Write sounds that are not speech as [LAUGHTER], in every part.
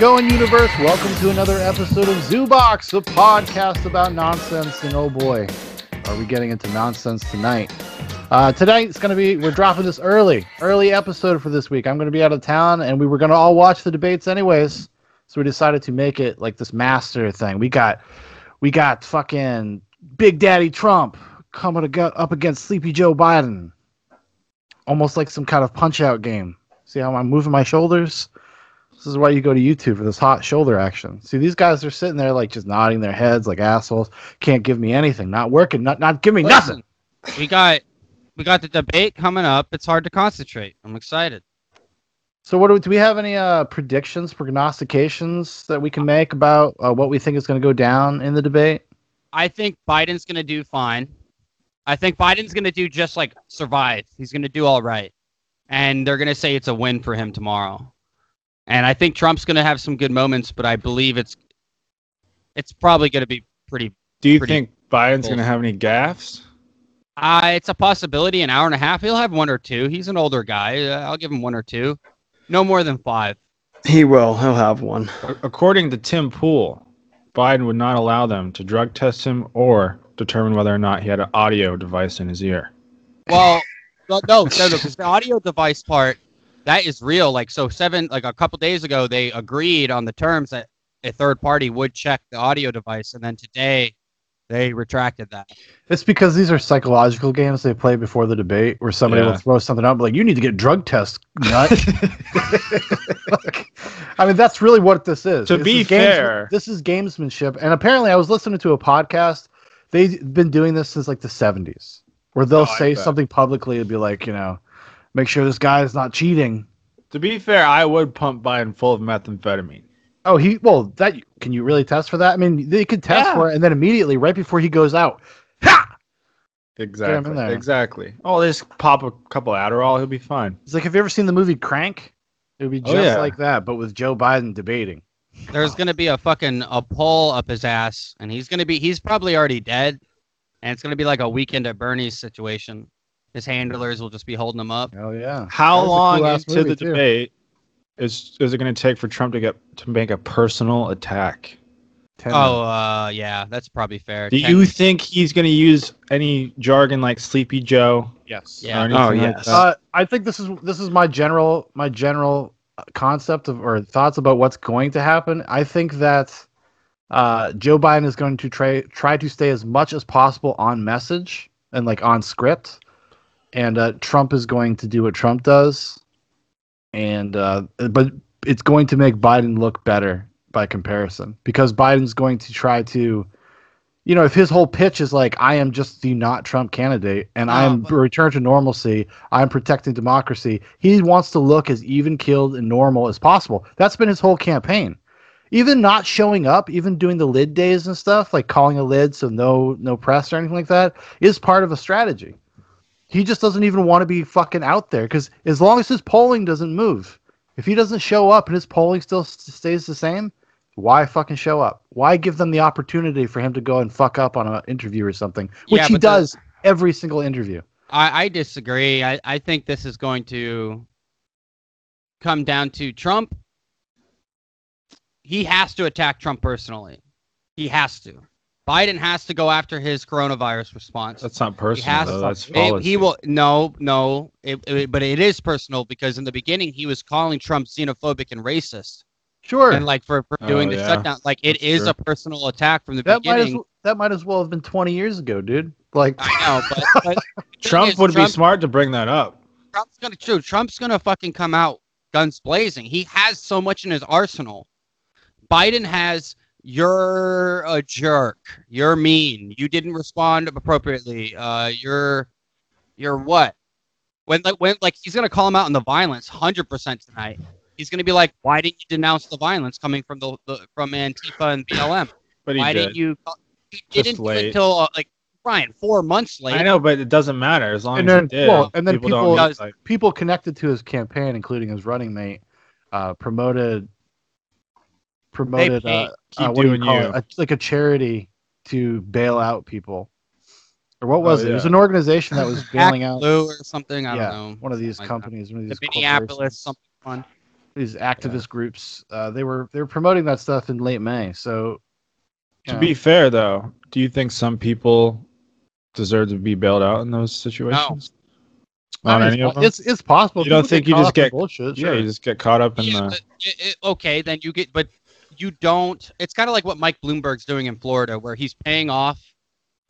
Going, universe? Welcome to another episode of Zoobox, the podcast about nonsense. And oh boy, are we getting into nonsense tonight? Uh, tonight it's going to be, we're dropping this early, early episode for this week. I'm going to be out of town and we were going to all watch the debates anyways. So we decided to make it like this master thing. We got, we got fucking Big Daddy Trump coming up against Sleepy Joe Biden. Almost like some kind of punch out game. See how I'm moving my shoulders? This is why you go to YouTube for this hot shoulder action. See, these guys are sitting there like just nodding their heads like assholes. Can't give me anything. Not working. Not not give me nothing. We got we got the debate coming up. It's hard to concentrate. I'm excited. So, what do we, do we have any uh, predictions, prognostications that we can make about uh, what we think is going to go down in the debate? I think Biden's going to do fine. I think Biden's going to do just like survive. He's going to do all right. And they're going to say it's a win for him tomorrow. And I think Trump's going to have some good moments, but I believe it's it's probably going to be pretty. Do you pretty think Biden's going to have any gaffes? Uh, it's a possibility. An hour and a half, he'll have one or two. He's an older guy. Uh, I'll give him one or two. No more than five. He will. He'll have one. According to Tim Pool, Biden would not allow them to drug test him or determine whether or not he had an audio device in his ear. Well, well, no, no, no, because the audio device part that is real. Like so, seven like a couple days ago, they agreed on the terms that a third party would check the audio device, and then today they retracted that. It's because these are psychological games they play before the debate, where somebody will throw something out, like, "You need to get drug test, nut." Like, [LAUGHS] [LAUGHS] I mean, that's really what this is. To This be is games- fair- this is gamesmanship, and apparently, I was listening to a podcast. They've been doing this since like the '70s, where they'll Oh, say something publicly and be like, you know, make sure this guy is not cheating. To be fair, I would pump Biden full of methamphetamine. Oh, he well, that can you really test for that? I mean, they could test Yeah. for it, and then immediately, right before he goes out, ha! Exactly. Exactly. Oh, just pop a couple Adderall, he'll be fine. It's like, have you ever seen the movie Crank? It would be Oh, just yeah. like that, but with Joe Biden debating. There's gonna be a fucking a pole up his ass, and he's gonna be he's probably already dead, and it's gonna be like a weekend at Bernie's situation. His handlers will just be holding him up. Oh yeah. How That was a long cool-ass into the too. debate is is it going to take for Trump to get to make a personal attack? Ten Oh, uh, yeah, that's probably fair. Do Ten- you think he's going to use any jargon like Sleepy Joe? yes. Yeah. Oh, yes. that? Uh, I think this is this is my general my general uh, concept of or thoughts about what's going to happen. I think that uh, Joe Biden is going to try try to stay as much as possible on message and like on script, and uh, Trump is going to do what Trump does, and uh, but it's going to make Biden look better by comparison because Biden's going to try to. You know, if his whole pitch is like, I am just the not Trump candidate and I am but- return to normalcy, I'm protecting democracy, he wants to look as even keeled and normal as possible. That's been his whole campaign. Even not showing up, even doing the lid days and stuff, like calling a lid so no no press or anything like that, is part of a strategy. He just doesn't even want to be fucking out there because as long as his polling doesn't move, if he doesn't show up and his polling still stays the same, why fucking show up? Why give them the opportunity for him to go and fuck up on an interview or something, which Yeah, he but the- does every single interview? I, I disagree. I, I think this is going to come down to Trump. He has to attack Trump personally. He has to. Biden has to go after his coronavirus response. That's not personal, has- though. That's It- he will no no it, it- but it is personal because in the beginning he was calling Trump xenophobic and racist Sure. and like for, for Oh, doing the yeah. shutdown like it That's is true. a personal attack from the that might as that might as well have been 20 years ago, dude. Like I know but, [LAUGHS] but the thing Trump is, would be smart to bring that up. Trump's gonna true. Trump's gonna fucking come out guns blazing. He has so much in his arsenal. Biden has you're a jerk. You're mean. You didn't respond appropriately. Uh, you're you're what? When like when like he's gonna call him out on the violence, hundred percent tonight. He's gonna be like, why didn't you denounce the violence coming from the, the from Antifa and BLM? [LAUGHS] But he why did. didn't you? He Just didn't do it late. until uh, like Ryan four months later. I know, but it doesn't matter as long And as then- he did. well, and then people, people- don't like, people connected to his campaign, including his running mate, uh, promoted promoted paid. uh, Keep uh, what do you call you. it? A, like a charity to bail out people. Or what was Oh, it? It was an organization that was [LAUGHS] bailing out Blue or something. I yeah, don't know. one of these like that. companies, one of the Minneapolis something fun. these activist groups. Uh, they were they were promoting that stuff in late May. So To know, be fair, though, do you think some people deserve to be bailed out in those situations? I Not mean, any it's, of them. it's it's possible. You don't People think you just get- bullshit? yeah, you just get caught up in Yeah, the. it- it- okay, then you get, but you don't. It's kind of like what Mike Bloomberg's doing in Florida, where he's paying off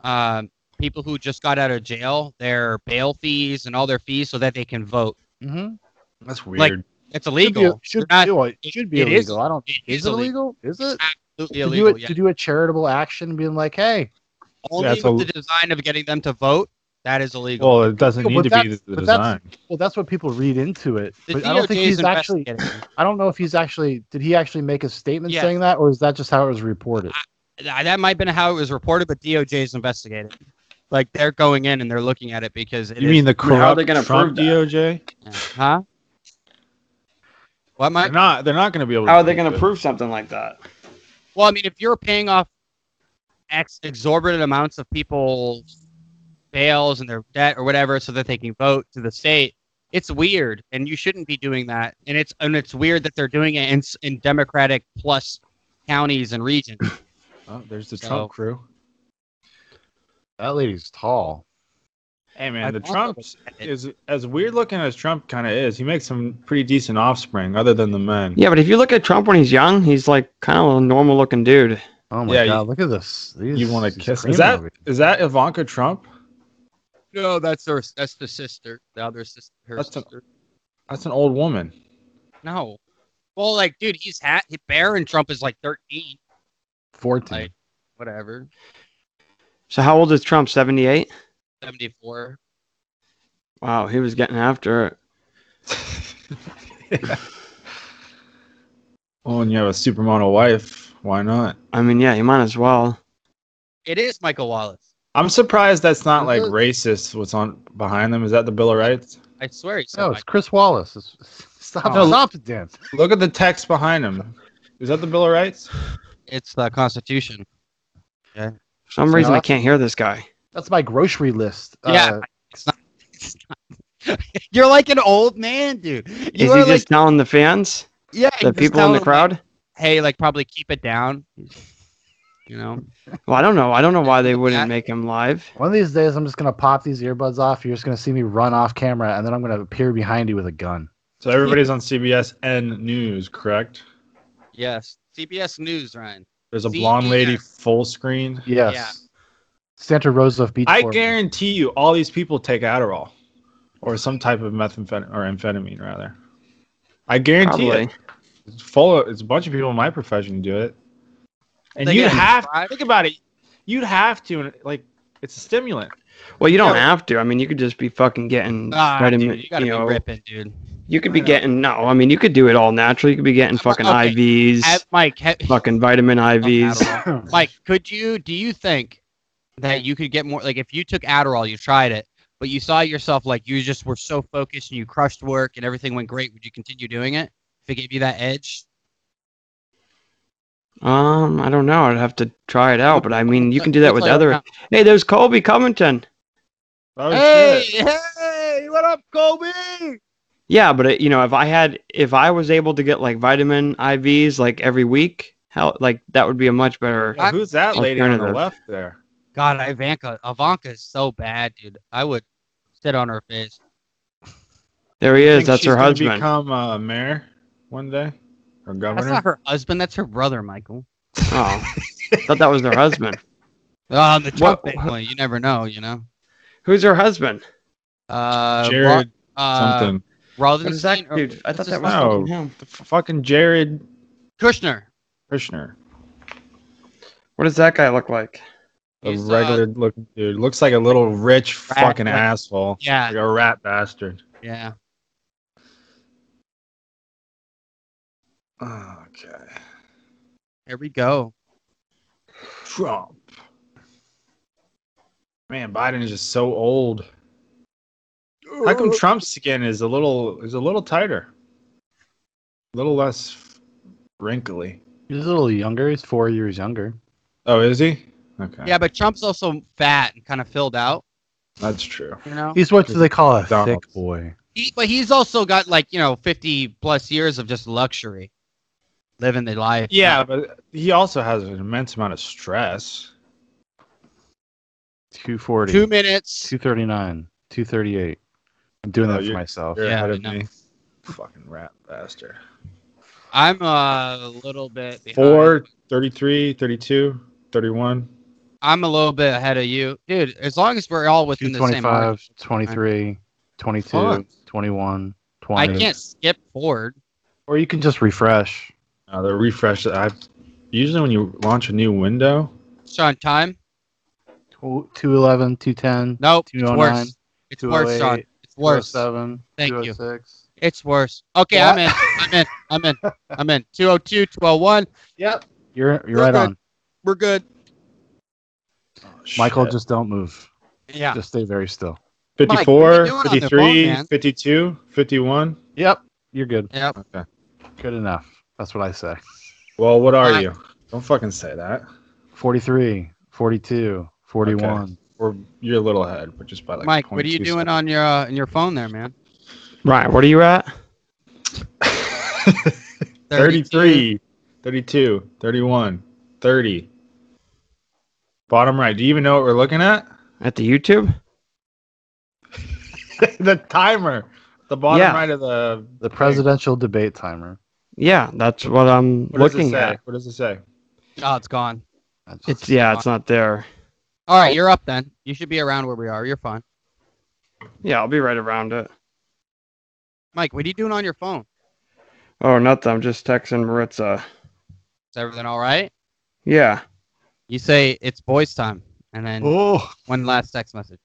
um, people who just got out of jail their bail fees and all their fees so that they can vote. Mhm. That's like, weird. It's Should be, illegal. should, not be, it should be it is- illegal. I don't. it Is is it illegal? Is it absolutely to do illegal. it yeah. to do a charitable action, being like, hey, Only it's with a- the design of getting them to vote. That is illegal. well, it doesn't Yeah, need but to be that's- the but that's- design. well, that's what people read into it. the But I don't think DOJ is he's actually. I don't know if he's actually. Did he actually make a statement Yeah. saying that, or is that just how it was reported? That that might have been how it was reported, but DOJ is investigating. Like they're going in and they're looking at it because it You is- mean the I mean, how are corrupt they gonna Trump prove that? DOJ? Yeah. huh? What They're not. They're not going to be able. to How are they going to it. prove something like that? Well, I mean, if you're paying off ex exorbitant amounts of people's bails and their debt or whatever, so that they can vote to the state, it's weird, and you shouldn't be doing that. And it's and it's weird that they're doing it in in Democratic plus counties and regions. [LAUGHS] Oh, there's the So- Trump crew. That lady's tall. Hey man, I the also Trump looked at it. is as weird looking as Trump kind of is. He makes some pretty decent offspring, other than the men. Yeah, but if you look at Trump when he's young, he's like kind of a normal looking dude. Oh my Yeah, god, you- look at this. These, You want to kiss? cream Is that movies. is that Ivanka Trump? No, that's her. That's the sister. The other sister. Her That's a- sister. That's an old woman. No. Well, like, dude, he's hat. Barron Trump is like thirteen. 14? Like- Whatever. So how old is Trump? 78? Seventy-four. Wow, he was getting after it. Well, [LAUGHS] oh, and you have a supermodel wife, why not? I mean, yeah, you might as well. It is Michael Wallace. I'm surprised that's not like racist. What's on behind them? Is that the Bill of Rights? I swear he said no, it's Chris Wallace. It's- stop, Oh. stop it, Dan. Look at the text behind him. Is that the Bill of Rights? It's the Constitution. For some reason, I can't hear this guy. That's my grocery list. Yeah. Uh, It's not. It's not. [LAUGHS] You're like an old man, dude. You Is he are just like, telling the fans, yeah, the people in the them, crowd? Hey, like, probably keep it down. You know. Well, I don't know. I don't know why they [LAUGHS] wouldn't make him live. one of these days, I'm just gonna pop these earbuds off. You're just gonna see me run off camera, and then I'm gonna appear behind you with a gun. So everybody's on CBS N News, correct? Yes. CBS News, Ryan. There's a blonde lady full screen. Yes. Yeah. Santa Rosa Beach. I Florida. guarantee you, all these people take Adderall or some type of methamphetamine or amphetamine, rather. I guarantee Probably. it. It's full. Of, it's a bunch of people in my profession do it, and They you get have prescribed? think about it. You'd have to, and like, it's a stimulant. Well, you don't Yeah. have to. I mean, you could just be fucking getting Ah, vitamin. dude, you gotta you know, be ripping, dude. you could be getting no. I mean, you could do it all natural. You could be getting fucking Okay. IVs, Have, Mike, have, fucking vitamin IVs. [LAUGHS] Mike, could you? Do you think that you could get more? Like, if you took Adderall, you tried it, but you saw yourself like you just were so focused and you crushed work and everything went great. Would you continue doing it if it gave you that edge? Um, I don't know. I'd have to try it out. But I mean, you can do that with other. Hey, there's Colby Covington. Oh, Hey, shit. hey, what up, Kobe? Yeah, but it, you know, if I had, if I was able to get like vitamin IVs like every week, how like that would be a much better. Yeah, who's that lady on the left there? God, Ivanka, Ivanka is so bad, dude. I would sit on her face. There he is. That's her husband. Become uh, mayor one day or governor? That's not her husband. That's her brother, Michael. Oh, thought that was her husband. [LAUGHS] Oh, the Trump What- family. You never know, you know. Who's her husband? Uh, Jared Ro- uh, something. What is that Rothenstein or- dude? I thought that was? No. fucking him. The f- fucking Jared Kushner. Kushner. What does that guy look like? A He's, uh, regular looking dude. Looks like a little rich Rat- fucking like- asshole. Yeah, Like a rat bastard. yeah. Okay. Here we go. Trump. Man, Biden is just so old. How come uh, Trump's skin is a little is a little tighter? A little less wrinkly. He's a little younger. He's four years younger. Oh, is he? Okay. Yeah, but Trump's also fat and kind of filled out. That's true. You know. He's what do they call a Donald. thick boy? He, but he's also got like you know 50 plus years of just luxury, living the life. Yeah, but he also has an immense amount of stress. 240, two minutes. 239, 238. I'm doing Oh, that for myself. You're Yeah, ahead I of know. me. Fucking rat bastard. I'm uh, a little bit behind. 4, 33, 32, 31. I'm a little bit ahead of you, dude. As long as we're all within the same. 225, margin. 23, 22, Fun. 21, I can't skip forward. Or you can just refresh. Uh, the refresh. I've usually when you launch a new window, Sean, time? Tw- 211, 210, Nope. It's worse. It's worse, Sean. It's worse. 207, Thank you. 206. It's worse. Okay, I'm in. I'm in. I'm in. [LAUGHS] I'm in. 202, 201. Yep. You're you're We're right good. on. We're good. Michael, Shit. just don't move. Yeah. Just stay very still. Mike, 54, you doing on the phone, 53, 52, 51. Yep. You're good. Yep. Okay. Good enough. That's what I say. Well, what are Mike. you? Don't fucking say that. 43, 42, 41. Or you're a little ahead, but just by like. Mike, what are you 0.2 doing on your uh, in your phone there, man? Ryan, what are you at? [LAUGHS] seconds. 33, 32, 31, 30. Bottom right. Do you even know what we're looking at? At the YouTube? [LAUGHS] the timer. The bottom Yeah. right of the. The presidential debate timer. Yeah, that's what I'm What looking at. What does it say? Oh, it's gone. That's- It's yeah, it's not there. All right, you're up then. You should be around where we are. You're fine. Yeah, I'll be right around it. Mike, what are you doing on your phone? Oh, nothing. I'm just texting Maritza. Is everything all right? Yeah. You say it's boys time, and then Oh, one last text message.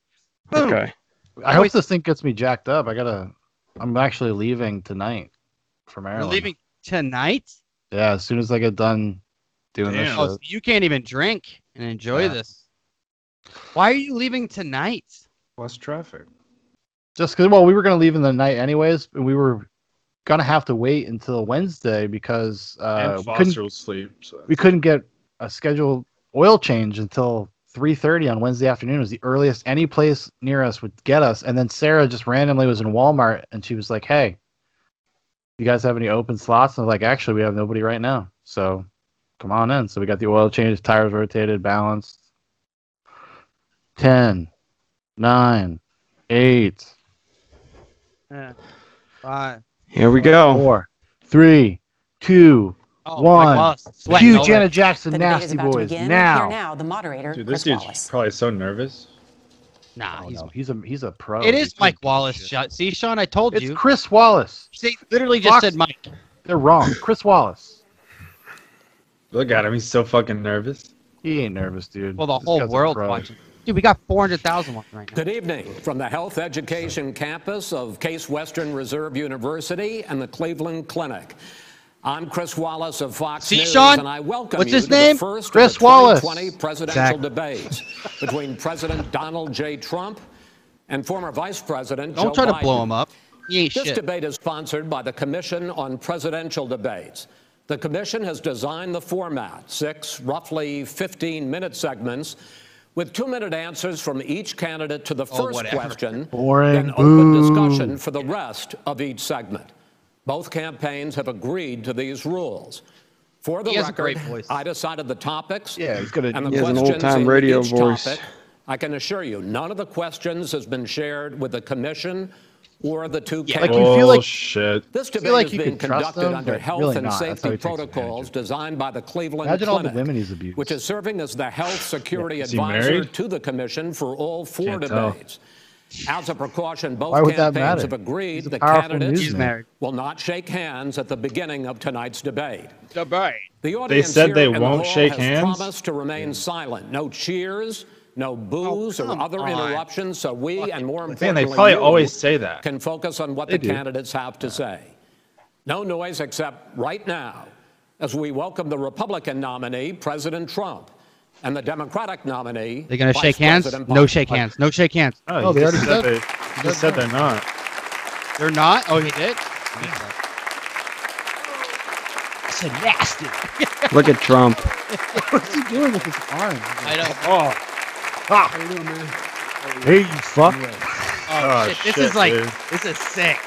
Okay. I hope Wait. this thing gets me jacked up. I gotta. I'm actually leaving tonight for You're Maryland. leaving tonight? Yeah, as soon as I get done doing this Damn. Oh, so you can't even drink and enjoy Yeah. this. Why are you leaving tonight? Less traffic. Just because, well, we were gonna leave in the night anyways, and we were gonna have to wait until Wednesday because uh, and we couldn't will sleep. So we couldn't get a scheduled oil change until 3:30 on Wednesday afternoon. It was the earliest any place near us would get us. And then Sarah just randomly was in Walmart and she was like, "Hey, you guys have any open slots?" And I was like, "Actually, we have nobody right now. So come on in." So we got the oil change, tires rotated, balanced. 10, 9, 8, Yeah. Five. Here we go. 4, 3, 2, Oh, One. Mike Wallace, sweating cue over Janet it. Jackson, The debate is Nasty about to Boys begin. Here now. now, the moderator, Dude, Chris this dude's Wallace. probably so nervous. Nah, Oh, he's. no, he's a he's a pro. It is He's Mike Wallace. shit. Shot. See, Sean, I told It's you. It's Chris Wallace. See, literally just Fox- said Mike. They're wrong. Chris Wallace. Look at him. He's so fucking nervous. He ain't nervous, dude. Well, the This whole guy's a world's watching. Dude, we got 400,000 watching right now. Good evening from the Health Education Campus of Case Western Reserve University and the Cleveland Clinic. I'm Chris Wallace of Fox See, News, Sean? and I welcome What's you his to name? the first Chris of the Wallace. 2020 presidential Exactly. debates [LAUGHS] between President Donald J. Trump and former Vice President Don't Joe try to blow him up. He ain't This shit. debate is sponsored by the Commission on Presidential Debates. The Commission has designed the format, six roughly 15 minute segments, with two minute answers from each candidate to the Oh, first whatever. question, Boring. then open Boo. discussion for the rest of each segment. Both campaigns have agreed to these rules. For the He has a record, great voice. I decided the topics Yeah, he's gonna- and the He has an questions old-time in radio each voice. topic. I can assure you, none of the questions has been shared with the commission or the two Like, candidates. you feel like- shit. This feel debate like is you being can trust conducted him, under health really and not. Safety he protocols designed by the Cleveland Imagine all the Clinic, women he's abused. which is serving as the health security advisor married? to the commission for all four Can't tell. Debates. As a precaution, both Why would that campaigns have agreed He's the candidates newsman. He's married. will not shake hands at the beginning of tonight's debate. Debate. The audience they said they won't hall shake has hands? promised to remain silent. No cheers, no boos or Oh, come other on. interruptions, so we, and more Man, importantly, they probably you, always say that. can focus on what They the do. candidates have to say. No noise except right now as we welcome the Republican nominee, President Trump, and the Democratic nominee. They're going to shake hands? No shake hands. No shake hands. Oh, Oh, they just already said said- they, he just said they're not. They're not? Oh, he did? I said nasty. [LAUGHS] Look at Trump. What's he doing with his arm? I don't know. Oh. Ah. Hey, you fuck. Oh, Oh, shit. This is like dude. this is sick.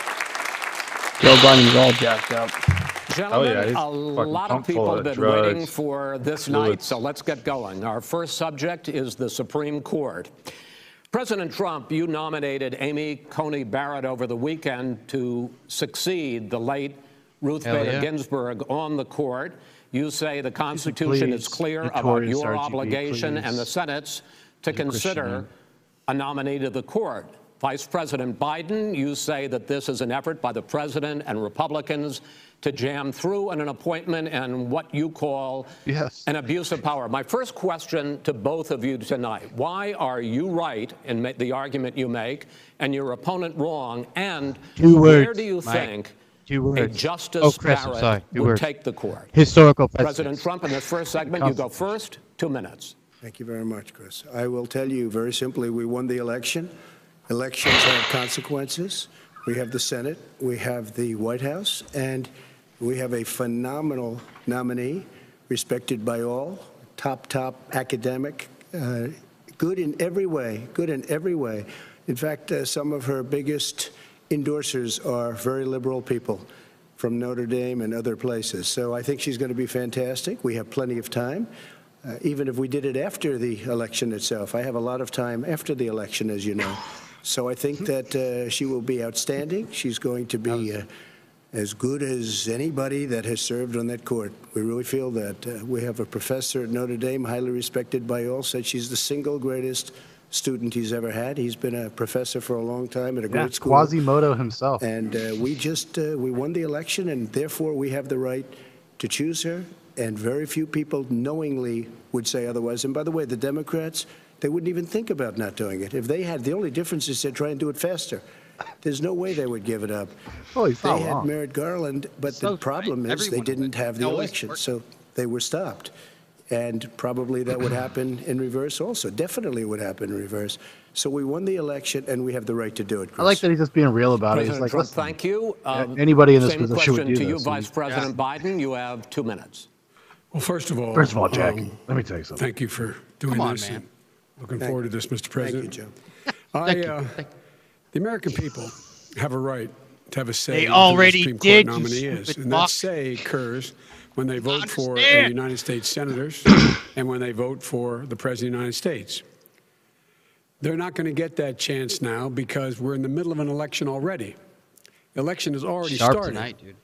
Joe Biden's all jacked up. Gentlemen, yeah, a lot of people have been waiting for this night, so let's get going. Our first subject is the Supreme Court. President Trump, you nominated Amy Coney Barrett over the weekend to succeed the late Ruth Hell Bader yeah. Ginsburg on the court. You say the Constitution is clear about your RGB, obligation and the. Senate's to consider a nominee to the court. Vice President Biden, you say that this is an effort by the president and Republicans to jam through in an appointment and what you call Yes. an abuse of power. My first question to both of you tonight why are you right in ma- the argument you make and your opponent wrong? And Two where words, do you Mike. think Two a words. Justice Oh, Chris, I'm Barrett sorry. Two would words. take the court? Historical President Trump, in this first segment, you go first, two minutes. Thank you very much, Chris. I will tell you very simply, we won the election. Elections have consequences. We have the Senate, we have the White House, and we have a phenomenal nominee, respected by all, top, top academic, uh, good in every way, good in every way. In fact, uh, some of her biggest endorsers are very liberal people from Notre Dame and other places. So I think she's going to be fantastic. We have plenty of time, uh, even if we did it after the election itself. I have a lot of time after the election, as you know. So I think that uh, she will be outstanding. She's going to be uh, as good as anybody that has served on that court. We really feel that. Uh, we have a professor at Notre Dame, highly respected by all, said she's the single greatest student he's ever had. He's been a professor for a long time at a Yeah, great school. Quasimodo himself. And uh, we just, uh, we won the election, and therefore we have the right to choose her. And very few people knowingly would say otherwise. And by the way, the Democrats, they wouldn't even think about not doing it. If they had, the only difference is they'd try and do it faster. There's no way they would give it up. Oh, he's They not had wrong. Merrick Garland, but So the problem right. is they Everyone didn't would. have They the always election, work. so they were stopped. And probably that would happen in reverse also. Definitely would happen in reverse. So we won the election, and we have the right to do it, Chris. I like that he's just being real about it. He's President like, Trump, listen, thank you. Um, anybody in this same position would question do to you, this. Vice President Biden. You have two minutes. Well, first of all, First of all, Jackie, um, let me tell you something. thank you for doing Come on, this. man. and Looking Thank- forward to this, Mr. President. Thank you, President. Joe. I, uh, the American people have a right to have a say They in who the already Supreme Court did, you nominee is, stupid and fuck. that say occurs when they vote for the United States senators [COUGHS] and when they vote for the President of the United States. They're not going to get that chance now because we're in the middle of an election already. Election has already Sharp started. tonight, dude.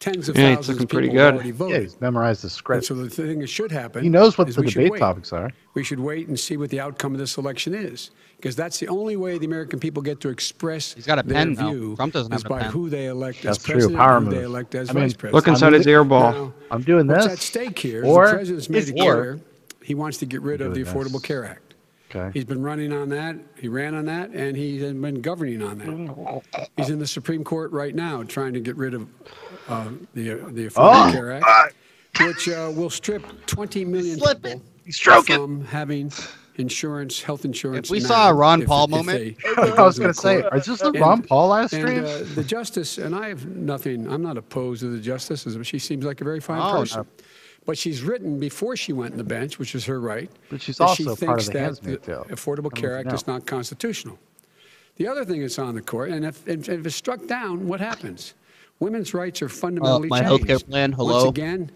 Tens of Yeah, thousands looking of people pretty have good. already Yeah, voted. he's memorized the And script. so the thing that should happen. He knows what is the debate wait. topics are. We should wait and see what the outcome of this election is, because that's the only way the American people get to express He's got a their pen, though. view Trump doesn't is have a pen. who they elect That's as true. president, Power and who they move. elect as I mean, vice president. Look inside his ear ball. Now, I'm doing what's this. at stake here is or the president's made it clear he wants to get rid of the Affordable this. Care Act. Okay. He's been running on that. He ran on that, and he's been governing on that. He's in the Supreme Court right now trying to get rid of uh, the the Affordable Oh, Care Act, which uh, will strip 20 million people He's stroking. from having insurance, health insurance. If we now, saw a Ron if- Paul if moment- they- I was going to say, is this the And- Ron Paul live and, uh, the justice, and I have nothing. I'm not opposed to the justice. as She seems like a very fine Oh, no. person. But she's written before she went in the bench, which is her right. But she's that she also part of thinks the that Handmaid's Tale. Affordable don't know Care Act is not constitutional. The other thing that's on the court, and if, if, if it's struck down, what happens? Women's rights are uh, fundamentally my changed. healthcare plan, Once hello? again,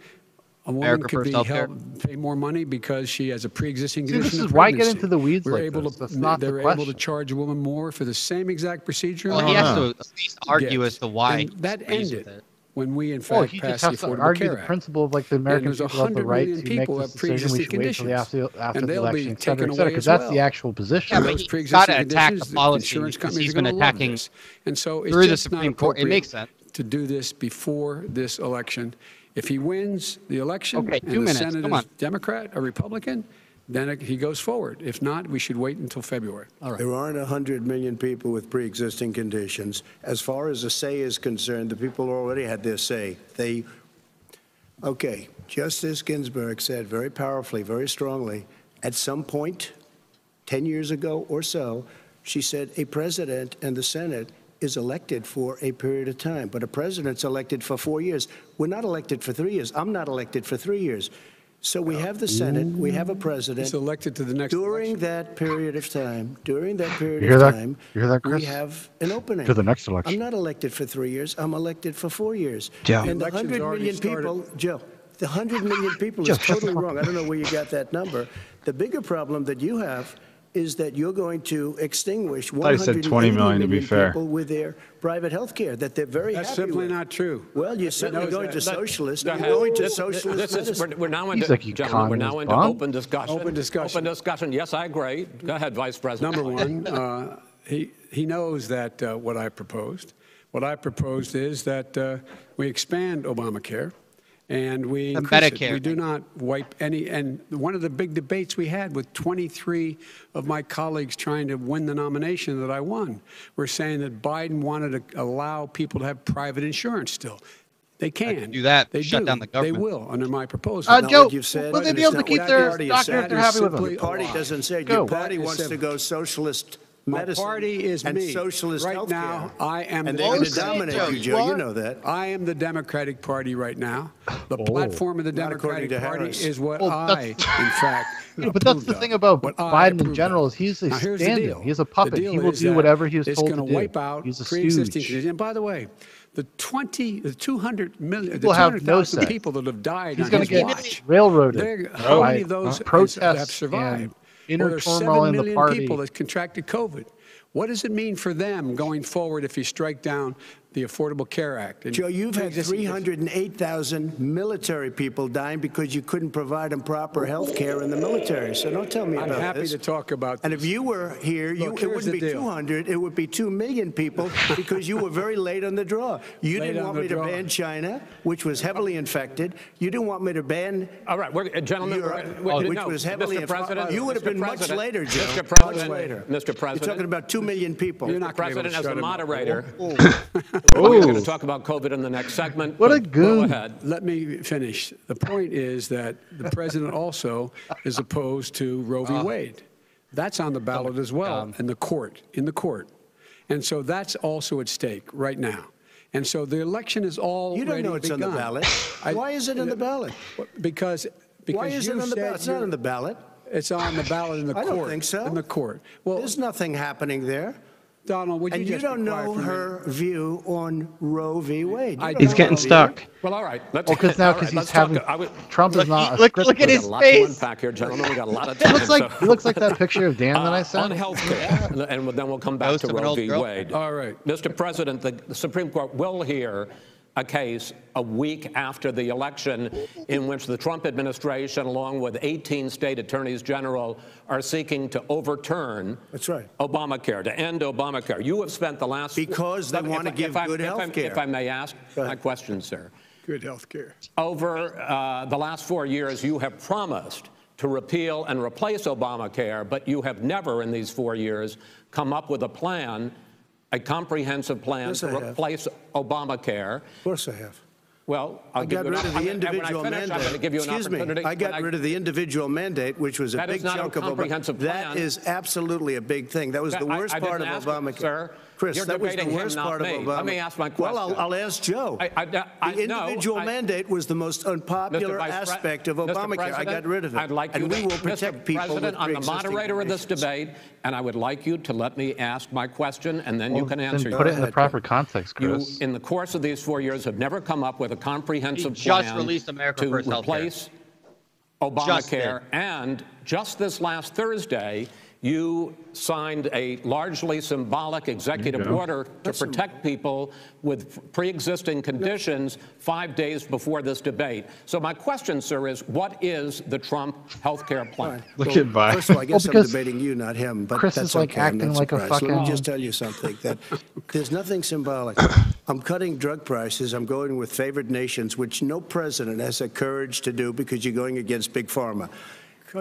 a woman America could First be Healthcare. held, pay more money because she has a pre-existing See, condition. this of is why get pregnancy. into the weeds We're like able this. to, not the they're able to question. charge a woman more for the same exact procedure. Well, he has not to at least argue get. as to why. And that agrees with ended it. when we, in Well, fact, he passed just the has to Affordable argue Care the Act. principle of like the American there's people have the 100 right million to make people this have decision. We pre-existing should wait till the after, conditions, after and the they'll be election, et cetera, taken et cetera, away because as that's well. the actual position. Yeah, but Those he- pre-existing gotta attack the conditions, policy insurance because companies he's are gonna been love attacking this. And so it's through the just not Supreme Court. It appropriate makes sense. To do this before this election. If he wins the election Okay, and two the minutes, Senate come is on. Democrat or Republican, then it- he goes forward. If not, we should wait until February. All right. There aren't 100 million people with pre-existing conditions. As far as the say is concerned, the people already had their say. They, okay, Justice Ginsburg said very powerfully, very strongly, at some point, 10 years ago or so, she said a president and the Senate is elected for a period of time, but a president's elected for four years. We're not elected for three years. I'm not elected for three years. So we have the Senate, we have a president. He's elected to the next During election. that period of time, during that period You hear of that? time, You hear that, we Chris? have an opening. To the next election. I'm not elected for three years. I'm elected for four years. Joe. And the Election's 100 already million started. people, Joe, the 100 million people [LAUGHS] Joe, is shut the totally fuck wrong. I don't know where you got that number. The bigger problem that you have is that you're going to extinguish thought he said 180 20 million, to be million fair. people with their private health care that they're very happy That's happy simply with. not true. Well, you're certainly going to socialist. Go You're going to This- socialist This is, medicine. we're, we're now He's into, like gentlemen, we're now economist into Bond. open discussion. Open discussion. Open discussion. Yes, I agree. Go ahead, Vice President. Number [LAUGHS] one, uh, he, he knows that uh, what I proposed. What I proposed is that uh, we expand Obamacare and we increase it. Medicare We do not wipe any. And one of the big debates we had with 23 of my colleagues trying to win the nomination that I won were saying that Biden wanted to allow people to have private insurance still. They can do that, They shut do. down the government. They will under my proposal. Uh, not Joe, what you've said, will they be able to not keep what their the party has doctor if said. they're happy with Simply them? The party doesn't say. Go. Your party wants to go socialist My medicine. party is and me. socialist Right healthcare. now, I am And the they're going to Democratic dominate Joe, you, you Joe. You know that. I am the Democratic Party right now. The Oh. platform of the Not according Democratic to Party Harris. is what Well, I, in fact, [LAUGHS] Yeah, but that's approved the of. thing about What I Biden in approved general of. is he's a Now, here's the stand-in. deal. He's a The puppet. deal He will is do that whatever he is it's told gonna do. wipe out He's a pre-existing stooge. conditions. And by the way, the 20, the 200 million, the People have no 200,000 say. people that have died He's on going his to get watch. railroaded They're- how by many of those protests have survived? and Well, inner there's turmoil 7 in the party. people that contracted COVID. What does it mean for them going forward if you strike down the Affordable Care Act? and Joe, you've had 308,000 military people dying because you couldn't provide them proper health care in the military. So don't tell me I'm about happy this. to talk about And if you were here, you, Look, it here's wouldn't be deal. 200, it would be 2 million people [LAUGHS] because you were very late on the draw. You Late didn't on want the me to draw. ban China, which was heavily infected. You didn't want me to ban All right, we're, uh, gentlemen, Europe, we're- we're- which no, was heavily Mr. President, You would have Mr. been much President, later, Joe. Mr. Much President, later. Mr. You're President. talking about 2 million people. You're not gonna be able President, to as shut a him up. moderator, [LAUGHS] Oh. we're going to talk about COVID in the next segment. What a but Go ahead. Let me finish. The point is that the president also is opposed to Roe v. Ah. Wade. That's on the ballot as well in the court, in the court. And so that's also at stake right now. And so the election is all You don't know it's on the ballot. Why is it on the ballot? Because, because Why is you it on the ballot? It's not on the ballot. It's on the ballot in the I court. don't think so. In the court. Well, There's nothing happening there. Donald, would you And you just be don't quiet know for a minute? her view on Roe v. Wade. You I don't He's know getting her view. stuck. Well, all right. Let's, Well, because [LAUGHS] now all because right, he's let's talk- having I would- Trump is Look, not a look- script look at writer. his a lot to face. unpack here, gentlemen. We got a lot of [LAUGHS] He time. looks like so- he looks like that picture of Dan that I Uh, sent. On health care, [LAUGHS] and then we'll come back Ghost to of an Roe old v. girlfriend. Wade. All right. Mr. President, the the Supreme Court will hear a case a week after the election in which the Trump administration, along with 18 state attorneys general, are seeking to overturn That's right. Obamacare, to end Obamacare. You have spent the last... Because they wanna give if I- good if I- health care. If I may ask my ahead. question, sir. Good health care. Over uh, the last four years, you have promised to repeal and replace Obamacare, but you have never in these four years come up with a plan, a comprehensive plan Yes, to I have. replace Obamacare. Of course I have. Well, I'll I give got you an rid of op- the I'm gonna- individual when I finish, mandate. I'm going to give you an Excuse me, opportunity. I got rid of the individual mandate, which was a That is big not a chunk of Obamacare. comprehensive That is absolutely a big thing. That was the worst part of Obamacare. sir. Chris, You're that was the debating him, worst part me. of Obama. Let me ask my question. Well, I'll. I'll ask Joe. I- I- I- the no, individual I- mandate was the most unpopular Mr. Vice Pre- aspect of Obamacare. I got rid of it. I'd like and you we to, will protect Mr. people with President, I'm the pre-existing moderator of this debate, and I would like you to let me ask my question, and then you Well, can then answer. put your it in the proper context, You, Chris. in the course of these four years, have never come up with a comprehensive He just plan released America to First Healthcare. replace Just Obamacare. And just this last Thursday, you signed a largely symbolic executive go. order to protect people with pre-existing conditions five days before this debate. So my question, sir, is what is the Trump health care plan? Look at Vi. First of all, I guess Well, I'm debating you, not him. But Chris that's is, like, okay. Acting not like a surprised. Let me just tell you something. That [LAUGHS] there's nothing symbolic. I'm cutting drug prices. I'm going with favored nations, which no president has the courage to do because you're going against big pharma.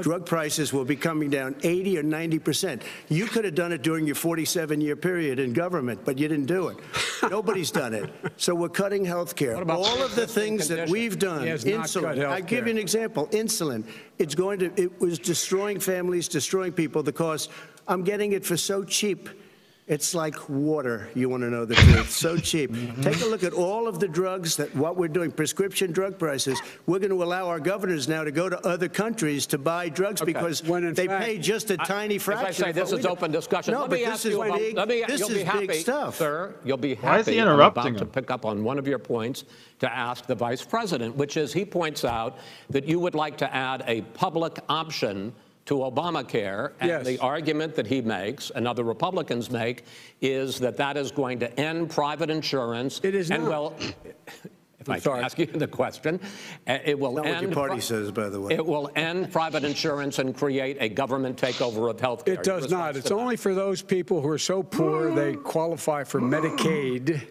Drug prices will be coming down 80 or 90 percent. You could have done it during your 47-year period in government, but you didn't do it. [LAUGHS] Nobody's done it. So we're cutting health care. All of the things that we've done, He has not cut insulin. I give you an example. Insulin. It's going to. It was destroying families, destroying people. The cost. I'm getting it for so cheap It's like water, you want to know the truth. So [LAUGHS] cheap. Mm-hmm. Take a look at all of the drugs that what we're doing, prescription drug prices. We're going to allow our governors now to go to other countries to buy drugs because When they fact- pay just a tiny As fraction. I say, this what is we do. open discussion. No, Let but me this ask is you about, big. let me, This you'll is be happy, big stuff. sir, you'll be happy. Why is he I'm interrupting about to pick up on one of your points to ask the vice president, which is he points out that you would like to add a public option to Obamacare. And Yes. the argument that he makes and other Republicans make is that that is going to end private insurance. It is And not. well, [COUGHS] if I can sorry. ask you the question, uh, it will Not what end. your party pri- says, by the way. It will end private insurance and create a government takeover of health care. It does not. It's only for those people who are so poor they qualify for Medicaid.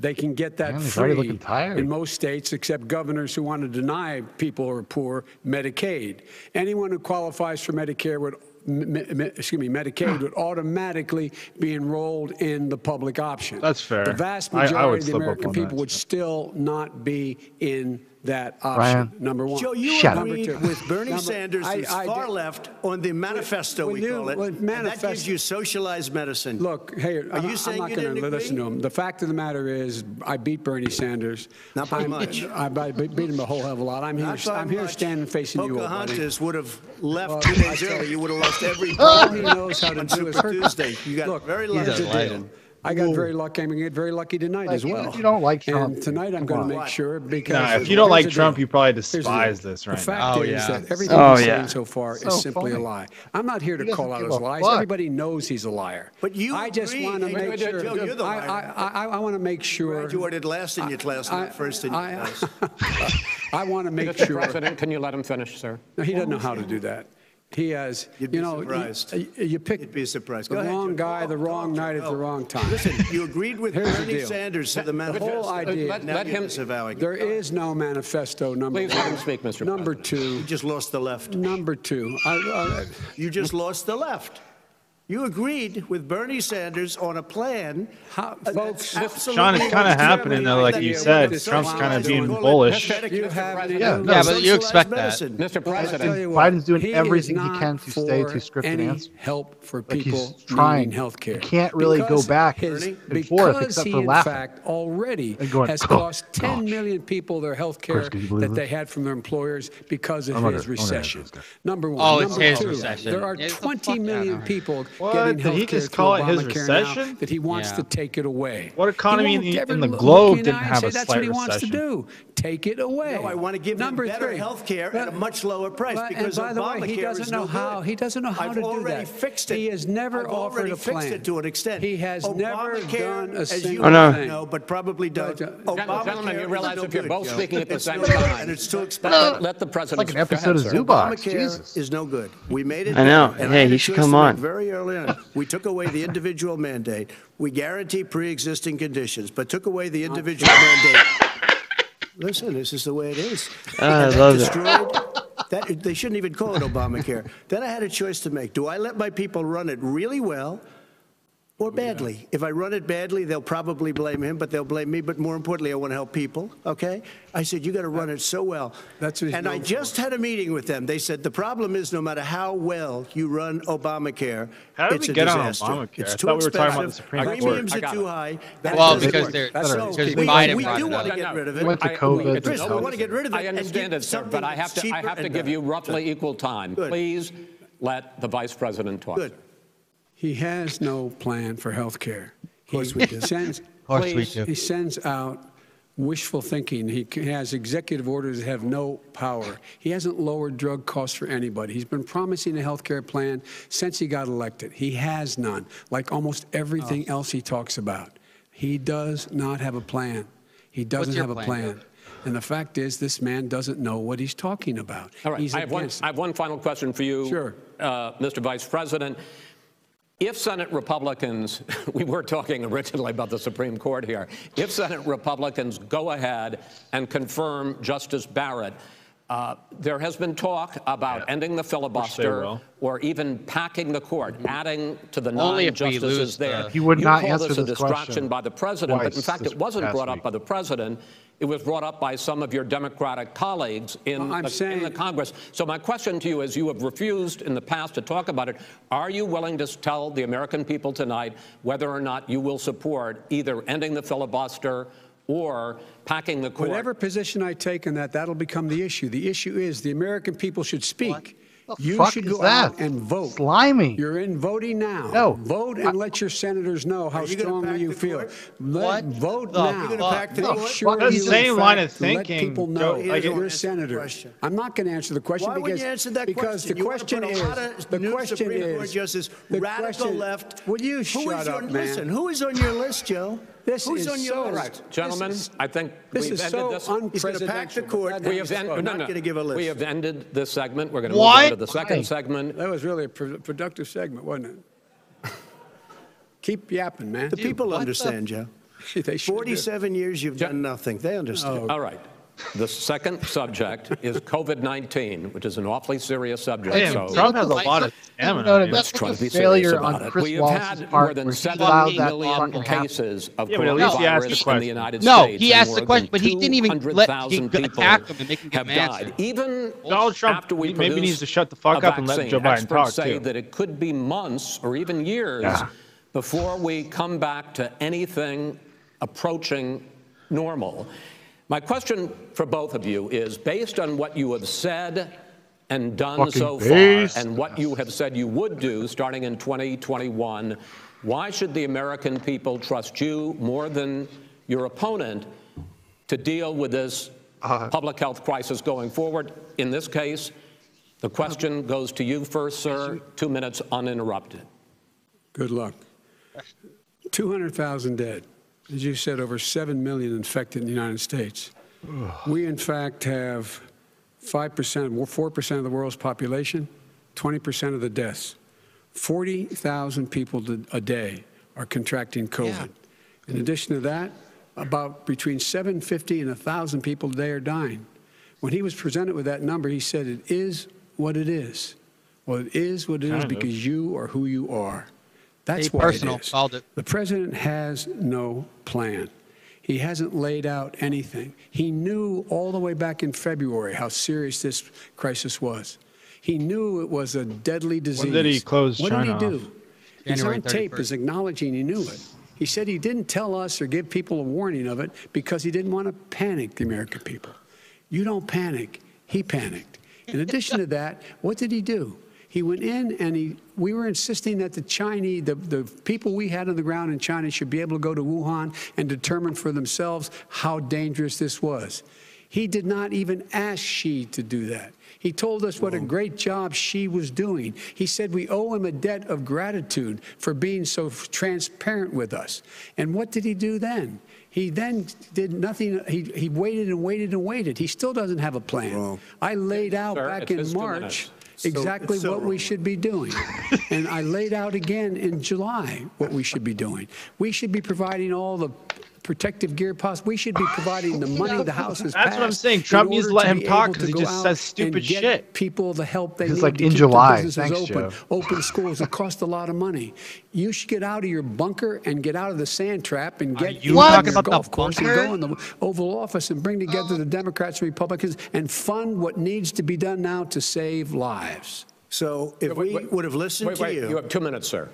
They can get that Man, he's free looking tired. in most states, except governors who want to deny people who are poor Medicaid. Anyone who qualifies for Medicare would, m- m- excuse me, Medicaid would automatically be enrolled in the public option. That's fair. The vast I- I would majority of the slip up American on people that. would still not be in that option. Brian. Number one. Joe, you Shut up. agreed with Bernie Number- Sanders, I- who's I far did- left, on the manifesto, When we you- call it. when And that manifest- gives you socialized medicine. Look, hey, Are I'm, you I'm saying not you going to didn't listen to agree? him. The fact of the matter is, I beat Bernie Sanders. Not by I'm- much. [LAUGHS] I, I beat him a whole hell of a lot. I'm here. Not by I'm here much. standing facing you, old buddy. Pocahontas would have left Well, two days tell early. you- You would have lost every vote [LAUGHS] he knows how to on do is Super hurt. Tuesday. You got Look, very here's lucky. the deal. I got very lucky. I'm going to get very lucky tonight Like, as even well. if you don't like Trump, and tonight I'm come going on. to make sure because Nah, if you don't like here's the Trump, deal. you probably Here's the despise deal. this right The fact now. Oh, is yeah. that everything Oh, he's yeah. saying so far So is simply funny. a lie. I'm not here to He doesn't call out give his a lies. fuck. Everybody knows he's a liar. But you I just agreed. want to Wait, make wait, sure. Joe, you're the I, liar. I, I, I want to make sure. Graduated last in your class, I- not first in your I- class. [LAUGHS] I want to make Mr. sure. President, can you let him finish, sir? No, he doesn't know how to do that. He has, You'd be you know, surprised. Uh, you, you pick You'd be surprised. the Go ahead, wrong Joe. guy, Go, the wrong Joe, night at the oh, wrong time. Listen, you agreed with Here's the Bernie deal. Sanders to the The manifesto. whole idea. Let- Now let you're him- disavowing it. There is no manifesto. Number Please one. let him speak, Mr. Number President. two. You just lost the left. Number two. I, I, You just lost the left. You agreed with Bernie Sanders on a plan. How- uh, folks- Sean, it's kind of happening though, like you said. Trump's clown kind of being bullish. You have President. Yeah, no- no, Yeah, but you Socialized expect that. medicine. Mr. President, you what, Biden's doing he everything he not can to stay to for script and any answer. help for Like, he's trying. needing health care. You can't really go back and forth because except he, for in laughing. fact, already And going, has [LAUGHS] "Oh, cost 10 gosh. million people their health care Chris, can you believe that they had from their employers because of I'm gonna- his I'm gonna answer recession. this guy. Number one. Oh, it's Number his two, recession. There are Get the 20 fuck outta million here. people What? getting Did he health care just call it his Obamacare now recession? that he wants Yeah. to take it away. What economy in the- in the globe didn't eye and have say a That's slight what he wants to do. Take it away. No, I want to give Number them better three. health care at a much lower price but- because and by the way, he Obamacare doesn't is know no how. good. He doesn't know how I've to do already that. fixed it. He has never I've offered already a fixed it to an extent. He has never done a as you single Oh, no. thing. know, but probably uh, don't. Gentlemen, Obamacare Gentlemen, you is realize no if you're good, both speaking at the same time. and it's too expensive. let the It's president. like an go episode ahead, of sir. Zoo Box. Obamacare Jesus. is no good. We made it. I know. and Hey, he should come on. Very early on, we took away the individual mandate. We guarantee pre-existing conditions, but took away the individual [LAUGHS] mandate. Listen, this is the way it is. I And that love it. destroyed- That, they shouldn't even call it Obamacare. then I had a choice to make. Do I let my people run it really well or badly? If I run it badly, they'll probably blame him, but they'll blame me. But more importantly, I want to help people, okay? I said, you got to run it so well. That's what he's And I known for. just had a meeting with them. They said, the problem is no matter how well you run Obamacare, How did it's we a get on disaster. Obamacare? It's I too thought we were talking about the expensive. Supreme Court. Premiums I are got too it. high. That Well, doesn't because work. they're- That's So because we- Biden we brought do it want to up. get rid of He went to I- COVID. it's Chris, no- we want to get rid of it. I and understand get it, sir, but I have to, I cheaper have to and give you roughly equal time. Good. Please let the vice president talk. Good. He has no plan for health care. Of course we do. [LAUGHS] Sends, course we do. He sends out wishful thinking. He c- has executive orders that have no power. He hasn't lowered drug costs for anybody. He's been promising a health care plan since he got elected. He has none, like almost everything Oh. else he talks about. He does not have a plan. He doesn't your have a plan, plan. And the fact is, this man doesn't know what he's talking about. All right, He's I have, one, against I have one final question for you, Sure. uh, Mr. Vice President. If Senate Republicans, [LAUGHS] we were talking originally about the Supreme Court here, if Senate Republicans go ahead and confirm Justice Barrett, uh, there has been talk about ending the filibuster or even packing the court, adding to the Only nine if we justices lose there. the- He would you not call answer this a distraction question by the president, but in fact, it wasn't past brought up by the president. It was brought up by some of your Democratic colleagues in, Well, I'm the, in saying- the Congress. So my question to you is, you have refused in the past to talk about it. Are you willing to tell the American people tonight whether or not you will support either ending the filibuster or packing the court? Whatever position I take on that, that'll become the issue. The issue is the American people should speak. The You fuck should is go that? out and vote. Slimy. You're in voting now. No. Vote and let your senators know how you strongly you feel. court? Let, What vote the now. You're gonna pack the Make sure the same line of thinking, Let people Joe. know Like, you're a answer the senator. I'm not going to answer the question Why because wouldn't you answer that because question? the You wanna question put a is lot of the new question Supreme is Court justice, the radical question- left. Will you shut up, on, man? Listen, who is on your list, Joe? This Who's is on your so- list? Right, gentlemen, is- I think This we've is ended so this. He's gonna pack the unprecedented. court. We has have, to end, stop. no, not gonna give a list. we have ended this segment. We're going to move on to the second Why? segment. That was really a pro- productive segment, wasn't it? [LAUGHS] Keep yapping, man. The people what the- understand, Joe. [LAUGHS] They sure do. 47 years you've done nothing. They understand. Oh. All right. The second subject is COVID 19, which is an awfully serious subject. Damn, so Trump has a lot of No, stamina. no, man. that's try like to a be serious failure about on it. Chris we have Wallace's had part more than where he 7 allowed that million fucking happen. cases of Yeah, but at least he asked the coronavirus in the question. United No, States. he and asked more the question, but he didn't even let- he 200,000 people attack him and make him get have an died. answer. Even Donald Trump after we maybe produce needs to shut the fuck a up and let vaccine, Joe Biden experts talk, say too. that it could be months or even years Yeah. before we come back to anything approaching normal. My question for both of you is based on what you have said and done Fucking so based. far, and what you have said you would do starting in 2021, why should the American people trust you more than your opponent to deal with this Uh, public health crisis going forward? In this case, the question goes to you first, sir. Two minutes uninterrupted. Good luck. 200,000 dead. As you said, over 7 million infected in the United States. We, in fact, have 5%, 4% of the world's population, 20% of the deaths. 40,000 people a day are contracting COVID. In addition to that, about between 750 and 1,000 people a day are dying. When he was presented with that number, he said, It is what it is. Well, it is what it is Kind of. because you are who you are. That's Hey, why personal, it is. called it. The president has no plan. He hasn't laid out anything. He knew all the way back in February how serious this crisis was. He knew it was a deadly disease. did he close what China did he off? do? He's January on tape 31st. as acknowledging he knew it. He said he didn't tell us or give people a warning of it because he didn't want to panic the American people. You don't panic. He panicked. In addition to that, what did he do? He went in and he, we were insisting that the Chinese, the, the people we had on the ground in China should be able to go to Wuhan and determine for themselves how dangerous this was. He did not even ask Xi to do that. He told us what a great job Xi was doing. He said we owe him a debt of gratitude for being so transparent with us. And what did he do then? He then did nothing. He, he waited and waited and waited. He still doesn't have a plan. Wrong. I laid out Sir, back in March minutes. Exactly so what we should be doing. [LAUGHS] and I laid out again in July what we should be doing. We should be providing all the protective gear possible. We should be providing the money the House has That's what I'm saying. Trump needs to let him talk able 'cause to he just says stupid shit. People the help they It's need like to in keep July. businesses Thanks, open. Joe. Open schools. It cost a lot of money. You should get out of your bunker and get out of the sand trap and get you you on talking your about the golf course and bunker? go in the Oval Office and bring together the Democrats and Republicans and fund what needs to be done now to save lives. So if Wait, we wait, would have listened Wait, to wait, you, you have two minutes, sir.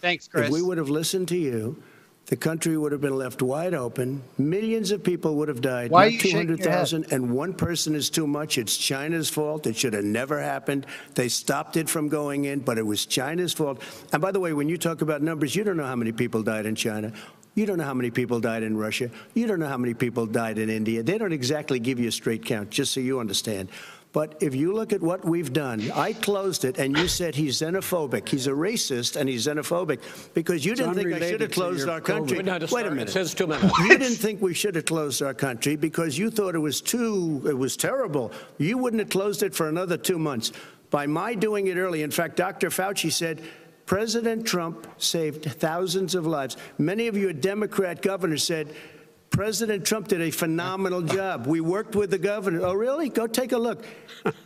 Thanks, Chris. if we would have listened to you, the country would have been left wide open. Millions of people would have died. Why Not you shaking your head? 200,000, and one person is too much. It's China's fault. It should have never happened. They stopped it from going in, but it was China's fault. And by the way, when you talk about numbers, you don't know how many people died in China. You don't know how many people died in Russia. You don't know how many people died in India. They don't exactly give you a straight count, just so you understand. But if you look at what we've done, I closed it, and you said he's xenophobic. He's a racist, and he's xenophobic because you didn't think I should have closed our country. COVID. No, just- Wait a It's minute. his two minutes. You didn't think we should have closed our country because you thought it was too, it was terrible. You wouldn't have closed it for another two months. By my doing it early, in fact, Dr. Fauci said, President Trump saved thousands of lives. Many of your Democrat governors said, President Trump did a phenomenal job. We worked with the governor. Oh, really? Go take a look.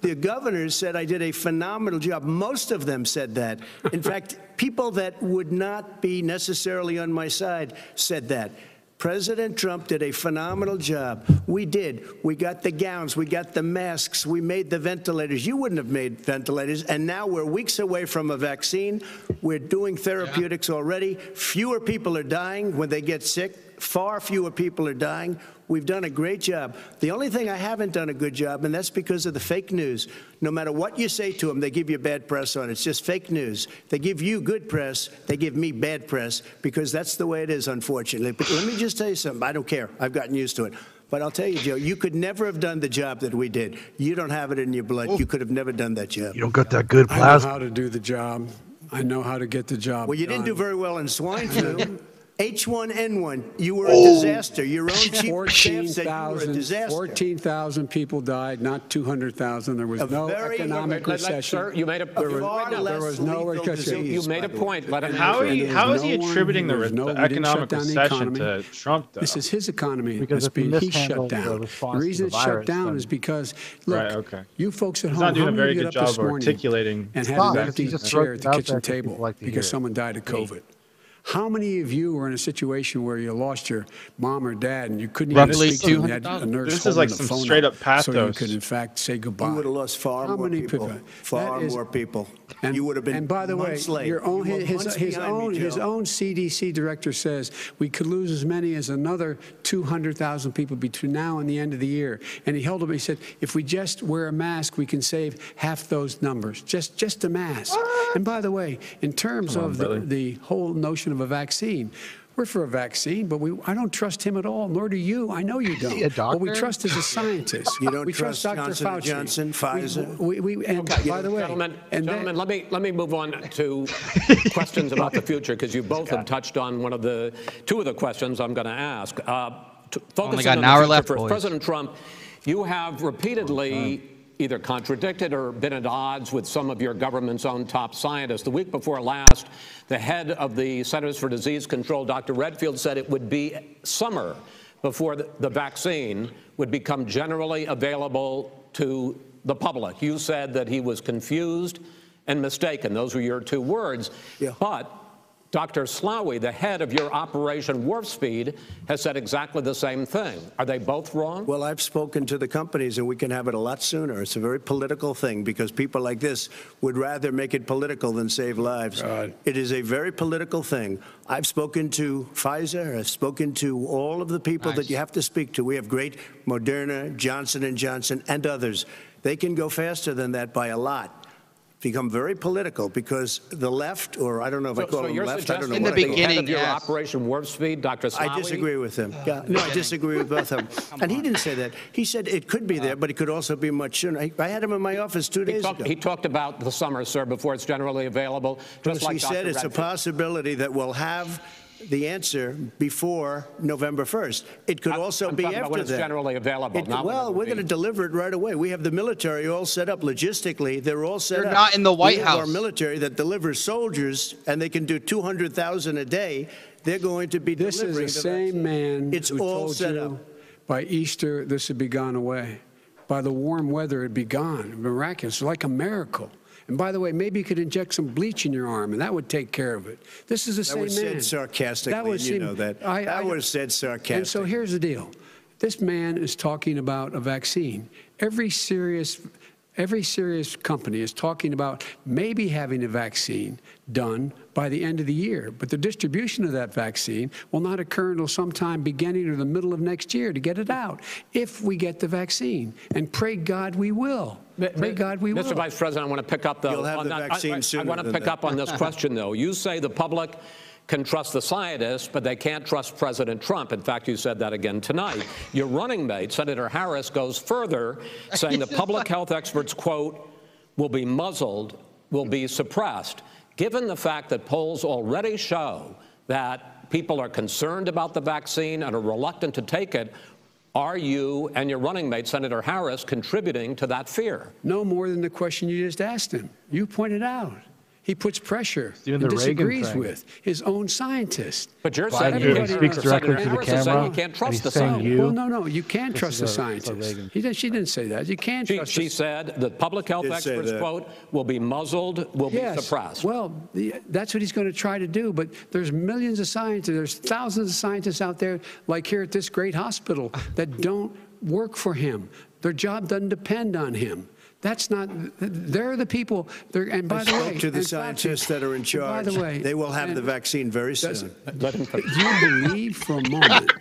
The governors said I did a phenomenal job. Most of them said that. In fact, people that would not be necessarily on my side said that. President Trump did a phenomenal job. We did. We got the gowns, we got the masks, we made the ventilators. You wouldn't have made ventilators. And now we're weeks away from a vaccine. We're doing therapeutics already. Fewer people are dying when they get sick. Far fewer people are dying. We've done a great job. The only thing I haven't done a good job, and that's because of the fake news. No matter what you say to them, they give you bad press on it. It's just fake news. They give you good press, they give me bad press because that's the way it is, unfortunately. But let me just tell you something. I don't care. I've gotten used to it. But I'll tell you, Joe, you could never have done the job that we did. You don't have it in your blood. You could have never done that job. You don't got that good plasma. I know how to do the job. I know how to get the job Well, you didn't do very well in swine flu. [LAUGHS] H1N1, you were a Oh. disaster. Your own [LAUGHS] chief of staff 14,000 said you were a disaster. 14,000 people died, not 200,000. There was A no very- economic Let- let- recession. Sir, you made a, There was- far there less was no lethal recession. disease. you made a point. Let him How, answer. he, And how there's is he no one- attributing the, there's re- no- the we didn't shut economic down the recession economy. to Trump, though? This is his economy. Because that's if you being, he mishandle shut the down. response The to reason the it's shut virus, down then- is because, look, Right, okay. you folks at He's home, not doing a many very of you good get up this job of morning articulating and had Stop. an empty He just chair at it the out kitchen there 'cause people table like to hear because it. someone died of COVID? How many of you were in a situation where you lost your mom or dad and you couldn't Roughly even speak to them? You had a nurse This is holding like the some phone straight up up So you could, in fact, say goodbye. You would have lost far How more many people. people? Far That is- more people. And, you would have been And by the way, months late. your own You were his months his behind me, own his Joe. own CDC director says we could lose as many as another 200,000 people between now and the end of the year. And he held up. He said, if we just wear a mask, we can save half those numbers. Just just a mask. And by the way, in terms Come on, of the, the whole notion of a vaccine. We're for a vaccine, but we, I don't trust him at all, nor do you. I know you don't. he a What we trust is a scientist. You don't we trust Dr. Johnson and Fauci. Johnson, Pfizer? We, we, and Okay, by the way, gentlemen, and then- gentlemen, let me let me move on to [LAUGHS] questions about the future because you both have touched on one of the two of the questions I'm going to ask. Uh, to focusing got on an the hour left, first. boys. President Trump, you have repeatedly either contradicted or been at odds with some of your government's own top scientists. The week before last, the head of the Centers for Disease Control, Dr. Redfield, said it would be summer before the, the vaccine would become generally available to the public. You said that he was confused and mistaken. Those were your two words. Yeah. But Dr. Slaoui, the head of your Operation Warp Speed, has said exactly the same thing. Are they both wrong? Well, I've spoken to the companies, and we can have it a lot sooner. It's a very political thing because people like this would rather make it political than save lives. God. It is a very political thing. I've spoken to Pfizer. I've spoken to all of the people that you have to speak to. We have great Moderna, Johnson and Johnson, and others. They can go faster than that by a lot. Become very political because the left, or I don't know if I So, call so them you're left. I don't know suggesting In the what I call the head beginning, of your yes. Operation Warp Speed, Dr. Slaoui? I disagree with him. Yeah, no, I disagree with both of them. [LAUGHS] And he didn't say that. He said it could be there, but it could also be much sooner. I I had him in my office two He days talked, ago. he talked about the summer, sir, before it's generally available. Just like he said Dr. it's a Redfield. possibility that we'll have the answer before November 1st. It could I'm- also I'm be after about when it's that. generally available, It- not well, we're going to deliver it right away. We have the military all set up logistically. They're all set You're up. not in the White we have Our military that delivers soldiers, and they can do 200,000 a day. They're going to be This is delivering the the same man It's who all told set you up. by Easter this would be gone away. By the warm weather, it'd be gone. Miraculous, like a miracle. And by the way, maybe you could inject some bleach in your arm, and that would take care of it. This is the That same was man. said sarcastically, That was you know that. I- that I- was said And so here's the deal. This man is talking about a vaccine. Every serious every serious company is talking about maybe having a vaccine done by the end of the year, but the distribution of that vaccine will not occur until sometime beginning or the middle of next year to get it out if we get the vaccine. And pray God we will. Pray God we will. Mr. Vice President, I want to pick up though. You'll have on the that- vaccine I, I, sooner want to pick that. up on this question though. You say the public can trust the scientists, but they can't trust President Trump. In fact, you said that again tonight. Your running mate, Senator Harris, goes further, saying [LAUGHS] the public health experts, quote, will be muzzled, will be suppressed. Given the fact that polls already show that people are concerned about the vaccine and are reluctant to take it, are you and your running mate, Senator Harris, contributing to that fear? No more than the question you just asked him. You pointed out. He puts pressure doing and the Reagan disagrees thing. with his own scientists. But you're Biden saying everybody- you're- speaks Senator directly to the is saying camera. You can't and trust he's the saying scientists. you. Well, no, no, you can't This trust the a- it's a scientists. He did, she didn't say that. You can't She, trust she the said that public health experts, quote, will be muzzled, will be suppressed. Well, the, that's what he's going to try to do. But there's millions of scientists, there's thousands of scientists out there, like here at this great hospital, that don't work for him. Their job doesn't depend on him. That's not. They're the people. They're, and by I the way, spoke to the and Fauci- scientists that are in and charge. By the way, They will have and the vaccine very soon. Let him finish. Do you believe for a moment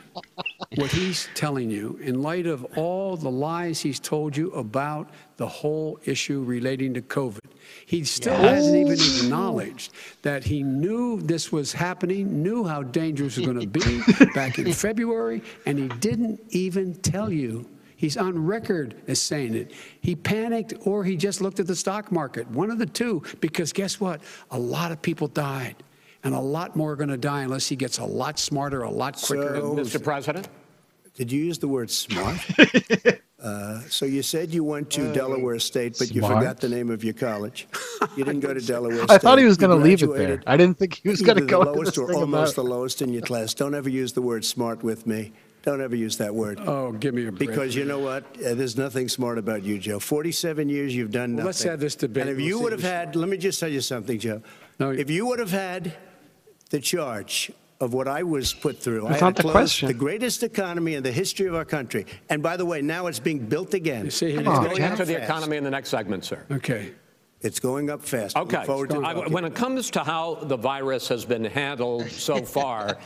what he's telling you in light of all the lies he's told you about the whole issue relating to COVID? He still hasn't even oh. acknowledged that he knew this was happening, knew how dangerous it was going to be [LAUGHS] back in February, and he didn't even tell you. He's on record as saying it. He panicked or he just looked at the stock market, one of the two, because guess what? A lot of people died. And a lot more are going to die unless he gets a lot smarter, a lot quicker. So- Mr. President? Did you use the word smart? [LAUGHS] Uh, So you said you went to Delaware State, but you forgot the name of your college. You didn't go to [LAUGHS] Delaware State. I thought he was going to leave it there. I didn't think he was going to go the lowest or thing almost the lowest in your class. Don't ever use the word smart with me. Don't ever use that word. Oh, give me a break. Because you know what? Uh, There's nothing smart about you, Joe. 47 years you've done nothing. Well, let's have this debate. And if We'll you see would have who's- had, let me just tell you something, Joe. No, if you would have had the charge of what I was put through, I That's had not to the close question. the greatest economy in the history of our country. And by the way, now it's being built again. You see, And he's it's going Going up into the fast. economy in the next segment, sir. Okay. It's going up fast. Look Okay. forward to I- it. When it comes to how the virus has been handled so [LAUGHS] far,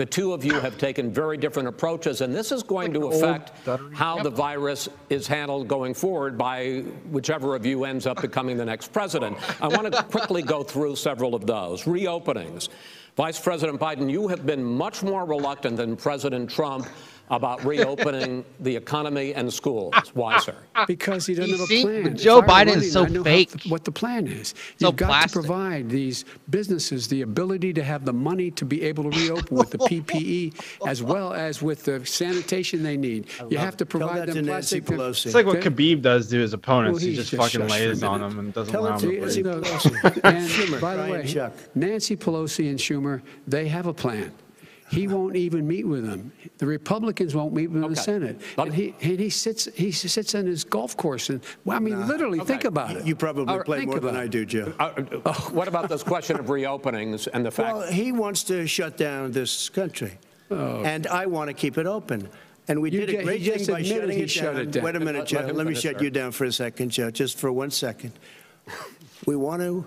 the two of you have taken very different approaches, and this is going to affect how the virus is handled going forward by whichever of you ends up becoming the next president. I want to quickly go through several of those. Reopenings. Vice President Biden, you have been much more reluctant than President Trump about reopening the economy and schools. Why, sir? Because he doesn't You have see, a plan. Joe If I were Biden's running, so I know how fake. what the plan is. So You've got plastic. to provide these businesses the ability to have the money to be able to reopen with the [LAUGHS] PPE as well as with the sanitation they need. You have to Tell provide that to them Nancy plastic. Pelosi. It's like what Okay. Khabib does to his opponents. Well, he he's just just fucking shush for a lays on minute. them and doesn't Tell allow it them to to Nancy breathe. No, Pelosi. [LAUGHS] and Schumer, by the Brian way, Chuck. Nancy Pelosi and Schumer, they have a plan. He won't even meet with them. The Republicans won't meet with him in the Okay. Senate. Let- And he, and he sits he sits on his golf course and well, I mean, literally, think about it. You probably All right, play think more than about I it. do, Joe. Uh, uh, What about this question of reopenings and the fact Well, he wants to shut down this country, and I want to keep it open. And we You did a get- great he thing just by admitted shutting he it shut down. it down. Wait a Let- minute, let Joe. him Let me finish, shut sir. you down for a second, Joe, just for one second. We want to.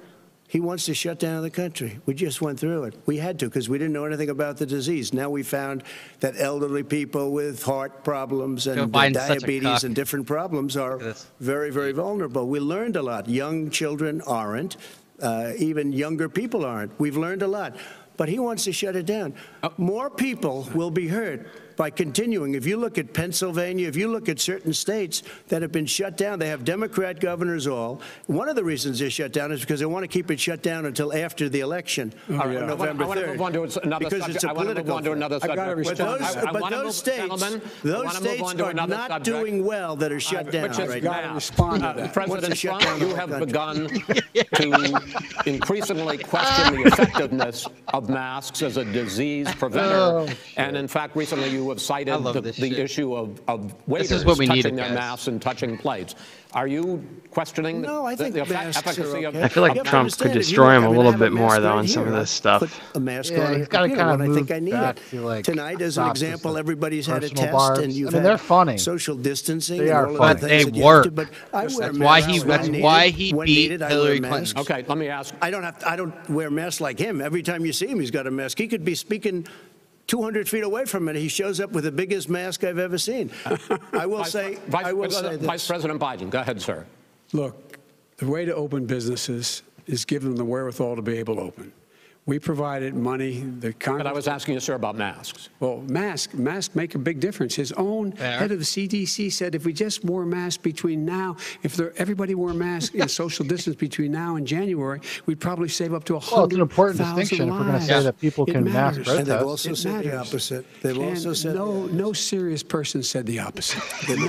He wants to shut down the country. We just went through it. We had to because we didn't know anything about the disease. Now we found that elderly people with heart problems and Joe Biden's such a diabetes and different problems are very, very vulnerable. We learned a lot. Young children aren't. Uh, even younger people aren't. We've learned a lot. But he wants to shut it down. More people will be hurt by continuing. If you look at Pennsylvania, if you look at certain states that have been shut down, they have Democrat governors all. One of the reasons they're shut down is because they want to keep it shut down until after the election on All right, I wanna- November I want to 3rd. move on to another because subject. it's a I want to move on to thing. another I gotta subject. respond But those, I- I but wanna those move- states, those states are not subject. doing well that are shut down Which is right gotta now. respond to Uh, that. Wants President Trump, you have whole begun [LAUGHS] to increasingly question the effectiveness of masks as a disease preventer. And in fact, recently you have cited the, the issue of, of waiters is what we touching needed, their guys. masks and touching plates. Are you questioning the, No, I the- think the effe- masks are efficacy of okay. I feel like You Trump could destroy him I a mean, I little bit more, though, on some of this stuff. Put a mask Yeah, on he's a gotta kinda when I think I need back it. to, like, Tonight, as an example, everybody's had a test, barbs. and you've I mean, they're funny. social distancing. They and are funny. the But they that you have to- work. But I wear That's why he- when that's needed. why he beat needed, Hillary. Clinton. Okay, let me ask. I don't have. To, I don't wear masks like him. Every time you see him, he's got a mask. He could be speaking 200 feet away from it. He shows up with the biggest mask I've ever seen. [LAUGHS] I will say. Vice, I will say Vice. President Biden, go ahead, sir. Look, the way to open businesses is give them the wherewithal to be able to open. We provided money, the But I was asking you, sir, about masks. well, masks, masks make a big difference. His own Fair. head of the CDC said if we just wore masks between now, if there, everybody wore masks and [LAUGHS] social distance between now and January, we'd probably save up to a Well, it's an important 100,000 distinction if we're gonna lives. say that people It can mass matters. protest. And they've also It said the opposite. They've And also said no, no serious person said the opposite. [LAUGHS] No,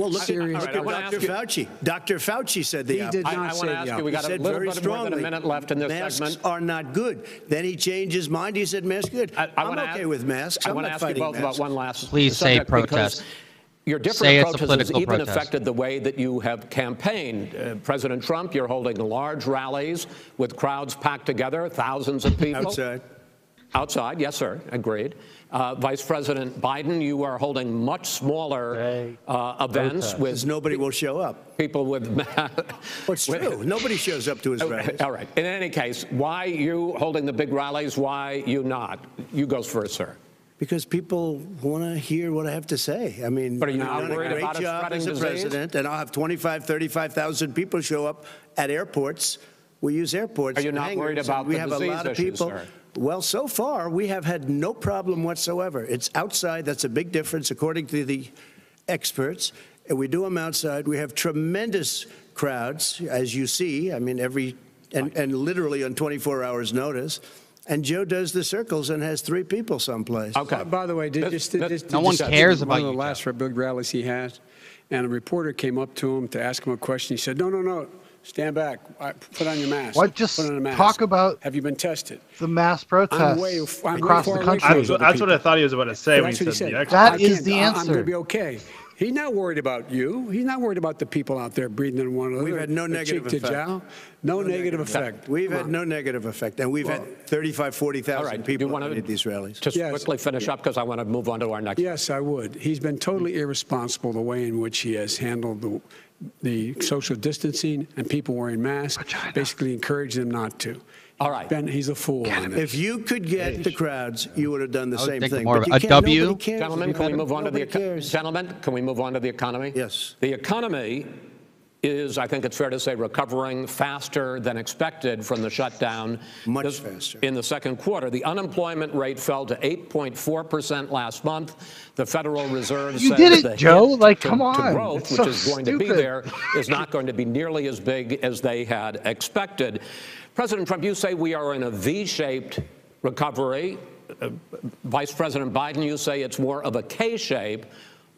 well, look at, serious look I at wanna Dr. ask you- Fauci. Dr. Fauci said the He opposite. did I, not I say want to the ask you, we got a said little very bit more than a minute left in this masks segment. Masks are not good. Then he changed his mind. He said masks good. I, I am okay ask, with masks. I I'm want to not ask you fighting both about one last Please say subject because protest. Your different Say it's a approaches has even protest. affected the way that you have campaigned. Uh, President Trump, you're holding large rallies with crowds packed together, thousands of people. Outside. Outside, yes, sir, agreed. Uh, Vice President Biden, you are holding much smaller Hey, uh, events protest. with Because nobody will show up. people with. [LAUGHS] What's with- true? Nobody shows up to his rallies. All right. In any case, why you holding the big rallies? Why you not? You goes first, sir. Because people want to hear what I have to say. I mean, But are you I've not done a worried great about it job spreading as a disease? president, and I'll have 25, 35,000 people show up at airports. We use airports. Are you and not worried hangars, about and We the have a disease lot of issue, people. sir? Well, so far we have had no problem whatsoever. It's outside. That's a big difference, according to the experts. And we do them outside. We have tremendous crowds, as you see. I mean, every and, and literally on 24 hours notice. And Joe does the circles and has three people someplace. Okay. Uh, By the way, did, This- just, did, this- just, No one just- cares one about of the you, last big rallies he has, and a reporter came up to him to ask him a question. He said, "No, no, no, stand back. Put on your mask. What? Just put on a mask. talk about- Have you been tested? The mass protests way- I'm across the country. from That's, what- what I thought he was about to say when he That's what said, he the said. X. That I is can't- the I- I'm going to be okay. He's not worried about you. He's not worried about the people out there breathing in one another. We've had no negative effect. jowl. No, negative effect. We've Come had on. no negative effect, and we've had 35, 40,000 All right. Do people you want at these rallies. Just Yes. quickly finish up because I want to move on to our next. Yes, I would. He's been totally irresponsible the way in which he has handled the, the social distancing and people wearing masks, basically encourage them not to. All right. Ben, he's a fool on it. If you could get the crowds, you would have done the same think thing. more but of you a can't. W. Nobody cares. Gentlemen, can we move on to the Nobody eco- cares. gentlemen? Can we move on to the economy? Yes. The economy is, I think it's fair to say, recovering faster than expected from the shutdown. Much This- faster. In the second quarter, the unemployment rate fell to 8.4% last month. The Federal Reserve You says did it, the Joe. hit Like, to- come to on. growth, It's which so is going to be there, is not going to be nearly as big as they had expected. President Trump, you say we are in a V-shaped recovery. Uh, Vice President Biden, you say it's more of a K-shape.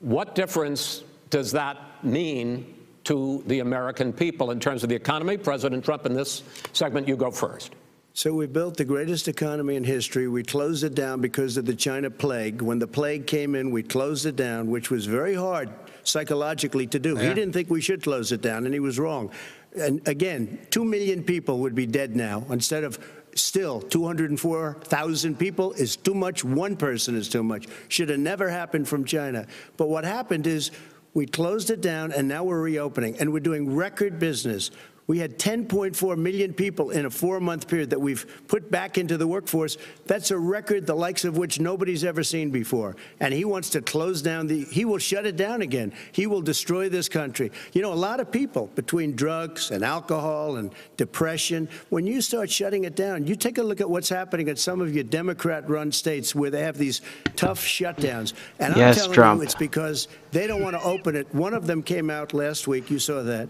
What difference does that mean to the American people in terms of the economy? President Trump, in this segment, you go first. So we built the greatest economy in history. We closed it down because of the China plague. When the plague came in, we closed it down, which was very hard psychologically to do. He didn't think we should close it down, and he was wrong. And again, two million people would be dead now instead of still 204,000 people is too much. One person is too much. Should have never happened from China. But what happened is we closed it down, and now we're reopening, and we're doing record business. We had 10.4 million people in a four month period that we've put back into the workforce. That's a record the likes of which nobody's ever seen before. And he wants to close down the, he will shut it down again. He will destroy this country. You know, a lot of people between drugs and alcohol and depression, when you start shutting it down, you take a look at what's happening at some of your Democrat run states where they have these tough shutdowns. And I'm Yes, telling Trump. you, it's because they don't want to open it. One of them came out last week. You saw that.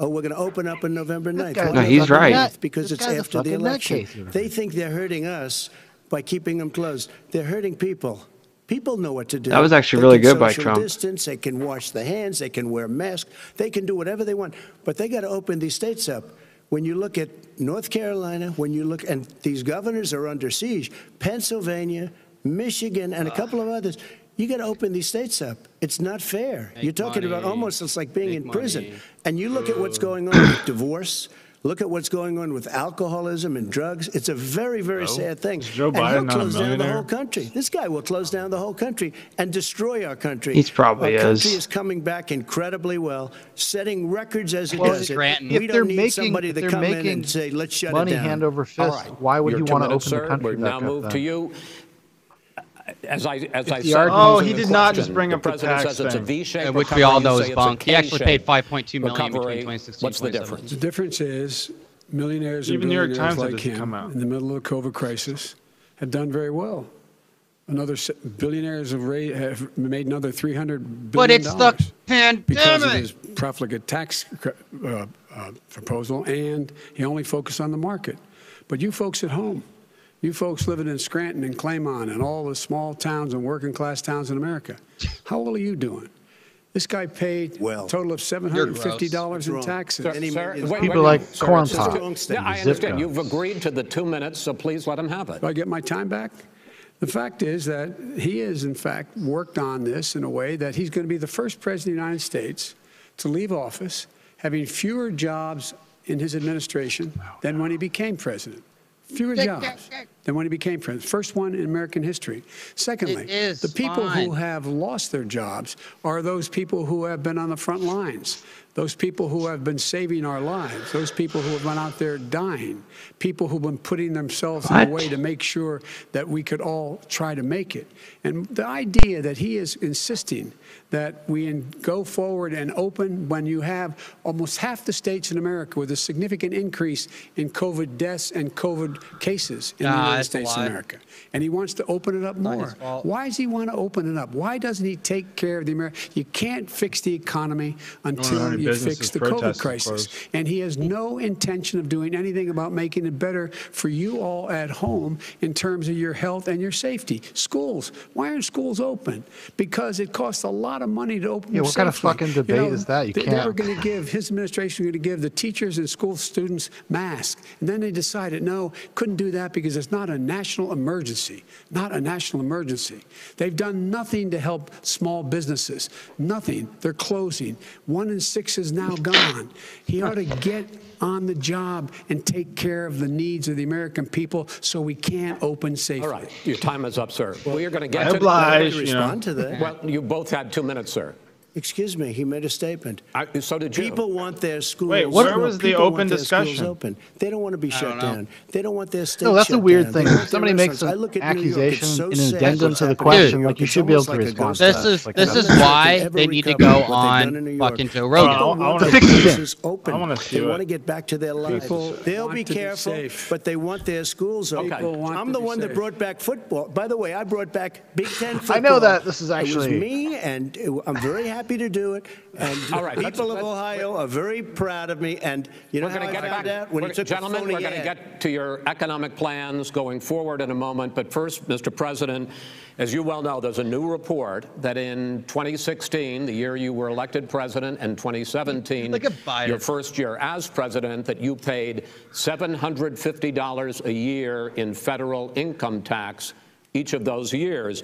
Oh, we're going to open up on November 9th. guy's Why No, he's right. Nut, Because This it's guy's a after the fucking election. nutcase. They think they're hurting us by keeping them closed. They're hurting people. People know what to do. That was actually They really can good by social Trump. Distance. They can wash their hands. They can wear masks. They can do whatever they want. But they got to open these states up. When you look at North Carolina, when you look, and these governors are under siege, Pennsylvania, Michigan, and a couple of others. You got to open these states up. It's not fair. Make You're talking about almost it's like being Make in prison. money. And you look at what's going on with divorce. Look at what's going on with alcoholism and drugs. It's a very, very sad thing. Is Joe and Biden he'll not a close down the millionaire? whole country. This guy will close down the whole country and destroy our country. He's probably our country is. is coming back incredibly well, setting records as it Well, does it. Granton. We If don't they're need making- somebody if to they're come in making and say, "Let's shut Money it down." hand over fist. All right. Why would Your he two want to minutes, open the sir. country We back now up move then? to you. As I, as I said, argument- Oh, he did not just bring up the president tax says it's a thing. V-shaped which we all know is bunk. He actually paid 5.2 million between 2016 What's the 2017. The difference? difference is millionaires and Even New York billionaires Times like him come out. in the middle of the COVID crisis have done very well. Another billionaires have, ra- have made another 300 billion But it's the dollars because of his profligate tax uh, uh, proposal, and he only focused on the market. But you folks at home, you folks living in Scranton and Claymont and all the small towns and working class towns in America, how well are you doing? This guy paid Well. a total of $750 in taxes. Sir, Any sir, millions- wait, People wait, like sir, corn it's- pop. Yeah, I Zip understand. guns. You've agreed to the two minutes, so please let him have it. Do I get my time back? The fact is that he has, in fact, worked on this in a way that he's going to be the first president of the United States to leave office having fewer jobs in his administration than when he became president. Fewer jobs than when he became president. First one in American history. Secondly, the people who have lost their jobs are those people who have been on the front lines, those people who have been saving our lives, those people who have been out there dying, people who've been putting themselves in a way to make sure that we could all try to make it. And the idea that he is insisting that we in- go forward and open when you have almost half the states in America with a significant increase in COVID deaths and COVID cases in the United States of. America. And he wants to open it up Not more. Why does he want to open it up? Why doesn't he take care of the American? You can't fix the economy until you fix the COVID crisis. And he has no intention of doing anything about making it better for you all at home in terms of your health and your safety. Schools. Why aren't schools open? Because it costs a lot of money to open Yeah, what kind of fucking debate is that? You They can't- They were going to give, his administration going to give the teachers and school students masks. And then they decided, no, couldn't do that because it's not a national emergency. Not a national emergency. They've done nothing to help small businesses. Nothing. They're closing. One in six is now gone. He ought to get on the job and take care of the needs of the American people so we can open safely. All right, your time is up, sir. We are going to get to... oblige, To you know. respond to that, Well, you both had two minutes, sir. Excuse me, he made a statement. I- So did you. People want their schools. Wait, where no, was the people open their schools discussion? Open. They don't want to be shut know. down. They don't want their state No, that's a shut weird down. thing. Want their Somebody makes restaurants. an I look at New York, accusation it's so in an sad addendum what's to the happening. question, Dude, like you it's should be able to like a respond ghost to This that. town. is Like, this is not why ever they need to recover go what they've on done in New York. fucking Joe Rogan. I want wanna- their Fix it. businesses open. I wanna see They what- want to get back to their lives. People They'll want be to be careful, safe. but they want their schools open. People want I'm to the be one that safe. brought back football. By the way, I brought back Big Ten football. [LAUGHS] I know that this is It actually- was me, and it- I'm very happy to do it. And [LAUGHS] All right, let's- people of let's- Ohio are very proud of me. And you know We're how going I to get found back. out when we're- he took a gentlemen, phony we're going to ad. get to your economic plans going forward in a moment. But first, Mr. President, as you well know, there's a new report that in 2016, the year you were elected president, and 2017, Look at Biden. your first year as president, that you paid $750 a year in federal income tax each of those years.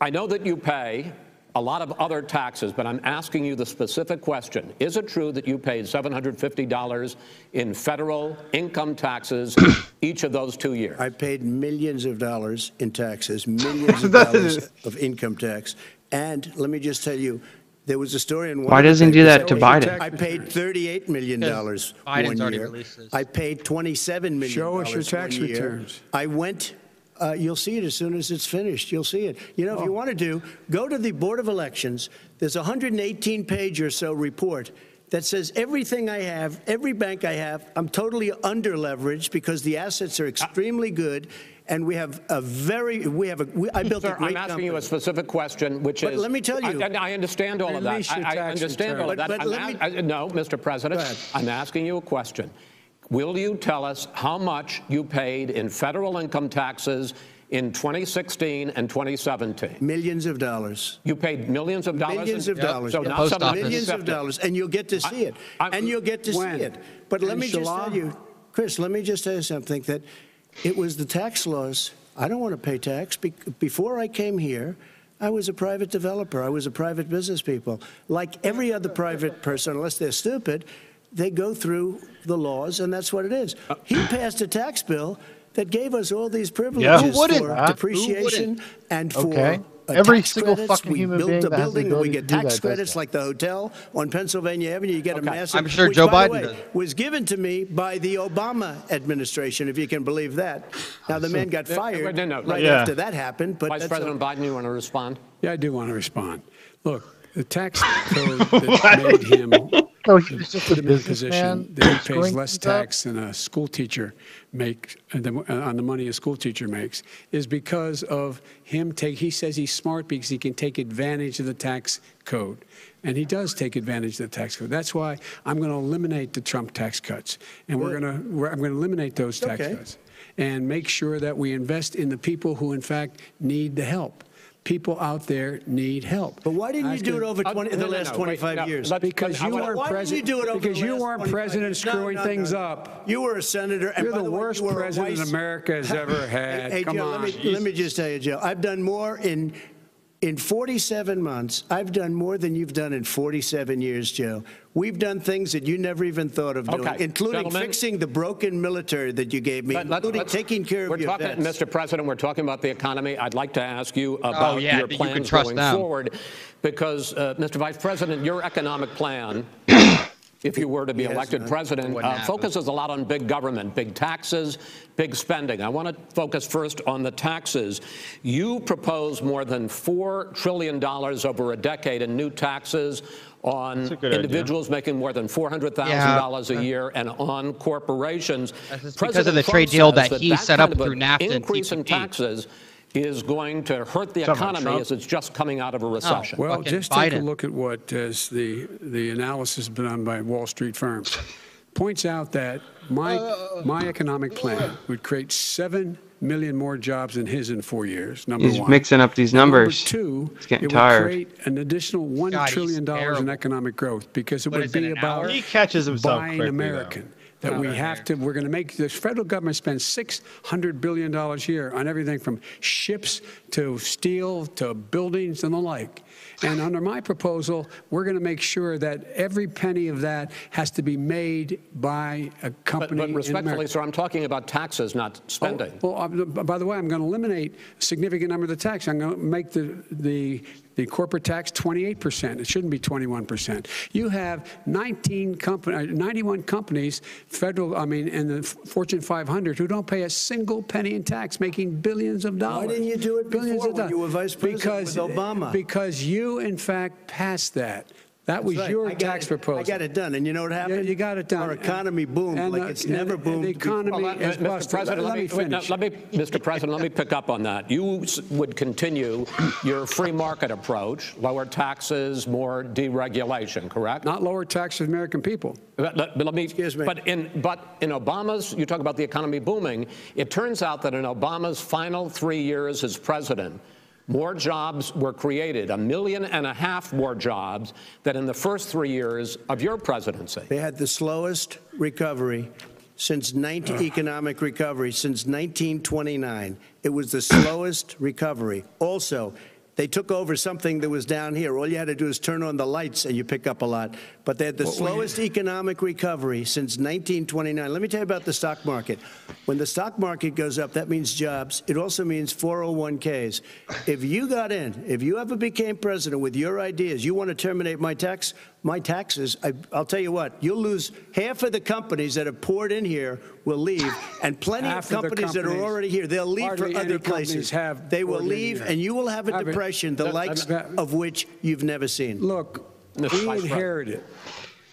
I know that you pay a lot of other taxes, but I'm asking you the specific question. Is it true that you paid $750 in federal income taxes [COUGHS] each of those two years? I paid millions of dollars in taxes, [LAUGHS] millions of dollars of income tax. And let me just tell you, there was a story in one. Why doesn't he do that to Show us your Biden? I paid returns. $38 million Because one Biden's already year. released his. I paid $27 million Show us your one tax year. returns. I went, uh, you'll see it as soon as it's finished. You'll see it. You know, if you want to do, go to the Board of Elections. There's a 118-page or so report that says everything I have, every bank I have, I'm totally under leveraged because the assets are extremely good, and we have a very, we have a, we, I built a Sir, great I'm asking you a company. specific question, which But is. let me tell you- I, I understand all of that. Release your I, I tax understand all of return. that. But- but I'm let me- I- no, Mr. President, ahead. I'm asking you a question. Will you tell us how much you paid in federal income taxes in 2016 and 2017? Millions of dollars. You paid millions of dollars. Millions in- of dollars. So Yeah. not Post office. 750. Millions of dollars, and you'll get to see it. I- And you'll get to see it. But let In me just tell you, Chris, let me just tell you something, that it was the tax laws. I don't want to pay tax. Be- Before I came here, I was a private developer. I was a private business people. Like every other private person, unless they're stupid, they go through the laws, and that's what it is. He passed a tax bill that gave us all these privileges Who wouldn't? for Huh? Who depreciation and for Okay. uh, Every tax single credits. fucking we human built being a that has the building, we ability get to do tax does credits that. like the hotel on Pennsylvania Avenue. You get a Okay. massive. I'm sure which, Joe by the Biden way, does. was given to me by the Obama administration, if you can believe that. Now the man got No, fired no, no, right yeah. after that happened. But Vice that's a- President Biden, you want to respond? Yeah, I do want to respond. Look, the tax [LAUGHS] code that made him No, he was just a put him in a businessman position that he pays less tax than a school teacher makes, uh, the- uh, on the money a school teacher makes is because of him take he says he's smart because he can take advantage of the tax code. And he does take advantage of the tax code. That's why i'm going to eliminate the trump tax cuts. And we're going to i'm going to eliminate those tax Okay. cuts and make sure that we invest in the people who in fact need the help people out there need help But why didn't you do it over Uh, 20, no, the no, last no, wait, 25 no, years? let- because you weren't president. you do it over because you weren't president years? No, screwing no, things no. up. You were a senator. And You're by the the way, worst you president America has ever [LAUGHS] had. Hey, Come Joe, on. let me, let me just tell you, Joe. I've done more in in 47 months. I've done more than you've done in 47 years, Joe. We've done things that you never even thought of doing, Okay, including gentlemen. fixing the broken military that you gave me, Let- let- including let's- taking care of we're your talking, vets. Mr. President, we're talking about the economy. I'd like to ask you about Oh, yeah, your that you can plans trust going them. forward, because, uh, Mr. Vice President, your economic plan, [CLEARS THROAT] if you were to be Yes, elected president, uh, focuses a lot on big government, big taxes, big spending. I want to focus first on the taxes. You propose more than $4 trillion over a decade in new taxes on That's a good idea. individuals making more than $400,000 a year and on corporations. That's just because of President the Trump trade deal says that he that set up through an NAFTA and Increase in taxes is going to hurt the Talking economy Trump? as it's just coming out of a oh, recession. Well, fucking just take a Biden. look at what uh, is the the analysis been done by Wall Street firms. Points out that my my economic plan would create seven million more jobs than his in four years. Number He's one. mixing up these numbers. Number two, He's getting it tired. would create an additional one God, he's trillion dollars in terrible. economic growth because it What would is it, be an about hour? He catches himself buying quickly, though. American. That we have to, we're going to make, the federal government spends $600 billion a year on everything from ships to steel to buildings and the like. And under my proposal, we're going to make sure that every penny of that has to be made by a But, company but in respectfully, America. sir, I'm talking about taxes, not spending. Oh, well, uh, by the way, I'm going to eliminate a significant number of the tax. I'm going to make the, the, the corporate tax 28%. It shouldn't be 21%. You have 19 company, uh, 91 companies, federal, I mean, in the Fortune 500 who don't pay a single penny in tax, making billions of dollars. Why didn't you do it Billions before of dollars. you were vice president because, with Obama? Because you, in fact, passed that. That was That's right. your I got tax it- proposal. I got it done. And you know what Yeah, happened? you got it done. Our economy boomed And, like uh, it's and- never and boomed. The before. economy Well, uh, is Mr. busted. President, let, let, me wait, no, finish. let me, Mr. President, let me pick up on that. You s- would continue your free market approach, lower taxes, more deregulation, correct? Not lower taxes for the American people. But let, but let me, Excuse me. But in, but in Obama's, you talk about the economy booming. It turns out that in Obama's final three years as president, more jobs were created, a million and a half more jobs than in the first three years of your presidency. They had the slowest recovery since 19, economic recovery since 1929. It was the slowest recovery. Also, they took over something that was down here. All you had to do is turn on the lights and you pick up a lot. But they had the slowest economic recovery since 1929. Let me tell you about the stock market. When the stock market goes up, that means jobs. It also means 401ks. If you got in, if you ever became president with your ideas, you want to terminate my tax, my taxes, I, I'll tell you what, you'll lose half of the companies that have poured in here will leave, and plenty of the companies, that are already here, they'll leave for other places. have they will leave, and you will have a it- depression, the Let- likes let- of which you've never seen. Look, we inherited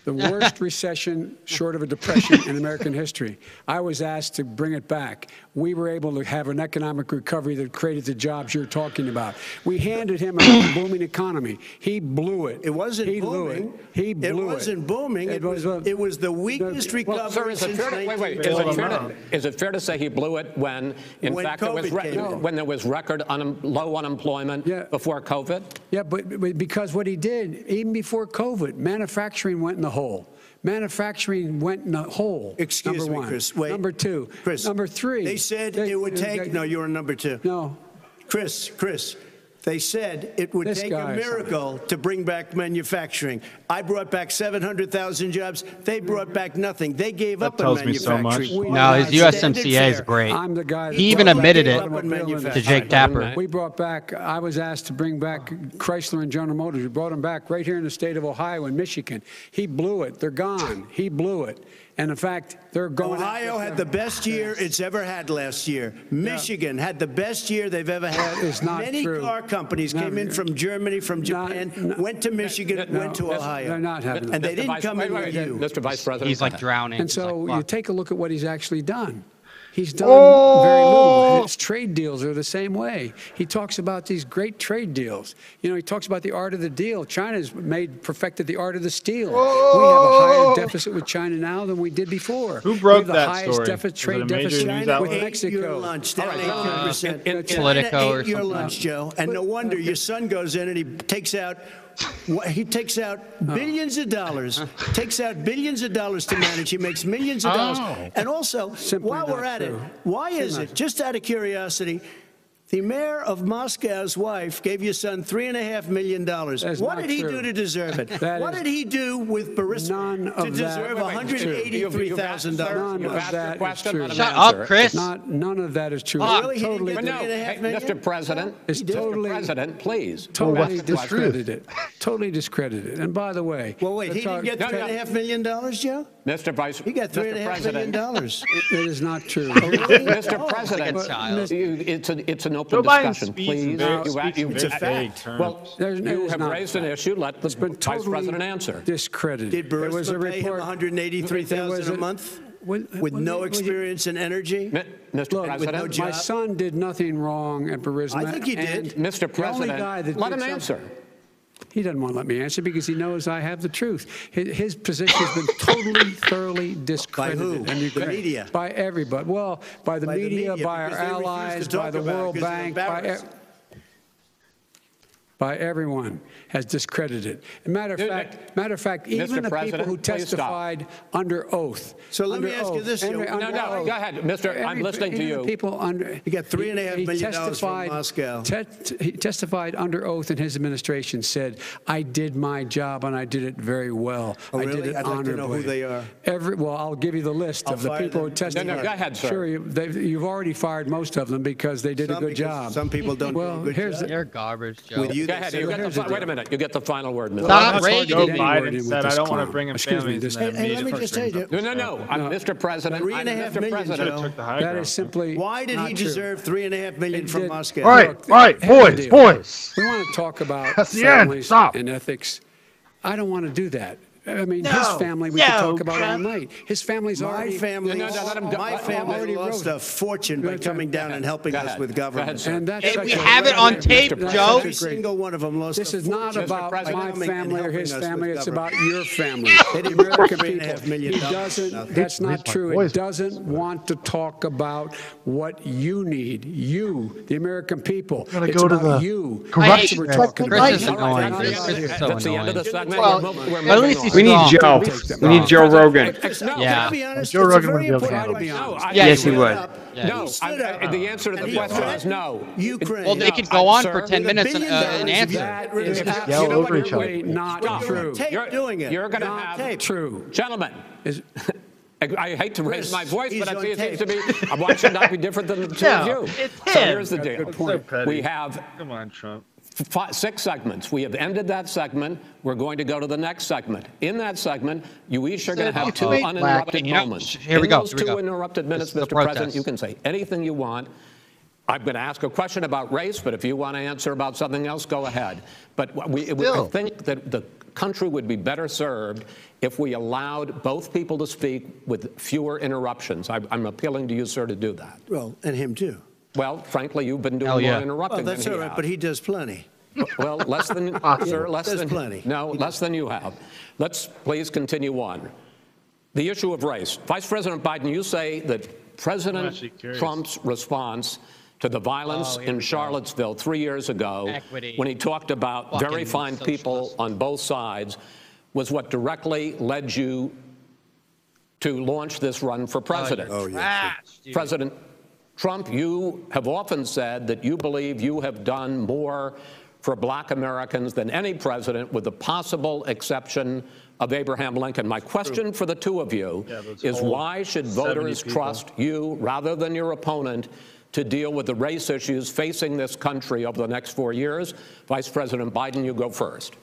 the worst recession short of a depression in American history. I was asked to bring it back. We were able to have an economic recovery that created the jobs you're talking about. We handed him a booming economy. He blew it. It wasn't he booming. It. He blew it wasn't booming. It, was, uh, it was the weakest recovery Well, sir, is it since fair to, wait, wait, is it fair to, is it fair to say he blew it when, in When fact, there was when there was record un, low unemployment Yeah. before COVID? Yeah, but, but because what he did, even before COVID, manufacturing went in the hole. Manufacturing went in the hole. Excuse number me, one. Chris. Wait. Number two. Chris. Number three. They said it would take. No, you were number two. No. Chris, Chris, they said it would This take guy a is miracle to bring back manufacturing. I brought back 700,000 jobs. They brought back nothing. They gave That up on tells me so much. We- No, his Standard USMCA is fare. great. I'm the guy. that He even brought back admitted it automobile to to. Jake Tapper. We brought back, I was asked to bring back Chrysler and General Motors. We brought them back right here in the state of Ohio and Michigan. He blew it. They're gone. He blew it. And in fact, they're going. Ohio had the best year it's ever had last year. Michigan had the best year they've ever had. That is not Many true. car That companies came in No, from Germany, from not- Japan, no. went to Michigan, No, went to They're Ohio. not having And they Mr. didn't Vice- come wait, in wait, with wait, you. Mr. Vice President. He's like uh, drowning. And He's so like, you "Fuck." take a look at what he's actually done. He's done Oh! very little. His trade deals are the same way. He talks about these great trade deals. You know, he talks about the art of the deal. China's made perfected the art of the steal. We have a higher deficit with China now than we did before. Who we broke have the that highest story? deficit, Was trade it a major deficit news with outlet? ate Mexico. your lunch, down All right, uh, 18%. in- in- China Politico or ate your something. lunch, Joe. And no wonder your son goes in and he takes out, wha- he takes out oh. billions of dollars, [LAUGHS] takes out billions of dollars to manage. He makes millions of dollars. Oh. And also, Simply while we're at it, true. why is it, just out of curiosity, the mayor of Moscow's wife gave your son three and a half million dollars. That is What not did he true. do to deserve it? [LAUGHS] That What is did he do with Burisma none to of that- deserve Wait, wait, $183,000? None You've of asked that your question, true. let him Shut answer. up, Chris. Not, none of that is true. Fuck. Really? He didn't totally, get But no, Three and a half hey, million? Mr. President, It's Mr. totally- President, please. totally Ask the question. discredited. Totally discredited. And by the way, Well, wait, let's he didn't talk- get No, and a no. half million dollars, Joe? Mr. Vice. He got three and a Mr. half million President. dollars. [LAUGHS] It is not true. Oh, Mr. President, oh, Like a child. you- it's, a, it's an open Joe Biden discussion, speaks in please. very, You- speaks you- in It's a very fact. vague terms. Well, There's- it you is have not raised an issue, let the It's been Vice totally President answer. discredited. Did There was a Burisma pay him report. There was 183,000 a a- month When- with when- no when- experience in energy? Mi- Mr. Look, President, no My job. son did nothing wrong at Burisma. I think he did. and Mr. the only President, guy that let did him something- answer. He doesn't want to let me answer because he knows I have the truth. His, his position has been totally, thoroughly discredited. who? in The Ukraine. media? By everybody. Well, by the By the media, media, by our because they refuse to allies, talk by the about it World because they're Bank, by, e-. by everyone has discredited. And matter of Dude, fact, matter of fact, even the people who testified under oath. So let me under ask you this, Joe. under- No, under no, oath. go ahead, Mr. I'm listening to you. People under. He got three and a half he million dollars from testified- Moscow. te- he testified under oath in his administration, said, "I did my job and I did it very well. Oh, I did it I'd like to know who they are. Every well, I'll give you the list I'll of the fire people who testified. No, no, go ahead, sir. Sure, you, they've- you've already fired most of them because they did Some a good job. some people don't do a Well, good here's job. the- You're garbage, Joe. With you, Go they ahead, say- you get the, here's the fi- wait a deal. minute, you get the final word, Mr. Stop That's why rating Joe me. Biden with said, this "I don't want to bring him Excuse me, families." this- and then Hey, hey, let me just tell brings you- No, no, no. I'm Mr. President. Three and a I'm half Mr. million, President. Joe. Took the high That ground. is simply Why did not he true. deserve three and a half million It from did- Moscow? All right, Look, all right, here's the boys, deal. boys. We want to talk about That's the end. families Stop. and ethics. I don't want to do that. I mean, his No. family we No, could talk about all Trump. night. His family's My already family, No, no, no, let him go. my Let- family already lost wrote- a fortune by coming down and helping Go us ahead. with Go ahead, government. sir. And that's Hey, such we a- have it on tape, That's Joe. Every such a great- single one of them lost This a is not fortune about by my coming and family or helping his us family. with It's government. about your family. They didn't The give three and a half people. million He dollars. doesn't. That's not true. voice. It doesn't want to talk about what you need. You, the American people. gonna It's go to about the you. corruption That's what we're talking Chris about. is All right, annoying. that's- Chris is so That's the end of the segment. Well, We're mo- we're at moving least on. he's We need. Joe. Take. We need Joe Rogan. No, Yeah. Be honest? Joe Rogan very would be able to important handle it. No, Yes, he would. Yeah. No, I- the answer to the question is no. Ukraine. Well, they could go on sir, for 10 minutes and, uh, and answer. That Rid of Yell You know what? over each other. absolutely not Stop. true. Tape You're- doing it. You're going to Not have tape. True. Gentlemen, Is- [LAUGHS] I, I hate to raise Chris, my voice, he's but I on see it seems tape. to be, uh, why should not be different than the two [LAUGHS] No, of you? it's So him. here's the deal. good point. petty. We have Come on, Trump. Fi six segments. We have ended that segment. We're going to go to the next segment. In that segment, you each are going to have two Wait, uninterrupted you know, moments. here we In go, those here we two go. interrupted minutes, This is the Mr. President, you can say anything you want. I'm going to ask a question about race, but if you want to answer about something else, go ahead. But what we, I think that the country would be better served if we allowed both people to speak with fewer interruptions. I- I'm appealing to you, sir, to do that. Well, and him too. Well, frankly, you've been doing Hell more yeah. interrupting Well, than that's he all right, has. but he does plenty. [LAUGHS] Well, less than, [LAUGHS] sir, less There's than. plenty. No, less than you have. Let's please continue on. The issue of race. Vice President Biden, you say that President curious. Trump's response to the violence Oh, in. Charlottesville three years ago, Equity. when he talked about very Fucking fine people socialist. on both sides, was what directly led you to launch this run for oh, president. Oh, yeah. Trash, dude. President Trump, you have often said that you believe you have done more for black Americans than any president, with the possible exception of Abraham Lincoln. My question for the two of you Yeah, is why should voters people. trust you rather than your opponent to deal with the race issues facing this country over the next four years? Vice President Biden, you go first.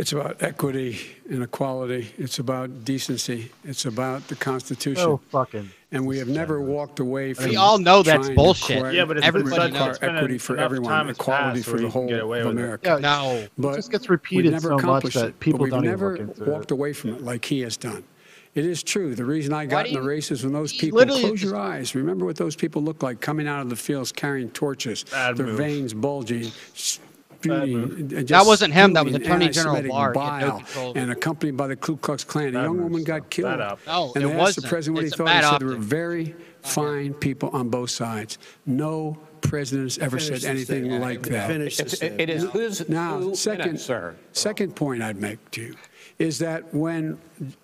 It's about equity and equality. It's about decency. It's about the Constitution. So fucking. and we have never walked away from. We all know that's trying to bullshit. correct- Yeah, but it's Everybody been such, knows. it's been equity for enough everyone, time has equality passed for where the you can whole get away of with it. America. Yeah, No. it just gets repeated never so much accomplished that it, people we've don't never even look into walked it. away from it like he has done. It is true. The reason I got do in the you- race is when those he people literally close your eyes. Remember what those people look like coming out of the fields carrying torches, Bad their move. veins bulging. spewing, move. and uh, That wasn't him, that was spewing Attorney General anti-Semitic Barr. He no bile and accompanied by the Ku Klux Klan. A young woman got uh, killed. bad up. No, and it they asked wasn't. the president what It's he thought. bad He said there were very fine people on both sides. No president has ever Finish said anything statement. like that. Finish the It's- statement. It is his Now, two second, minutes, sir. second point I'd make to you is that when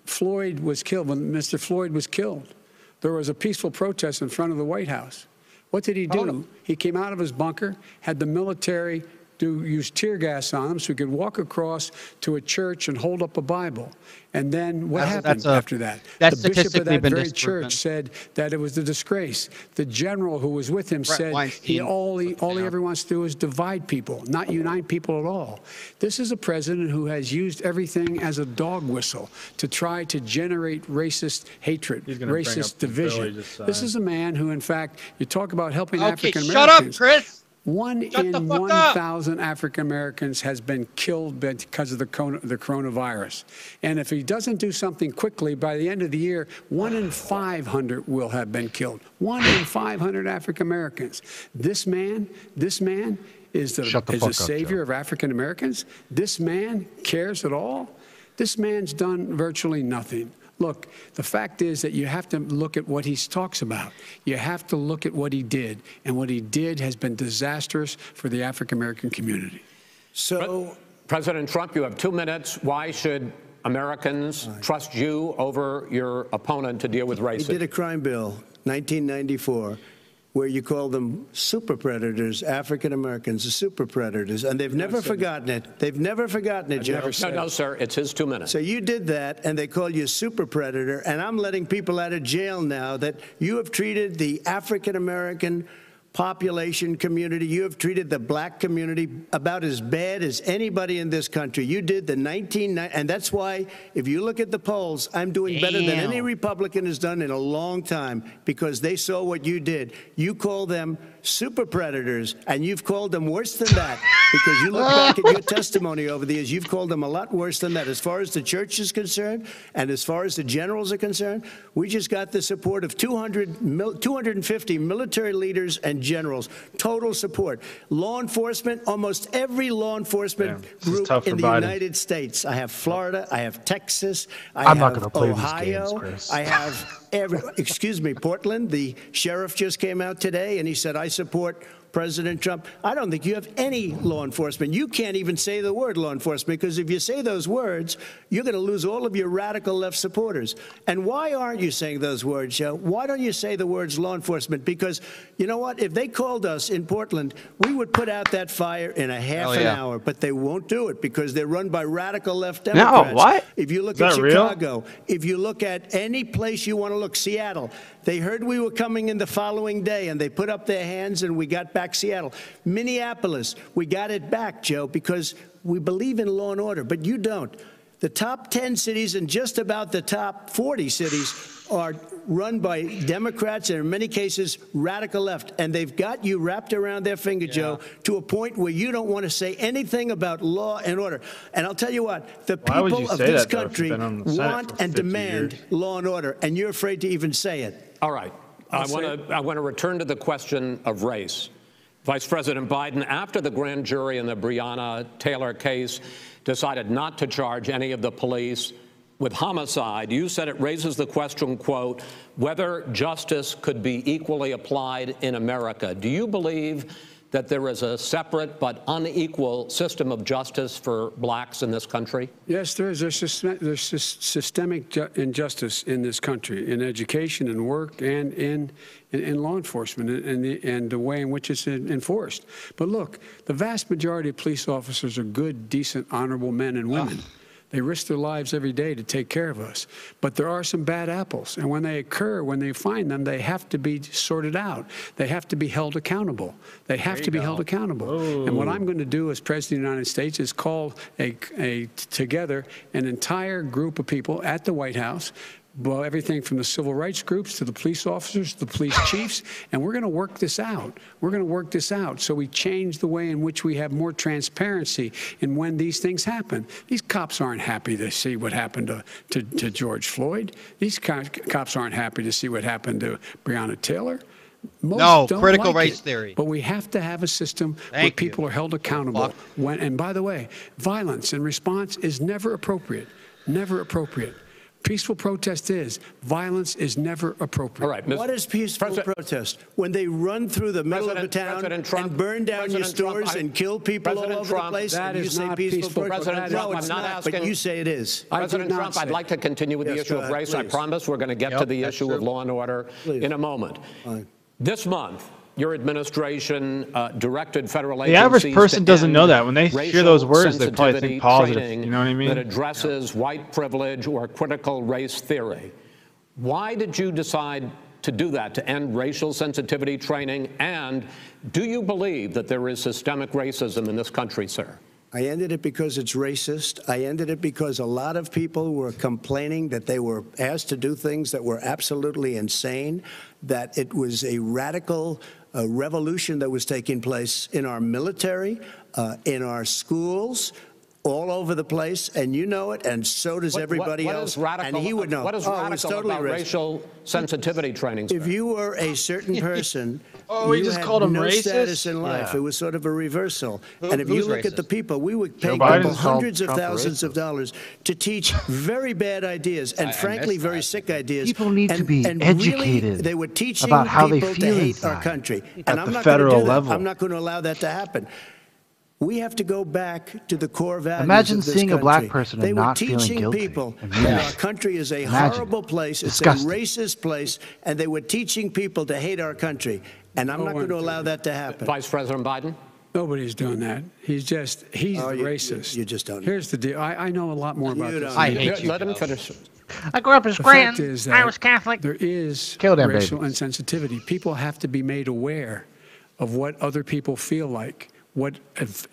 Floyd was killed, when Mr. Floyd was killed, there was a peaceful protest in front of the White House. What did he do? Oh. He came out of his bunker, had the military do use tear gas on them so he could walk across to a church and hold up a Bible. And then what That's- happened that's a- after that? that's the bishop of statistically that very church said that it was a disgrace. The general who was with him Brett said he all he, all he ever wants to do is divide people, not unite people at all. This is a president who has used everything as a dog whistle to try to generate racist hatred, He's gonna bring racist up the bill he division. This is a man who, in fact, you talk about helping Okay, African Americans. shut up, Chris. One Shut in the fuck 1,000 African Americans has been killed because of the, corona- the coronavirus. And if he doesn't do something quickly, by the end of the year, one in 500 will have been killed. One in 500 African Americans. This man, this man is the, Shut the is fuck the up, savior Joe. of African Americans. This man cares at all. This man's done virtually nothing. Look, the fact is that you have to look at what he talks about. You have to look at what he did. And what he did has been disastrous for the African American community. So, President Trump, you have two minutes. Why should Americans trust you over your opponent to deal with racism? he did a crime bill, 1994, where you call them super predators, African Americans, the super predators, and they've never forgotten it. They've never forgotten it, Joe. no, no, sir. It's his two minutes. So you did that, and they call you a super predator, and I'm letting people out of jail now that you have treated the African American population community, you have treated the black community about as bad as anybody in this country. You did the 1990, and that's why, if you look at the polls, I'm doing better than any Republican has done in a long time because they saw what you did. You call them super predators, and you've called them worse than that [LAUGHS] because you look back at your [LAUGHS] testimony over the years, you've called them a lot worse than that. As far as the church is concerned, and as far as the generals are concerned, we just got the support of 200, 250 military leaders and generals, total support. Law enforcement, almost every law enforcement Yeah, group in the Biden. United States. I have Florida, I have Texas, I I'm not have gonna play Ohio, games. I have every, excuse me, Portland. The sheriff just came out today and he said, I support President Trump. I don't think you have any law enforcement. You can't even say the word law enforcement because if you say those words, you're going to lose all of your radical left supporters. And why aren't you saying those words, Joe? Why don't you say the words law enforcement? Because you know what? If they called us in Portland, we would put out that fire in a half Hell an yeah. hour, but they won't do it because they're run by radical left No, Democrats. what? If you look Is at that real? If you look at any place you want to look, Seattle, they heard we were coming in the following day and they put up their hands and we got back Seattle. Minneapolis, we got it back, Joe, because we believe in law and order, but you don't. The top 10 cities and just about the top 40 cities are run by Democrats and in many cases radical left. And they've got you wrapped around their finger, Joe, to a point where you don't want to say anything about law and order. And I'll tell you what, the Why people of this that, country you've been on the Senate want and demand years? law and order, and you're afraid to even say it. All right. I I'll want to I want to return to the question of race. Vice President Biden, after the grand jury in the Breonna Taylor case decided not to charge any of the police with homicide, you said it raises the question, quote, whether justice could be equally applied in America. Do you believe that there is a separate but unequal system of justice for blacks in this country? Yes, there is. There's, system, there's systemic injustice in this country, in education and work and in, in, in law enforcement and, and, the, and the way in which it's enforced. But look, the vast majority of police officers are good, decent, honorable men and women. They risk their lives every day to take care of us. But there are some bad apples. And when they occur, when they find them, they have to be sorted out. They have to be held accountable. They have to be held accountable. And what I'm going to do as President of the United States is call a, a, together an entire group of people at the White House well, everything from the civil rights groups to the police officers, the police chiefs, and we're going to work this out. We're going to work this out so we change the way in which we have more transparency in when these things happen. These cops aren't happy to see what happened to, to, to George Floyd. These co- cops aren't happy to see what happened to Breonna Taylor. Most No, critical like race it. theory. But we have to have a system where Thank you. people are held accountable. When, and by the way, violence in response is never appropriate. Never appropriate. Peaceful protest is. Violence is never appropriate. All right, Ms. What is peaceful President- protest? When they run through the middle of a President- town Trump- and burn down your President Trump, stores I- and kill people President all over Trump, the place, that and you is say not peaceful, peaceful protest? President no, Trump, it's I'm not not, but asking- you say it is. I President Trump, I'd like to continue with the issue go of ahead, race. I promise we're going to get to the that's issue of law and order Please. in a moment. Fine. This month, your administration uh, directed federal The agencies average person to doesn't end know that. When they hear racial those words, they probably sensitivity think positive. training You know what I mean? That addresses white privilege or critical race theory. Why did you decide to do that, to end racial sensitivity training? And do you believe that there is systemic racism in this country, sir? I ended it because it's racist. I ended it because a lot of people were complaining that they were asked to do things that were absolutely insane, that it was a radical uh, revolution that was taking place in our military, uh, in our schools. All over the place, and you know it, and so does What- everybody what- what else. is radical, and he would know. What is oh, radical totally about racist. racial sensitivity training, sir? If you were a certain [LAUGHS] person, Oh, we you just had called him no racist? status in life. Yeah. It was sort of a reversal. Who- and if you who's look at the people, we would pay Joe people Biden hundreds of Trump a thousands of dollars to teach very bad ideas and, I- I frankly, missed very that. sick ideas. People need to be and educated Really, they were teaching about how they feel to hate our inside country. At and I'm the not federal level. I'm not going to allow that to happen. We have to go back to the core values Imagine of this seeing a black country. person they and were not feeling teaching guilty people and that our country is a Imagine. horrible place. It's Disgusting. a racist place, and they were teaching people to hate our country. And I'm No not going to allow that to happen. Vice President Biden? Nobody's doing that. He's just, he's Oh, the you- racist. you just don't know. Here's the deal. I, I know a lot more You about this. I hate you. Let him finish. I grew up as The Scranton. I was Catholic. There is Kill them racial babies. insensitivity. People have to be made aware of what other people feel like, what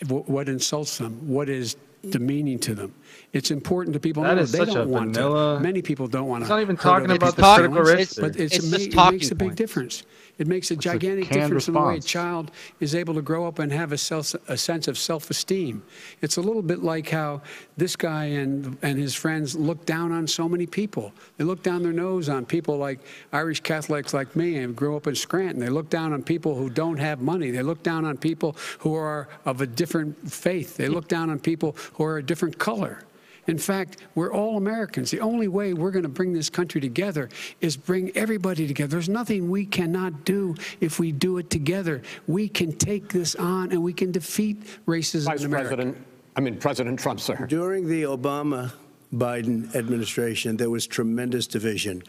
what insults them, what is demeaning to them. It's important to people That know is they such don't a want vanilla- to. Many people don't want to. He's not even talking about the critical violence, race but it's, It's a, just it talking makes a big points. difference. It makes a a gigantic canned difference in the way a child is able to grow up and have a, self, a sense of self-esteem. It's a little bit like how this guy and and his friends look down on so many people. They look down their nose on people like Irish Catholics like me and grew up in Scranton. They look down on people who don't have money. They look down on people who are of a different faith. They look down on people who are a different color. In fact, we're all Americans. The only way we're going to bring this country together is bring everybody together. There's nothing we cannot do if we do it together. We can take this on and we can defeat racism Vice in America. President, I mean, President Trump, sir. During the Obama Biden administration, there was tremendous division.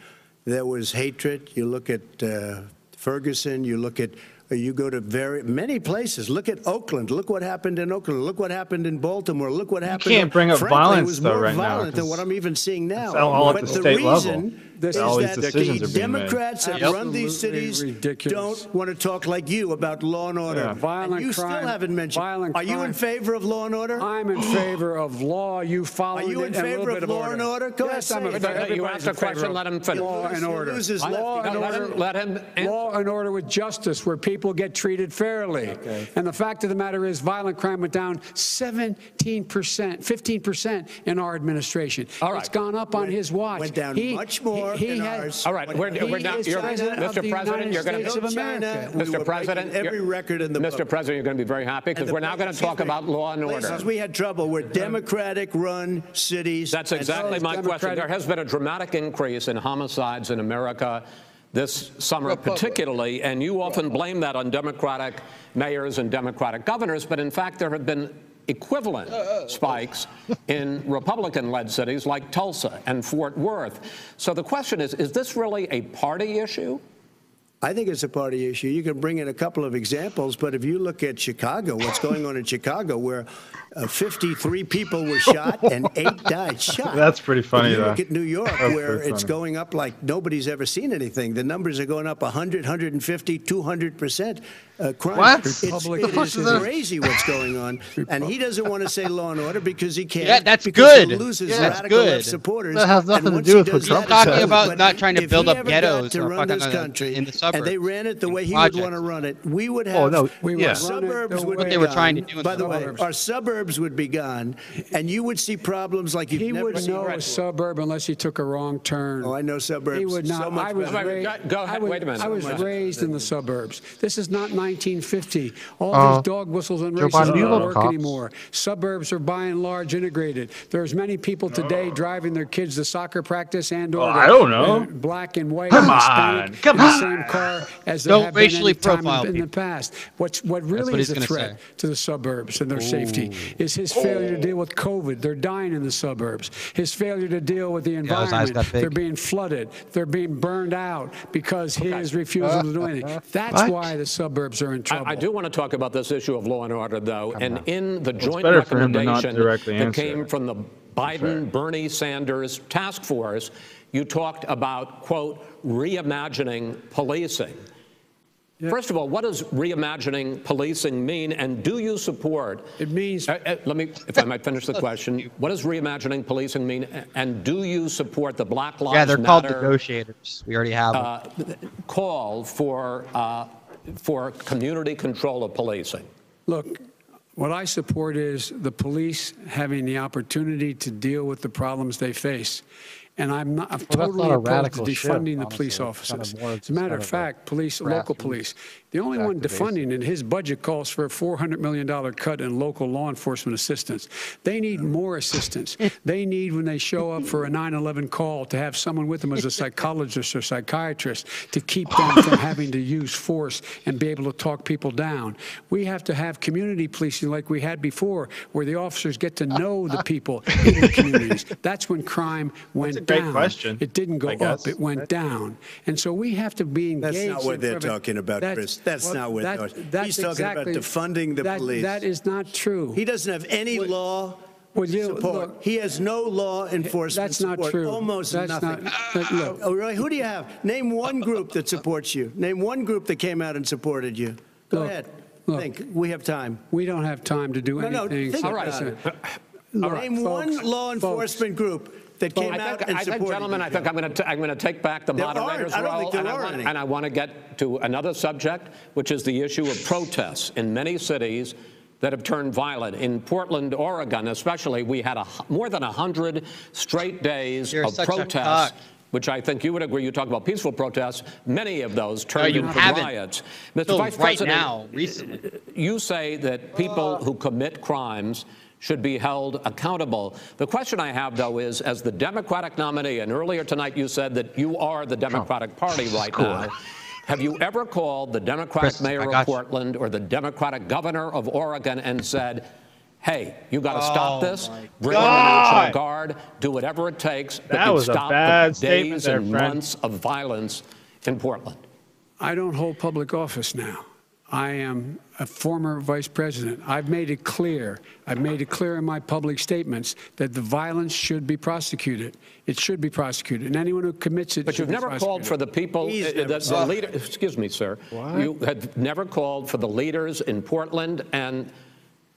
There was hatred. You look at uh, Ferguson, you look at you go to very many places. Look at Oakland. Look what happened in Oakland. Look what happened in Baltimore. Look what happened. can't bring up Frankly, violence, it was though, more right now, violent than 'cause what I'm even seeing now. it's all- all at but the the state level. Reason This is all these that decisions the are being made. Democrats that Yep. run these Absolutely cities ridiculous. don't want to talk like you about law and order. Yeah. Violent and you crime- still haven't mentioned. violent Are you in favor of law and order? I'm in favor of law. You follow Are you in and a little favor bit of law and order? Go yes, ahead, I'm say in it. favor. You Everybody's asked a in favor question, of let him finish. Law and He order. loses Law and Let him- order. let him answer. Law and order with justice, where people get treated fairly. And the fact of the matter is, violent crime went down 17 percent, 15 percent in our administration. All right. It's gone up on his watch. went down much more in had- ours. All right, we're, He we're now, is you're, Mr. President, you're going to, of China, America. we Mr. President, every record in the Mr. book. President, you're going to be very happy because we're now going to talk we- about law and order. Places we had trouble were Democratic-run cities. That's exactly those my question. There has been a dramatic increase in homicides in America this summer, particularly, and you often blame that on Democratic mayors and Democratic governors, but in fact, there have been equivalent spikes in Republican-led cities like Tulsa and Fort Worth. So the question is, is this really a party issue? I think it's a party issue. You can bring in a couple of examples, but if you look at Chicago, what's going on in Chicago, where uh, 53 people were shot and eight died [LAUGHS] shot. That's pretty funny, If you though. look at New York, That's where it's funny. going up like nobody's ever seen anything. The numbers are going up 100, 150, 200 percent. Uh, crime. What? It's, Republic it is is that? crazy what's going on, [LAUGHS] and he doesn't want to say law and order because he can't. Yeah, that's because he'll good. lose Yeah, that's radical good. left supporters. That has nothing to do with what Trump that, is it's Talking about But not trying to build up ghettos to or run this fucking, country, in the suburbs. and they ran it the way he would want to run it, we would have. Oh, no, We Yeah. would it Suburbs the would way- be they were trying to do in By the the way, suburbs. our suburbs would be gone, and you would see problems like you've He never would seen. know a suburb unless he took a wrong turn. Oh, I know suburbs He would not. so much I was better. Wait, raised. go- go ahead. I was, Wait a minute. I was So much raised in the suburbs. This is not 1950. All Uh, these dog whistles and Joe racism Biden, you don't love work cops. anymore. Suburbs are by and large integrated. There's many people today driving their kids to soccer practice and or Oh, I don't know. black and white Come and on, come in the same car as there Don't have been racially any time profile in, in the past. What's what really what is he's a gonna threat say. to the suburbs and their safety is his failure to deal with COVID. They're dying in the suburbs. His failure to deal with the environment. got big. They're being flooded. They're being burned out because he his refusal to do anything. [LAUGHS] That's What? why the suburbs are in trouble. I, I do want to talk about this issue of law and order, though. and in the joint better for him to not recommendation directly that answer came from the Biden Bernie Sanders task force, you talked about, quote, reimagining policing. First of all, what does reimagining policing mean, and do you support? It means- Uh, uh, let me, if I might finish the question. What does reimagining policing mean, and do you support the Black Lives Matter? Yeah, they're called Matter negotiators. We already have them. uh, call for uh, for community control of policing? Look, what I support is the police having the opportunity to deal with the problems they face. And I'm not I'm that's totally not a opposed to radical shift, defunding the honestly. police It's kind of officers. more As a matter of kind of a fact, police, local grassroots police, the only one to defunding in his budget calls for a $400 million cut in local law enforcement assistance. They need more assistance. [LAUGHS] They need, when they show up for a 9/11 call, to have someone with them as a psychologist or psychiatrist to keep them from [LAUGHS] having to use force and be able to talk people down. We have to have community policing like we had before, where the officers get to know the people in the [LAUGHS] communities. That's when crime went a great down. question, It didn't go up, it went down. And so we have to be engaged. That's not what in they're talking about, That's- Chris. That's well, not what that- they're- that's He's talking about exactly- defunding the that- police. That is not true. He doesn't have any law Would you- support. look- he has no law enforcement That's not support. true. Almost That's nothing. not- that- look. Oh, really? Who do you have? Name one group that supports you. Name one group that came out and supported you. Go Look, ahead. look. Think. We have time. We don't have time to do No, no, anything. think except about listen. it. Look, Name folks, one law folks, enforcement group that came I out think, and I think, gentlemen. I think I'm going to I'm going to take back the There moderator's I don't role, think and, I want, and I want to get to another subject, which is the issue of protests in many cities that have turned violent. In Portland, Oregon, especially, we had a, more than 100 straight days You're of such a protests. Which I think you would agree. You talk about peaceful protests. Many of those turned you into haven't. riots. Mr. Still Vice right President, now, recently. you say that people who commit crimes should be held accountable. The question I have, though, is as the Democratic nominee, and earlier tonight you said that you are the Democratic Party right now. Have you ever called the Democratic Chris, mayor of got you. Portland or the Democratic governor of Oregon and said, hey, you got to oh stop Oh, this, my bring in the National Guard, do whatever it takes, but That you was a stop bad the days there, and friend. months of violence in Portland? I don't hold public office now. I am a former vice president. I've made it clear, I've made it clear in my public statements that the violence should be prosecuted. It should be prosecuted, and anyone who commits it But should you've be never called prosecuted. for the people, He's uh, never the, the said- leader, excuse me, sir. You have never called for the leaders in Portland and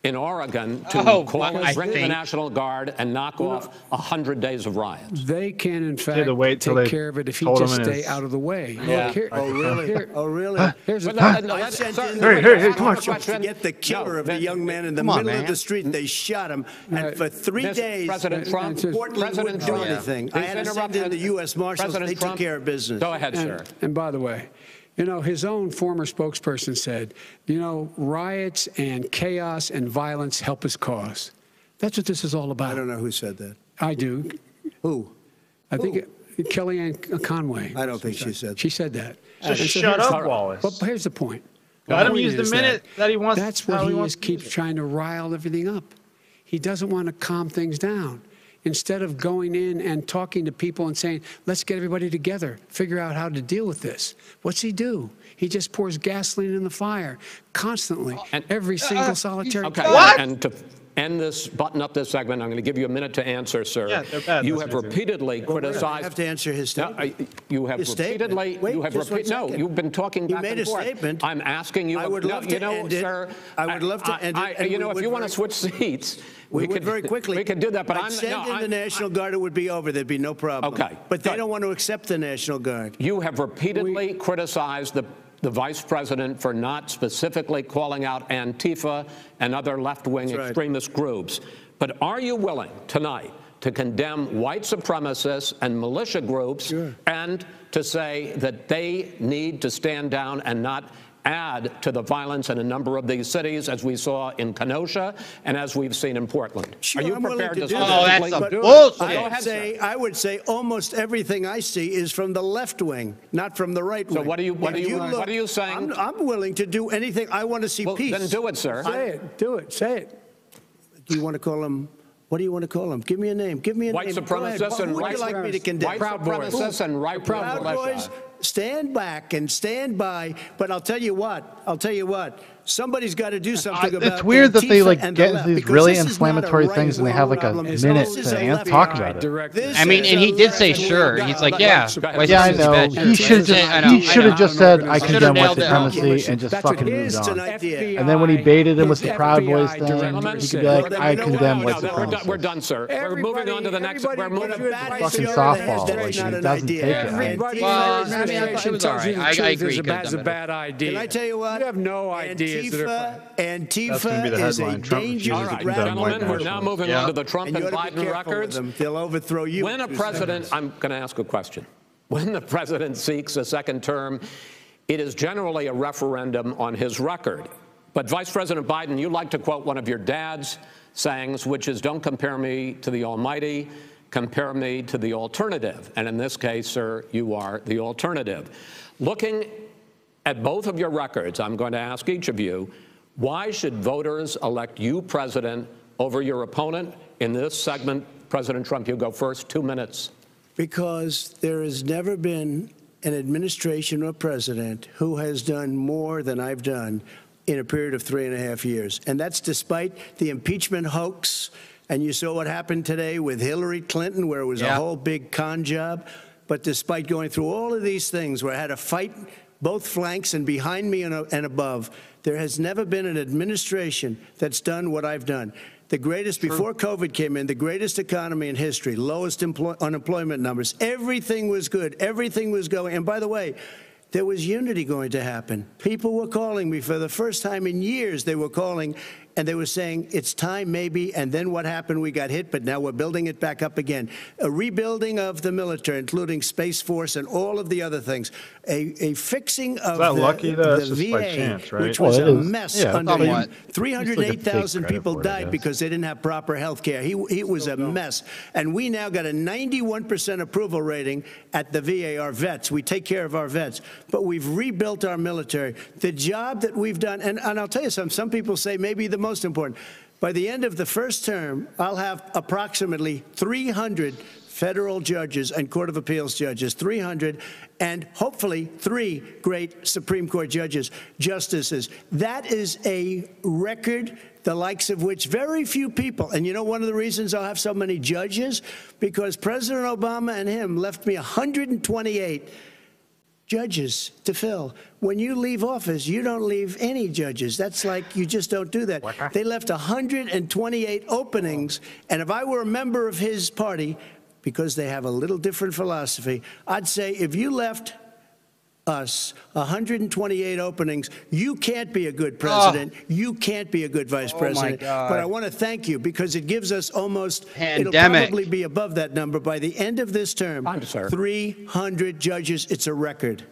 in Oregon to Oh, call, well, I bring the National Guard and knock off 100 days of riots. They can, in fact, to wait take care of it if he told him just in stay his- out of the way. Yeah. Look, here- Oh, really? here- Oh, really? here's the But no, thing. no, I that- sent sir, in Hey, the hey, hey, come on. to get the killer No, of the young man in the Come on, middle of the street. They shot him, and Right. for three Mr. days, President Uh, Trump, it's Portland President wouldn't do Trump, anything. I had to send in the U.S. Marshals. President They took care of business. Go ahead, sir. And, and by the way, you know, his own former spokesperson said, you know, riots and chaos and violence help his cause. That's what this is all about. I don't know who said that. I do. Who? I think it, Kellyanne Conway. I don't think she said that. She said that. Just And so shut here's- up, Wallace. But here's the point. Let him point use the is minute that he wants- That's what he he wants is, to keeps it. trying to rile everything up. He doesn't want to calm things down. Instead of going in and talking to people and saying, let's get everybody together, figure out how to deal with this. What's he do? He just pours gasoline in the fire constantly, And- every single [LAUGHS] solitary Okay. day. And to end this, button up this segment, I'm going to give you a minute to answer, sir. Yeah, they're bad. You That's have easy. repeatedly I criticized. have to answer his No, statement. I- You have His statement. repeatedly, Wait, you have just one repeat, no, second. you've been talking He back made and a forth. statement. I'm asking you. I would no, love you to know, end it. sir, I would love to end it, I- and You we know, if would you want to very- switch seats, We we would could. very quickly. We could do that, but I'd I'm. send no, in I'm- the National Guard, it would be over. There'd be no problem. Okay, But they good. don't want to accept the National Guard. You have repeatedly criticized the, the vice president for not specifically calling out Antifa and other left-wing right. extremist groups. But are you willing tonight to condemn white supremacists and militia groups Sure. and to say that they need to stand down and not add to the violence in a number of these cities, as we saw in Kenosha and as we've seen in Portland? Sure, are you I'm willing prepared to to do Oh, that. that's specifically- some bullshit. I Go would ahead, say, I would say almost everything I see is from the left wing, not from the right wing. what are you- what If are you- what are you saying? I'm, I'm willing to do anything. I want to see Well, peace. then do it, sir. Say it, do it, say it. Do you want to call him? What do you want to call him? Give me a name. Give me a White name. Go ahead. supremacists What and would white you like me to condemn? White Proud Boys. supremacists and right Proud Boys, stand back and stand by. But I'll tell you what. I'll tell you what. Somebody's got to do something I- about it's weird that they Antifa like and the get left, these because really this is not a inflammatory things and they have like a right-wing It's minute problem. also to a an- left talk guy. about it. Directed. This I mean, is and he did say left-wing sure. guy. He's like, Let- yeah. let's- go ahead. white Yeah, I supremacy's know. bad. He should have Yeah, I just know, he I should know. have just said I Should've condemn white nailed it. supremacy and just That's what fucking moved Here's on. tonight. And then when he baited him with the Proud Boys thing, he could be like, I then you know condemn white No, we're, done, we're supremacists. done, sir. we're moving on to the next. We're moving. everybody- Bad Fucking idea. softball, That's like, not he doesn't take it. Everybody Well, in I the mean, I thought it was tells all you right. the I- I agree is he a could've bad- a bad idea. Can I tell you what? You have no ideas that are Antifa, Antifa That's gonna be the is a headline. Trump danger right, to condemn white gentlemen, we're now moving Yeah. on to the Trump and and, you ought Biden records. They'll overthrow you. When a president, seconds. I'm going to ask a question. When the president seeks a second term, it is generally a referendum on his record. But Vice President Biden, you like to quote one of your dad's sayings, which is, "Don't compare me to the Almighty, compare me to the alternative." And in this case, sir, you are the alternative. Looking at both of your records, I'm going to ask each of you, why should voters elect you president over your opponent? In this segment, President Trump, you go first, two minutes. Because there has never been an administration or president who has done more than I've done in a period of three and a half years. And that's despite the impeachment hoax. And you saw what happened today with Hillary Clinton, where it was a Yeah. whole big con job. But despite going through all of these things, where I had to fight both flanks and behind me and, uh, and above, there has never been an administration that's done what I've done. The greatest, before COVID came in, the greatest economy in history, lowest employ, unemployment numbers. Everything was good. Everything was going. And by the way, there was unity going to happen. People were calling me for the first time in years. They were calling and they were saying, it's time maybe. And then what happened? We got hit, but now we're building it back up again. A rebuilding of the military, including Space Force and all of the other things. A, a fixing of that the, lucky, though? the That's just VA, chance, right? which was Well, it a is. mess Yeah, under him. somewhat. 308,000 credit people for it, I died guess. because they didn't have proper health care. He, he was a mess. And we now got a 91% approval rating at the VA, our vets. We take care of our vets. But we've rebuilt our military. The job that we've done, and, and I'll tell you something, some people say maybe the most important. By the end of the first term, I'll have approximately 300 federal judges and Court of Appeals judges, 300, and hopefully three great Supreme Court judges, justices. That is a record the likes of which very few people, and you know one of the reasons I'll have so many judges? Because President Obama and him left me 128 judges to fill. When you leave office, you don't leave any judges. That's like you just don't do that. They left 128 openings, and if I were a member of his party, because they have a little different philosophy, I'd say if you left us 128 openings, you can't be a good president. Ah. You can't be a good vice Oh, president. But I want to thank you because it gives us almost Pandemic. it'll probably be above that number by the end of this term. Fine, sir. 300 judges. It's a record.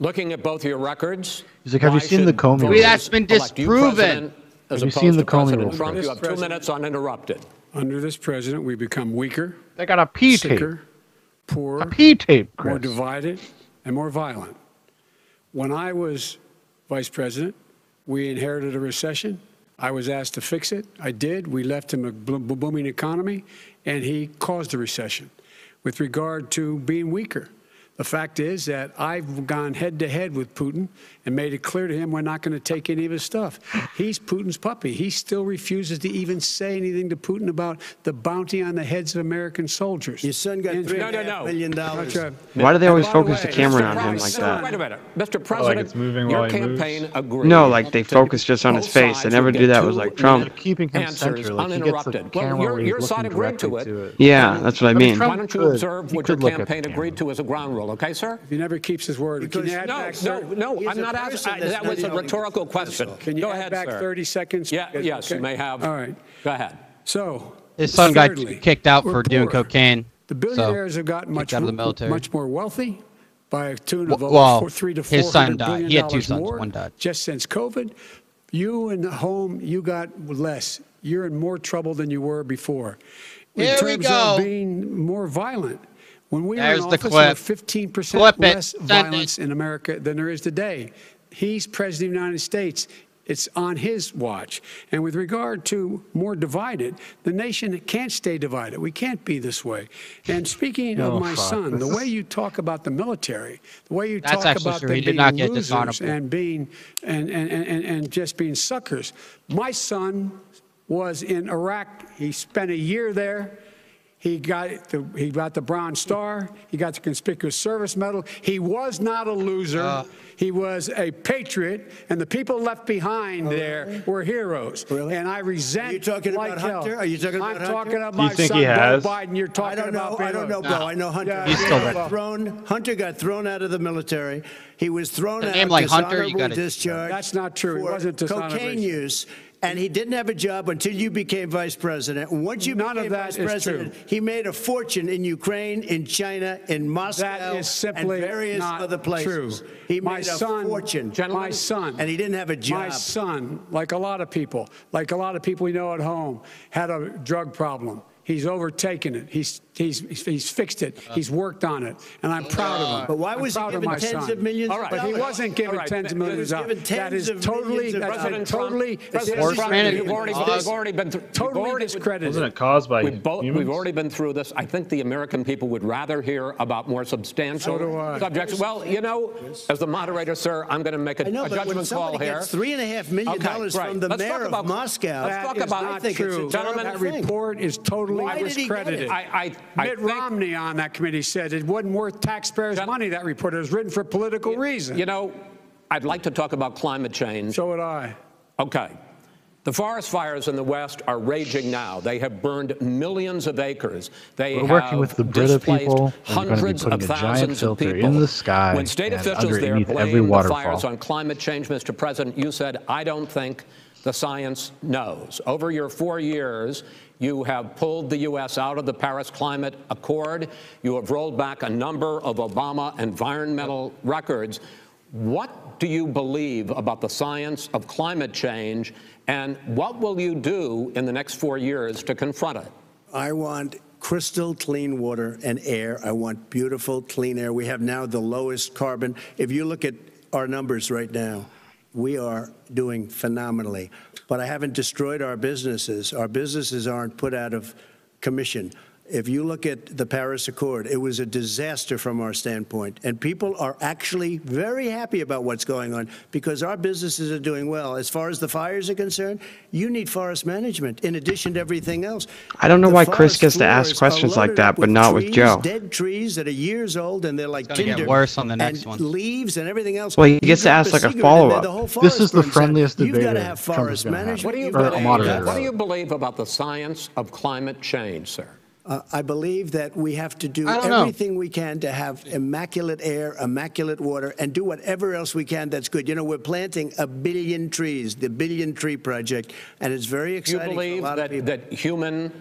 Looking at both your records, He's like, have you seen the should Comey voters? That's been elect you disproven. Have you seen the Comey President report? Trump, you have two minutes uninterrupted. Under this president, we become weaker, They got a P tape. sicker, poorer, A P tape, more divided, and more violent. When I was vice president, we inherited a recession. I was asked to fix it. I did. We left him a bo- bo- booming economy, and he caused a recession. With regard to being weaker, the fact is that I've gone head to head with Putin and made it clear to him we're not going to take any of his stuff. He's Putin's puppy. He still refuses to even say anything to Putin about the bounty on the heads of American soldiers. Your son got And- three No, and a no, half no. million dollars. That's right. Why do they always by the focus the camera Mr. on him like that? Wait a minute, Mr. Oh, President. it's moving your while campaign agreed. No, like they focus just on his face. They never do that with, like, Trump. minute Keeping him answers center, like he gets the uninterrupted. Well, camera your, where he's your side agreed to it. to it. Yeah, that's what I mean. Why don't you could- observe what your could look at the campaign agreed to as a ground rule, okay, sir? He never keeps his word. Can you add No, back no, 30 no, I'm a not asking. that's That not was a yelling rhetorical question. Can you Go add ahead, back sir. 30 seconds? Yeah, yes, you Okay. may have. All right. Go ahead. So His son got thirdly, kicked out we're for doing poor. cocaine. The billionaires have gotten much, out of the mo- military. much more wealthy by a tune of Well- over well, four, three to four his son hundred died. billion He had two dollars sons. more One died. just since COVID. You in the home, you got less. You're in more trouble than you were before. In Here we terms go. of being more violent. When we There's were in the office, clip. there were 15% Clip it. less Send it. violence in America than there is today. He's president of the United States. It's on his watch. And with regard to more divided, the nation can't stay divided. We can't be this way. And speaking Oh, of my fuck. son, the This way you talk about the military, the way you That's talk actually about true. them He did being not get losers dishonorable. and being and, and, and, and, and just being suckers. My son was in Iraq. He spent a year there. He got the he got the Bronze Star. He got the Conspicuous Service Medal. He was not a loser. Uh. he was a patriot, and the people left behind there were heroes. Oh, Really? And I resent. Are you talking like about hell. Hunter? Are you talking about I'm Hunter? talking about you my think son, he Joe has? Biden. You're talking I don't know. about. I don't know, bro. I know Hunter. Yeah, He's yeah, still well, there. thrown. Hunter got thrown out of the military. He was thrown A out. name like Hunter, you gotta- That's not true. He for wasn't dishonorable. cocaine use. And he didn't have a job until you became vice president. Once you None of became that vice is president, true. he made a fortune in Ukraine, in China, in Moscow, is simply and various not other places. true. He My made son- a fortune. My son. And he didn't have a job. My son, like a lot of people, like a lot of people we know at home, had a drug problem. He's overtaken it. He's he's he's fixed it. He's worked on it, and I'm proud of him. But why I'm was he proud given my tens son. of millions All right. But he dollars? wasn't given All right. tens of millions was of dollars. given That tens is of totally, millions of that's President dollars. totally, Trump, that's President Trump, discredited. you've already, This- you've already been through. we've Totally already been- discredited. Wasn't it caused by We've, both, humans? we've already been through this. I think the American people would rather hear about more substantial So do I. subjects. Well, you know, as the moderator, sir, I'm going to make a, I know, a but when judgment call somebody here. gets three and a half million Okay, dollars right. from the Let's talk mayor about- of Moscow, let's That talk is about- not think it's a true. Gentlemen, that thing. report is totally Why did he get it? discredited. I, I, I Mitt think, Romney on that committee said it wasn't worth taxpayers' Gen- money. That report it was written for political reasons. you know, I'd like to talk about climate change. so would I. Okay. The forest fires in the West are raging now. They have burned millions of acres. They We're have working with the Brita displaced people, we're gonna be hundreds putting of a giant thousands of filter people. in the sky when state and officials there underneath every blamed the waterfall. fires on climate change, Mr. President, you said, I don't think the science knows. Over your four years, you have pulled the U.S. out of the Paris Climate Accord. You have rolled back a number of Obama environmental records. What do you believe about the science of climate change, and what will you do in the next four years to confront it? I want crystal clean water and air. I want beautiful clean air. We have now the lowest carbon. If you look at our numbers right now, we are doing phenomenally. But I haven't destroyed our businesses. Our businesses aren't put out of commission. If you look at the Paris Accord, it was a disaster from our standpoint. And people are actually very happy about what's going on because our businesses are doing well. As far as the fires are concerned, you need forest management in addition to everything else. I don't know The why Chris forest gets to ask floors are questions like loaded that, up but not with trees, Joe. Dead trees that are years old and they're like gonna get tinder. worse on the next and one. Leaves and everything else. Well, he You gets to drop ask like a cigarette and follow-up. whole This forest is the burns out. friendliest You've got to debater have Trump is forest gonna have. management. What do you, You've Or got a to- moderator. what do you believe about the science of climate change, sir? Uh, I believe that we have to do I don't know. everything we can to have immaculate air, immaculate water, and do whatever else we can that's good. You know, we're planting a billion trees, the Billion Tree Project, and it's very Do you exciting for a believe lot of that, people. that human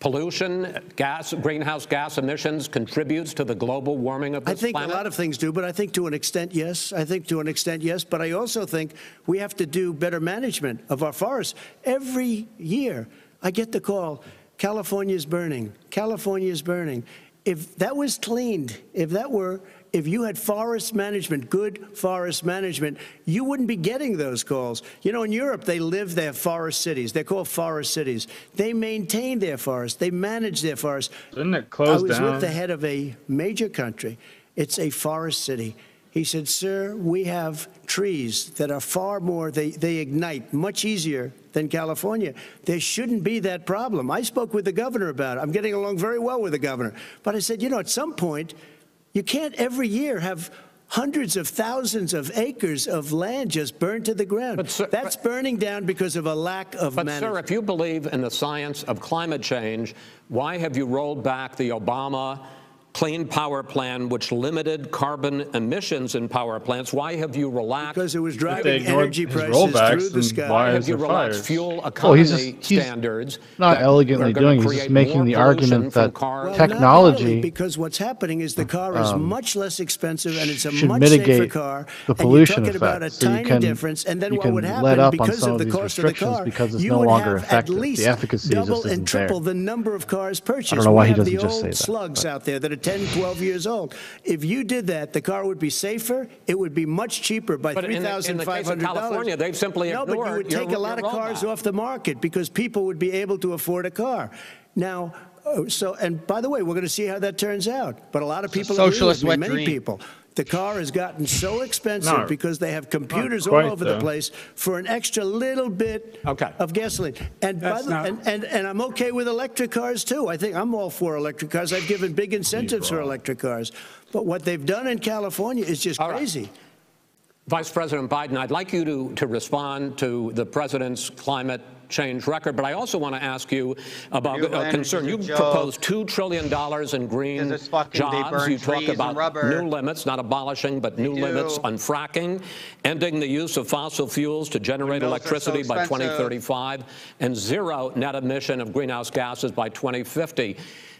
pollution, gas, greenhouse gas emissions contributes to the global warming of? I this think planet? a lot of things do, but I think to an extent, yes. I think to an extent, yes. But I also think we have to do better management of our forests. Every year, I get the call California's burning, California's burning. if that was cleaned, if that were, if you had forest management, good forest management, you wouldn't be getting those calls. You know, in Europe, they live their forest cities. They're called forest cities. They maintain their forests. They manage their forests. Didn't it I was down? with the head of a major country. It's a forest city. He said, Sir, we have trees that are far more, they, they ignite much easier than California. There shouldn't be that problem. I spoke with the governor about it. I'm getting along very well with the governor. But I said, you know, at some point, you can't every year have hundreds of thousands of acres of land just burned to the ground. But, sir- That's burning down because of a lack of But, management. sir, if you believe in the science of climate change, why have you rolled back the Obama Clean Power Plan, which limited carbon emissions in power plants? Why have you relaxed? because it was driving energy his prices rollbacks, through the sky. why have is you relaxed fires? fuel Well, economy he's just- he's standards? not elegantly doing. He's just making the argument that cars? Well, not technology really, because what's happening is the car is um, much less expensive and it's a should much safer car. the and pollution you're talking about a effect. So you tiny can- difference, and then you what would let happen up on because some of of the these cost of the car, because it's you no would longer have effective. At The least efficacy just double isn't and triple there. the number of cars purchased. I don't know why we he have doesn't the just say old that, slugs but- out there that are 10, 12 years old. If you did that, the car would be safer. It would be much cheaper by But in the- three in the thousand case five of hundred dollars. California, they've simply no, but you would take your- a lot of cars off the market because people would be able to afford a car. Now, uh, so and by the way, we're going to see how that turns out. But a lot of It's a people, agree with socialist me, many dream. people. The car has gotten so expensive Not- because they have computers all quite, over the though. place for an extra little bit Okay. of gasoline. And, by That's the, not- and, and and I'm okay with electric cars too. I think I'm all for electric cars. I've given big incentives for electric cars. But what they've done in California is just All right. crazy. Vice President Biden, I'd like you to, to respond to the president's climate change record, but I also want to ask you about uh, a concern. You energy's a joke. proposed $2 trillion in green Because it's fucking- they jobs. You talk about new limits, not abolishing, but new limits on fracking, ending the use of fossil fuels to generate are so electricity by 2035, and zero net emission of greenhouse gases by 2050.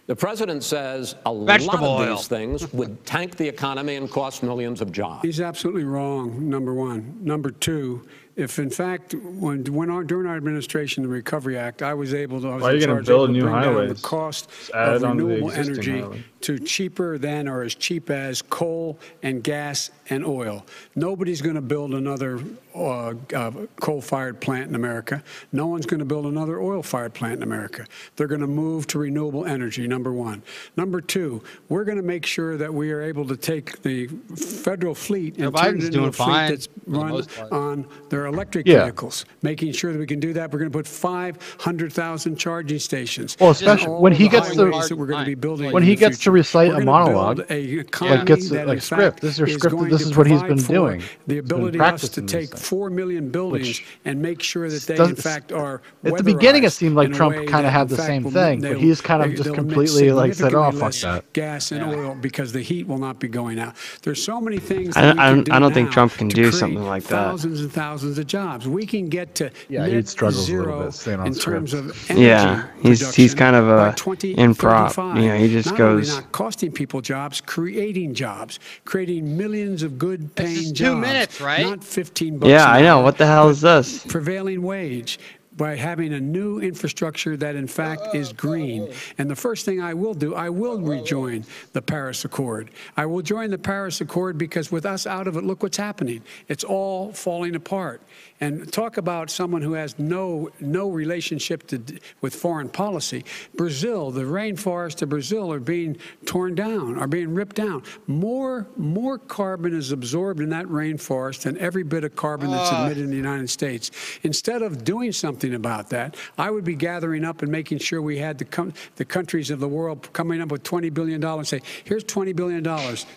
The president says a Vegetable lot of oil. these things [LAUGHS] would tank the economy and cost millions of jobs. He's absolutely wrong, number one. Number two, if in fact, when, when our, during our administration, the Recovery Act, I was able to, I was Why are in you gonna charge build able to new bring down highways? the cost Just add of it onto the renewable existing energy highway. To cheaper than or as cheap as coal and gas and oil. Nobody's going to build another uh, uh, coal-fired plant in America. No one's going to build another oil-fired plant in America. They're going to move to renewable energy, number one. Number two, we're going to make sure that we are able to take the federal fleet and turn it into doing a fleet that's for the run on their electric Yeah. vehicles, making sure that we can do that. We're going to put 500,000 charging stations. Well, especially when he the gets to- highways that we're going to be building When he gets to future. Recite a monologue, a like economy gets that, like script. This is your script. going This is what he's provide been doing. The He's been ability of us to take four million buildings Which and make sure that they, in fact, are At the beginning, it seemed like in a Trump way kinda had in the fact, same thing, but they'll- he's kind of they- just completely, like, said, "Oh, fuck that." Gas and oil because the heat will not be going out. There's so many things. I don't- we I don't- do I don't think now Trump can do something like that. Thousands and thousands of jobs. We can get to Yeah, net he struggles a little zero bit staying on in terms of energy Yeah, he's- he's kind of a by uh, 2035. improv. You know, he just not only goes- not costing people jobs, creating jobs, creating millions of good paying is jobs. two minutes, right? Not 15 bucks. Yeah, I know. What the hell is this? prevailing wage by having a new infrastructure that in fact is green. And the first thing I will do, I will rejoin the Paris Accord. I will join the Paris Accord because with us out of it, look what's happening. It's all falling apart. And talk about someone who has no no relationship to, with foreign policy. Brazil, the rainforests of Brazil are being torn down, are being ripped down. More more carbon is absorbed in that rainforest than every bit of carbon that's ah. emitted in the United States. Instead of doing something about that, I would be gathering up and making sure we had the, com- the countries of the world coming up with $20 billion and say, here's $20 billion.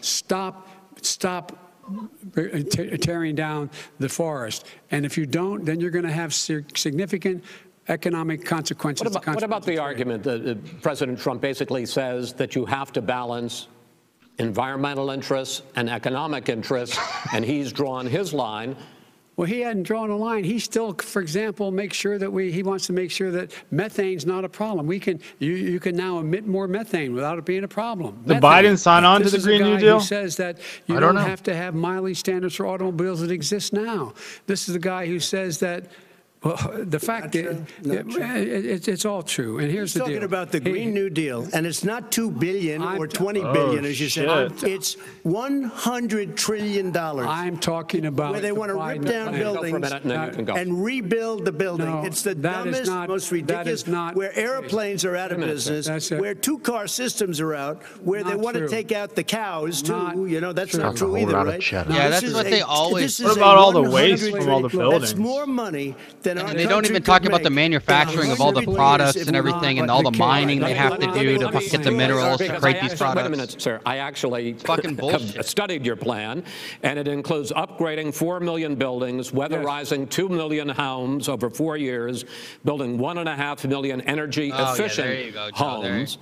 Stop, stop tearing down the forest. And if you don't, then you're going to have sig- significant economic consequences. What about, what about the consequences argument that uh, President Trump basically says that you have to balance environmental interests and economic interests, and he's drawn his line? Well, he hadn't drawn a line. He still, for example, makes sure that we, he wants to make sure that methane's not a problem. We can, you, you can now emit more methane without it being a problem. Did Methane. Biden sign on to This the is a Green New guy Deal? Who says that you I don't don't, know. have to have mileage standards for automobiles that exist now. This is the guy who says that Well, the fact Not is. Not it- true. it- it's it's all true. And here's He's the deal. talking about the He- Green New Deal, and it's not two billion I'm or t- twenty Oh, billion, as you said. shit. It's one hundred trillion dollars, I'm talking about where they the want to rip Biden down plan. Go for a buildings minute and then you can go. and rebuild the building. No, it's the that is dumbest, not- most that ridiculous. is not- where airplanes are out of minute, sir. business, That's it. where two-car systems are out, where they Not want to true. take out the cows too. Not you know that's true. not That's a true whole either, lot of right? cheddar. Yeah, This that's is what a- they always- this is What a about all the 100 waste from all the trillion- That's buildings? more money than our And they don't even talk about the make. manufacturing of all the products and everything and all the mining they have to do to get the minerals to create these actually- Wait a products. minute, sir. I actually fucking [LAUGHS] bullshit. have studied your plan, and it includes upgrading 4 million buildings, weatherizing 2 million homes over four years, building 1.5 million energy-efficient oh, there you go, Joe, there homes.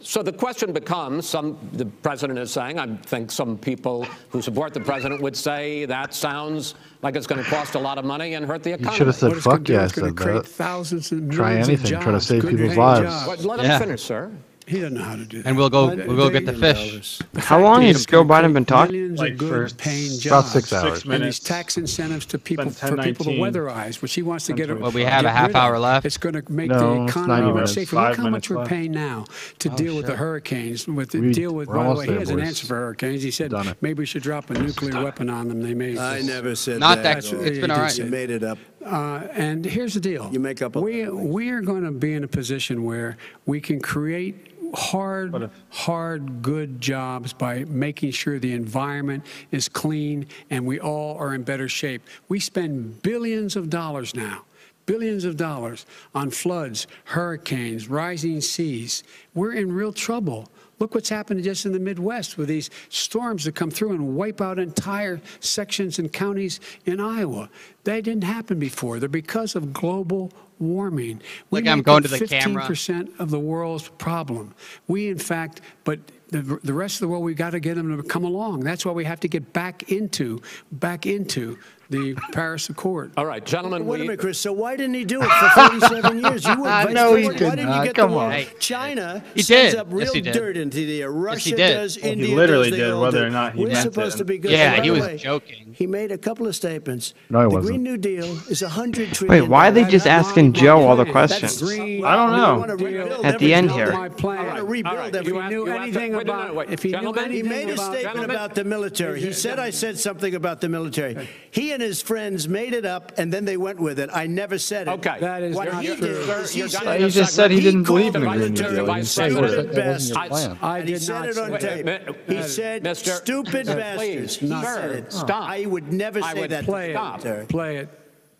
So the question becomes, some, the president is saying, I think some people who support the president would say that sounds like it's going to cost a lot of money and hurt the economy. You should have said, What it's gonna "Fuck do, yeah," I said create that. thousands and Try millions of anything, try to jobs, save good people's lives. jobs. But let him finish, sir. He doesn't know how to do that. And we'll go we'll go get the fish. How long has Joe Biden been talking? Millions Like of for good paying jobs. About six hours. Six And these minutes. tax incentives to people Spent for people to 10, 19. weatherize, which he wants to get. Well, we have a get half rid hour of. left. It's going to make No, the it's economy 90 much minutes. safer. Look Five how much minutes we're left. paying now to deal with the hurricanes. With the We- deal with. we're By the almost way, he there, has an boys. answer for hurricanes. He said Done it. maybe we should drop a nuclear weapon on them. They may. I never said Not that. that- at all. it's been all right. You made it up. Uh, and here's the deal. You make up a- We we are going to be in a position where we can create hard, hard, good jobs by making sure the environment is clean and we all are in better shape. We spend billions of dollars now. Billions of dollars on floods, hurricanes, rising seas. We're in real trouble. Look what's happened just in the Midwest with these storms that come through and wipe out entire sections and counties in Iowa. They didn't happen before. They're because of global warming. We Look, I'm make going up to the camera. 15% of the world's problem. We, in fact, but the, the rest of the world, we've got to get them to come along. That's why we have to get back into, back into the Paris Accord. All right, gentlemen, Wait a we, minute, Chris. So why didn't he do it for 47 [LAUGHS] years? You were vice No, he president. did Why didn't you uh, get Come the on. China He sends did. up real he did. dirt into the air. Russia did. does. Well, he India literally does. Did, whether or not he We're meant supposed it. to be good. Yeah, By he was way, joking. He made a couple of statements. No, he the wasn't. The Green New Deal is 100 trillion. Wait, why are they just asking my Joe all the questions? Green. I don't know. At the end here. I want to rebuild All right, everything. If he have- knew you have to- anything wait, no, no, wait. if he knew Gentlemen, anything He made a about, statement Gentlemen. about the military. He said I said something about the military. He and his friends made it up, and then they went with it. I never said it. Okay. That is what not he true. did is he You're said, He just said he didn't believe in the called Green New Deal. He Vice said stupid President. That wasn't your plan. I he did said not it on tape. He uh, said, "Stupid uh, bastards." He said it. Stop. I would never say that. play to the Stop. military. it. Play it.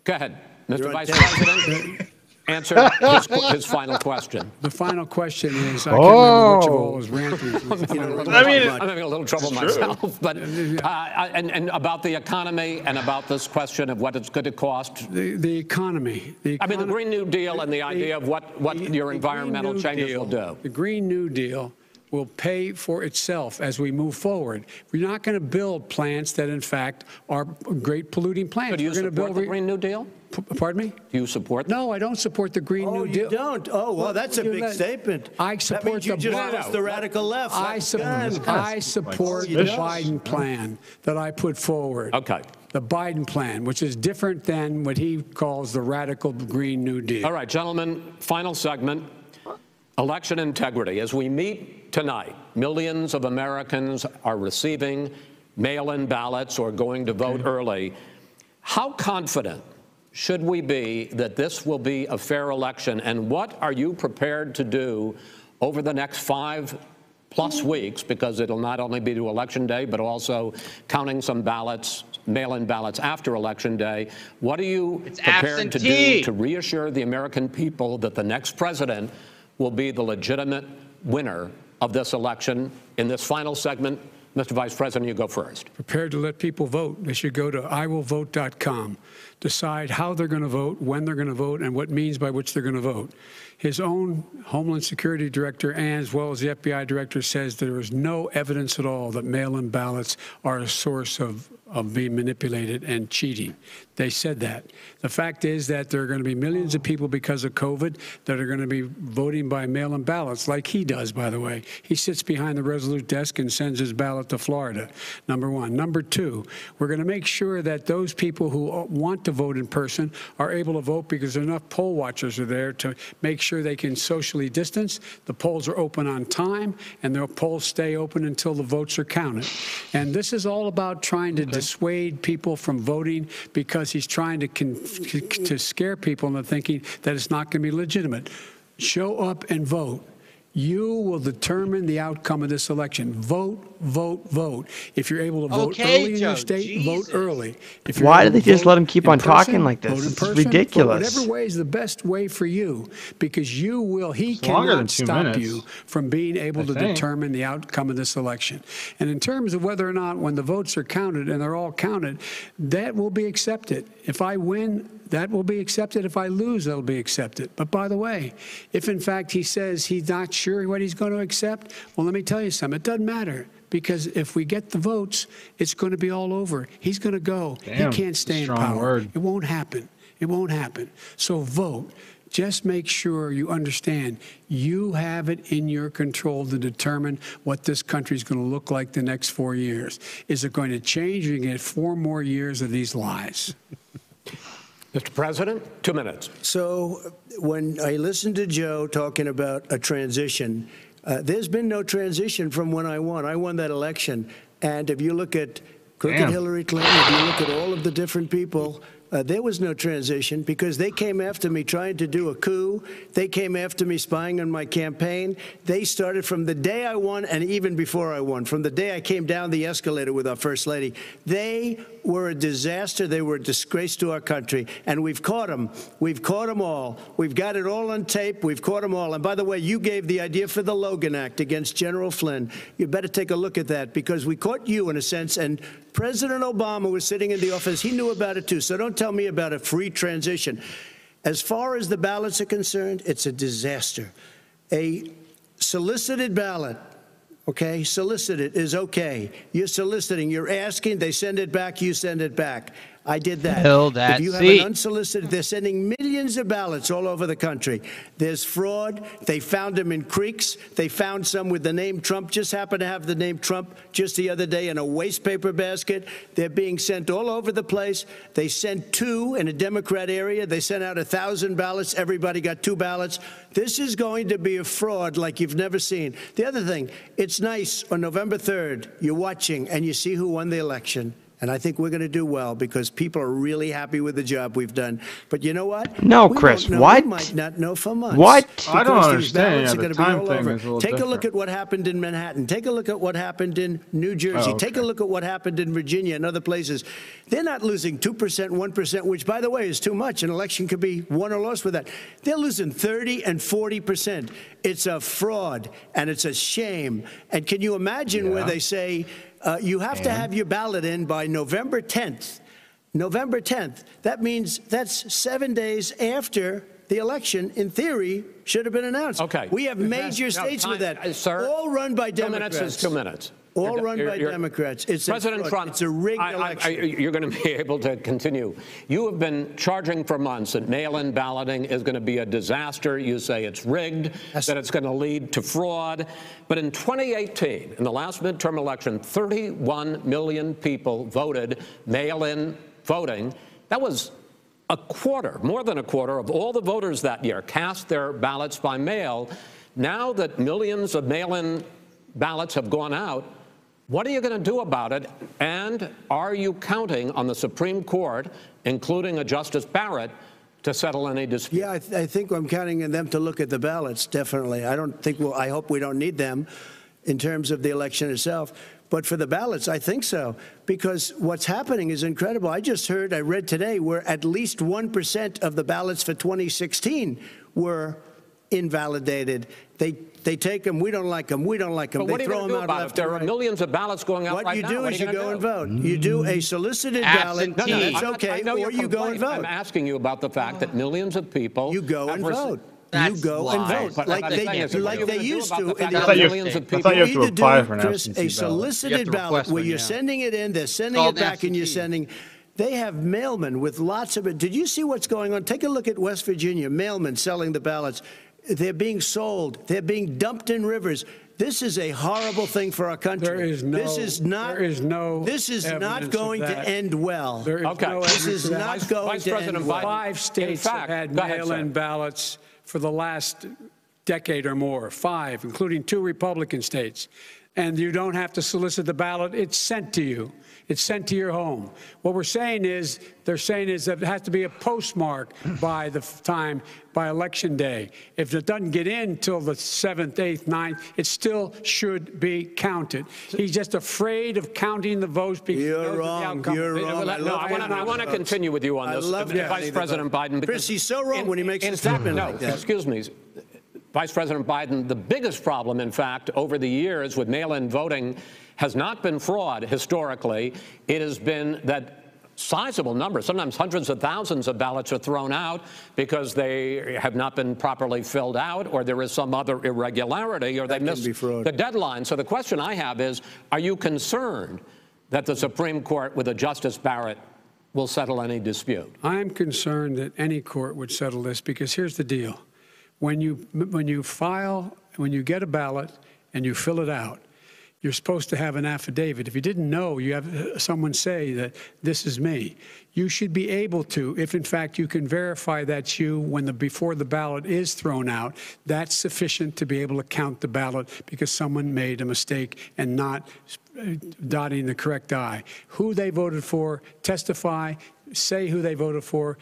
Go ahead, Mr. Vice. President. Answer his, his final question. The final question is, I can't remember which of Oh. all was ranting. [LAUGHS] I mean, I'm having a little trouble myself, but uh, and, and about the economy and about this question of what it's going to cost. The, the economy. The I mean, the economy- Green New Deal and the idea of what, what The- your Green environmental New changes Deal- will do. The Green New Deal will pay for itself as we move forward. We're not going to build plants that, in fact, are great polluting plants. So do you We're going to support build the re- Green New Deal? P- Pardon me? Do you support? No, I don't support the Green Oh, New you Deal. don't? Oh, well, that's a You big let- statement. I That support means you the just Biden- lost the radical left. I, sup- God. I support the. Biden plan that I put forward. Okay. The Biden plan, which is different than what he calls the radical Green New Deal. All right, gentlemen, final segment. Election integrity. As we meet tonight, millions of Americans are receiving mail in ballots or going to vote early. How confident should we be that this will be a fair election? And what are you prepared to do over the next five plus hmm. weeks? Because it'll not only be to Election Day, but also counting some ballots, mail in ballots after Election Day. What are you It's prepared to do to reassure the American people that the next president will be the legitimate winner of this election. In this final segment, Mr. Vice President, you go first. prepared to let people vote. They should go to iwillvote.com, decide how they're going to vote, when they're going to vote, and what means by which they're going to vote. His own Homeland Security Director, and as well as the FBI Director, says there is no evidence at all that mail in ballots are a source of of being manipulated and cheating. They said that. The fact is that there are going to be millions of people because of COVID that are going to be voting by mail in ballots, like he does, by the way. He sits behind the Resolute desk and sends his ballot to Florida, number one. Number two, we're going to make sure that those people who want to vote in person are able to vote because enough poll watchers are there to make sure they can socially distance. The polls are open on time, and the polls stay open until the votes are counted. And this is all about trying to dissuade people from voting because he's trying to con- to scare people into thinking that it's not going to be legitimate. Show up and vote. You will determine the outcome of this election. Vote, vote, vote. If you're able to vote Okay, early in your Joe, state, vote early. If you're Why able do to they just vote let him keep in on talking person, like this? vote in This is person, vote ridiculous. Whatever way is the best way for you, because you will. He It's longer cannot than two stop minutes, you from being able I to think. determine the outcome of this election. And in terms of whether or not, when the votes are counted and they're all counted, that will be accepted. If I win, that will be accepted. If I lose, that'll be accepted. But by the way, if in fact he says he's not sure what he's going to accept, well, let me tell you something. It doesn't matter. Because if we get the votes, it's going to be all over. He's going to go. Damn, he can't stay in power. word. It won't happen. It won't happen. So vote. Just make sure you understand you have it in your control to determine what this country is going to look like the next four years. Is it going to change? Or you get four more years of these lies. [LAUGHS] Mr. President, two minutes. So when I listened to Joe talking about a transition, uh, there's been no transition from when I won. I won that election. And if you look at crooked Damn. Hillary Clinton, if you look at all of the different people, uh, there was no transition because they came after me trying to do a coup. They came after me spying on my campaign. They started from the day I won and even before I won, from the day I came down the escalator with our First Lady. They were a disaster. They were a disgrace to our country. And we've caught them. We've caught them all. We've got it all on tape. We've caught them all. And by the way, you gave the idea for the Logan Act against General Flynn. You better take a look at that because we caught you in a sense. And President Obama was sitting in the office. He knew about it too. So don't tell me about a free transition. As far as the ballots are concerned, it's a disaster. A solicited ballot Okay, solicited is okay. You're soliciting, you're asking, they send it back, you send it back. I did that. Fill that if you have seat. an unsolicited, they're sending millions of ballots all over the country. There's fraud. They found them in creeks. They found some with the name Trump. Just happened to have the name Trump just the other day in a waste paper basket. They're being sent all over the place. They sent two in a Democrat area. They sent out a thousand ballots. Everybody got two ballots. This is going to be a fraud like you've never seen. The other thing, it's nice on November 3rd, you're watching and you see who won the election. And I think we're going to do well because people are really happy with the job we've done. But you know what? No, We Chris, won't know. what? We might not know for months. What? I don't understand. Yeah, are the gonna be time all thing over. is a little Take a look at what happened in Manhattan. Take a look at what happened in New Jersey. Oh, Take a look at what happened in Virginia and other places. They're not losing 2%, 1%, which, by the way, is too much. An election could be won or lost with that. They're losing 30 and 40%. It's a fraud and it's a shame. And can you imagine where they say uh, you have to have your ballot in by November 10th? November 10th. That means that's seven days after the election, in theory, should have been announced. Okay. We have major No, states with time- that. uh, sir, all run by Two minutes is two minutes. All You're- run you're- by you're- Democrats. It's a President fraud. Trump, It's a rigged I- I- I- election. you're going to be [LAUGHS] able to continue. You have been charging for months that mail-in balloting is going to be a disaster. You say it's rigged, Yes. that it's going to lead to fraud. But in 2018, in the last midterm election, 31 million people voted mail-in voting. That was a quarter, more than a quarter of all the voters that year cast their ballots by mail. Now that millions of mail-in ballots have gone out, what are you going to do about it? And are you counting on the Supreme Court, including a Justice Barrett, to settle any dispute? Yeah, I, th- I think I'm counting on them to look at the ballots, definitely. I don't think we'll, I hope we don't need them in terms of the election itself. But for the ballots, I think so. Because what's happening is incredible. I just heard, I read today, where at least 1% of the ballots for 2016 were invalidated. They, they take them, we don't like them, we don't like them. But they what are you throw going to them do out about it? left If there and are right. millions of ballots going out What right you now, do what is are you you go gonna and vote. You do a mm-hmm. solicited ballot. Absentee. No, no, I'm it's not- okay. I know your or you go and complaint. I'm asking you about the fact that millions of people You go have and rec- vote. That's go and lies. vote But like I'm they saying is, what are like you they gonna do used about to the in fact the that I thought you- millions of I people thought you have to either do apply it, for an Chris, absentee a ballot. Solicited to ballot request where one, you're yeah. sending it in, they're sending called it back, and you're absentee. sending. They have mailmen with lots of it. Did you see what's going on? Take a look at West Virginia. Mailmen selling the ballots. They're being sold. They're being dumped in rivers. This is a horrible thing for our country. There is no- This is not. there is no This is not going to end well. There is Okay. no This This is of that. not Vice- going Vice to President end well. Biden- Five states fact, have had go ahead, sir. mail-in ballots for the last decade or more. Five, including two Republican states. And you don't have to solicit the ballot. It's sent to you. It's sent to your home. What we're saying is, they're saying is that it has to be a postmark by the time, by election day. If it doesn't get in till the 7th, 8th, 9th, it still should be counted. He's just afraid of counting the votes because he You're knows what the wrong. outcome You're will be. wrong. No, I I want to. I counting want to votes. continue with you on I this, love uh, counting Vice the President votes. Biden. because Chris, he's so wrong when he makes in a fact, statement no, like that. excuse me, Vice President Biden. The biggest problem, in fact, over the years with mail-in voting, has not been fraud historically. It has been that. Sizable numbers, sometimes hundreds of thousands of ballots are thrown out because they have not been properly filled out, or there is some other irregularity, or they missed the deadline. So the question I have is, are you concerned that the Supreme Court with a Justice Barrett will settle any dispute? I'm concerned that any court would settle this because here's the deal. When you, when you file, when you get a ballot and you fill it out, you're supposed to have an affidavit. If you didn't know, you have uh, someone say that this is me. You should be able to, if in fact you can verify that's you when the, before the ballot is thrown out, that's sufficient to be able to count the ballot because someone made a mistake and not uh, dotting the correct I. Who they voted for, testify, say who they voted for,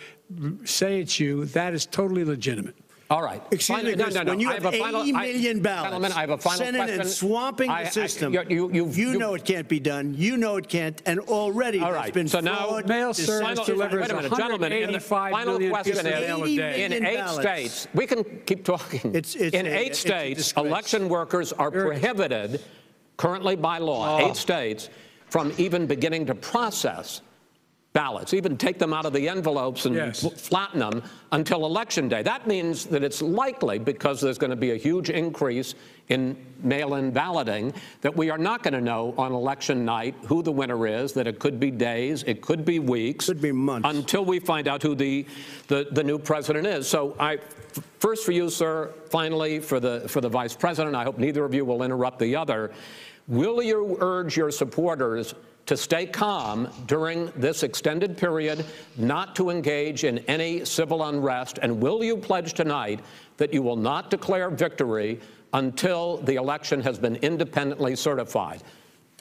say it's you, that is totally legitimate. All right. Excuse me, Final- Chris, when you I have a final- 80 I- ballots, Gentlemen, I have a final sending question. and swamping I- I- the system, you- you- you've- you you- know it can't be done. You know it can't, and already All there's right, been so now- Mail deception. service delivers wait a minute, gentlemen, in the final question of is- mail. In million eight ballots. states, we can keep talking. It's- it's in a- eight a states, disgrace. election workers are There is. prohibited, currently by law, oh. eight states, from even beginning to process ballots, even take them out of the envelopes and Yes. flatten them until election day. That means that it's likely, because there's going to be a huge increase in mail-in balloting, that we are not going to know on election night who the winner is, that it could be days, it could be weeks. Could be months. Until we find out who the, the, the new president is. So I, first for you, sir, finally for the, for the vice president, I hope neither of you will interrupt the other. Will you urge your supporters to stay calm during this extended period, not to engage in any civil unrest? And will you pledge tonight that you will not declare victory until the election has been independently certified?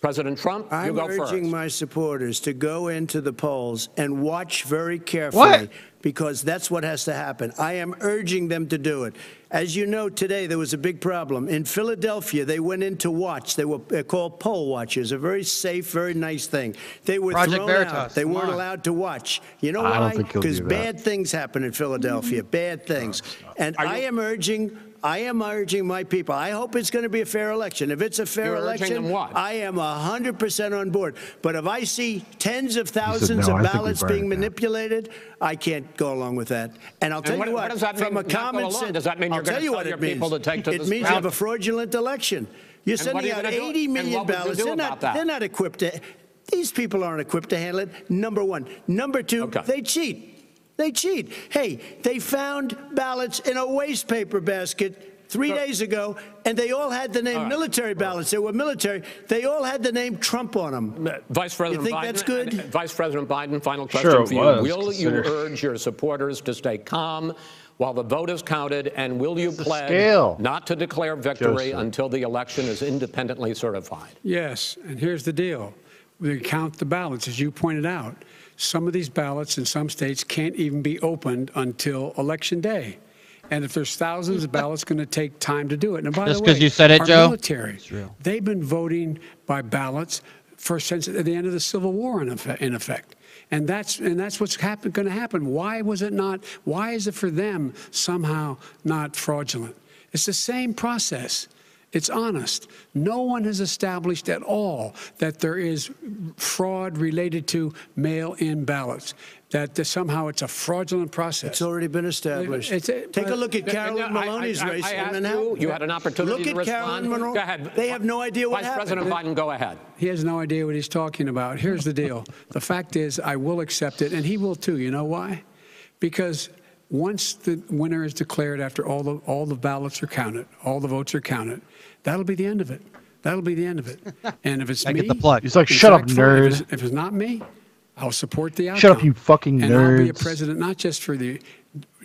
President Trump, you I'm go first. urging my supporters to go into the polls and watch very carefully because that's what has to happen. I am urging them to do it. As you know, today there was a big problem. In Philadelphia, they went in to watch. They were uh, called poll watchers, a very safe, very nice thing. They were Project thrown Veritas, out. They come weren't on. allowed to watch. You know I why? Because bad things happen in Philadelphia. Bad things. And I am urging. I am urging my people. I hope it's going to be a fair election. If it's a fair You're urging election, them what? I am 100% on board. But if I see tens of thousands "No, of I think we ballots burn it being down." manipulated, I can't go along with that. And I'll tell what- you what, what does that from mean, a not go common along? sense, Does that mean I'll you're gonna tell you tell what your it means. people to take to it the means you have a fraudulent election. You're And what sending you out gonna do? 80 And million what would you ballots. do They're about not, that? they're not equipped to. These people aren't equipped to handle it. Number one. Number two, Okay. they cheat. They cheat. Hey, they found ballots in a waste paper basket three days ago, and they all had the name All right. military ballots. They were military. They all had the name Trump on them. Vice President think Biden. that's good? uh, Vice President Biden, final question Sure for you. was, Will you consider- urge your supporters to stay calm while the vote is counted, and will you pledge not to declare victory Joseph. until the election is independently certified? Yes, and here's the deal. We count the ballots, as you pointed out. Some of these ballots in some states can't even be opened until Election Day. And if there's thousands of ballots, going to take time to do it. And by Just the way, 'cause you said it, our Joe? military, real. they've been voting by ballots for since at the end of the Civil War, in effect. In effect. And that's and that's what's happen, going to happen. Why was it not? Why is it for them somehow not fraudulent? It's the same process. It's honest. No one has established at all that there is fraud related to mail-in ballots, that somehow it's a fraudulent process. It's already been established. It's a- Take a look at Carolyn No, I- I- Maloney's I- race I in asked Manhattan. you. You had an opportunity to at respond. Carolyn Go ahead. They have no idea what Vice happened. President Biden, go ahead. He has no idea what he's talking about. Here's the deal. The fact is, I will accept it, and he will too. You know why? Because once the winner is declared after all the, all the ballots are counted, all the votes are counted, That'll be the end of it. That'll be the end of it. [LAUGHS] And if it's me, get the plug. He's like, "Shut up, fact, nerd." If it's, if it's not me, I'll support the outcome. Shut up, you fucking And I'll be a president not just for the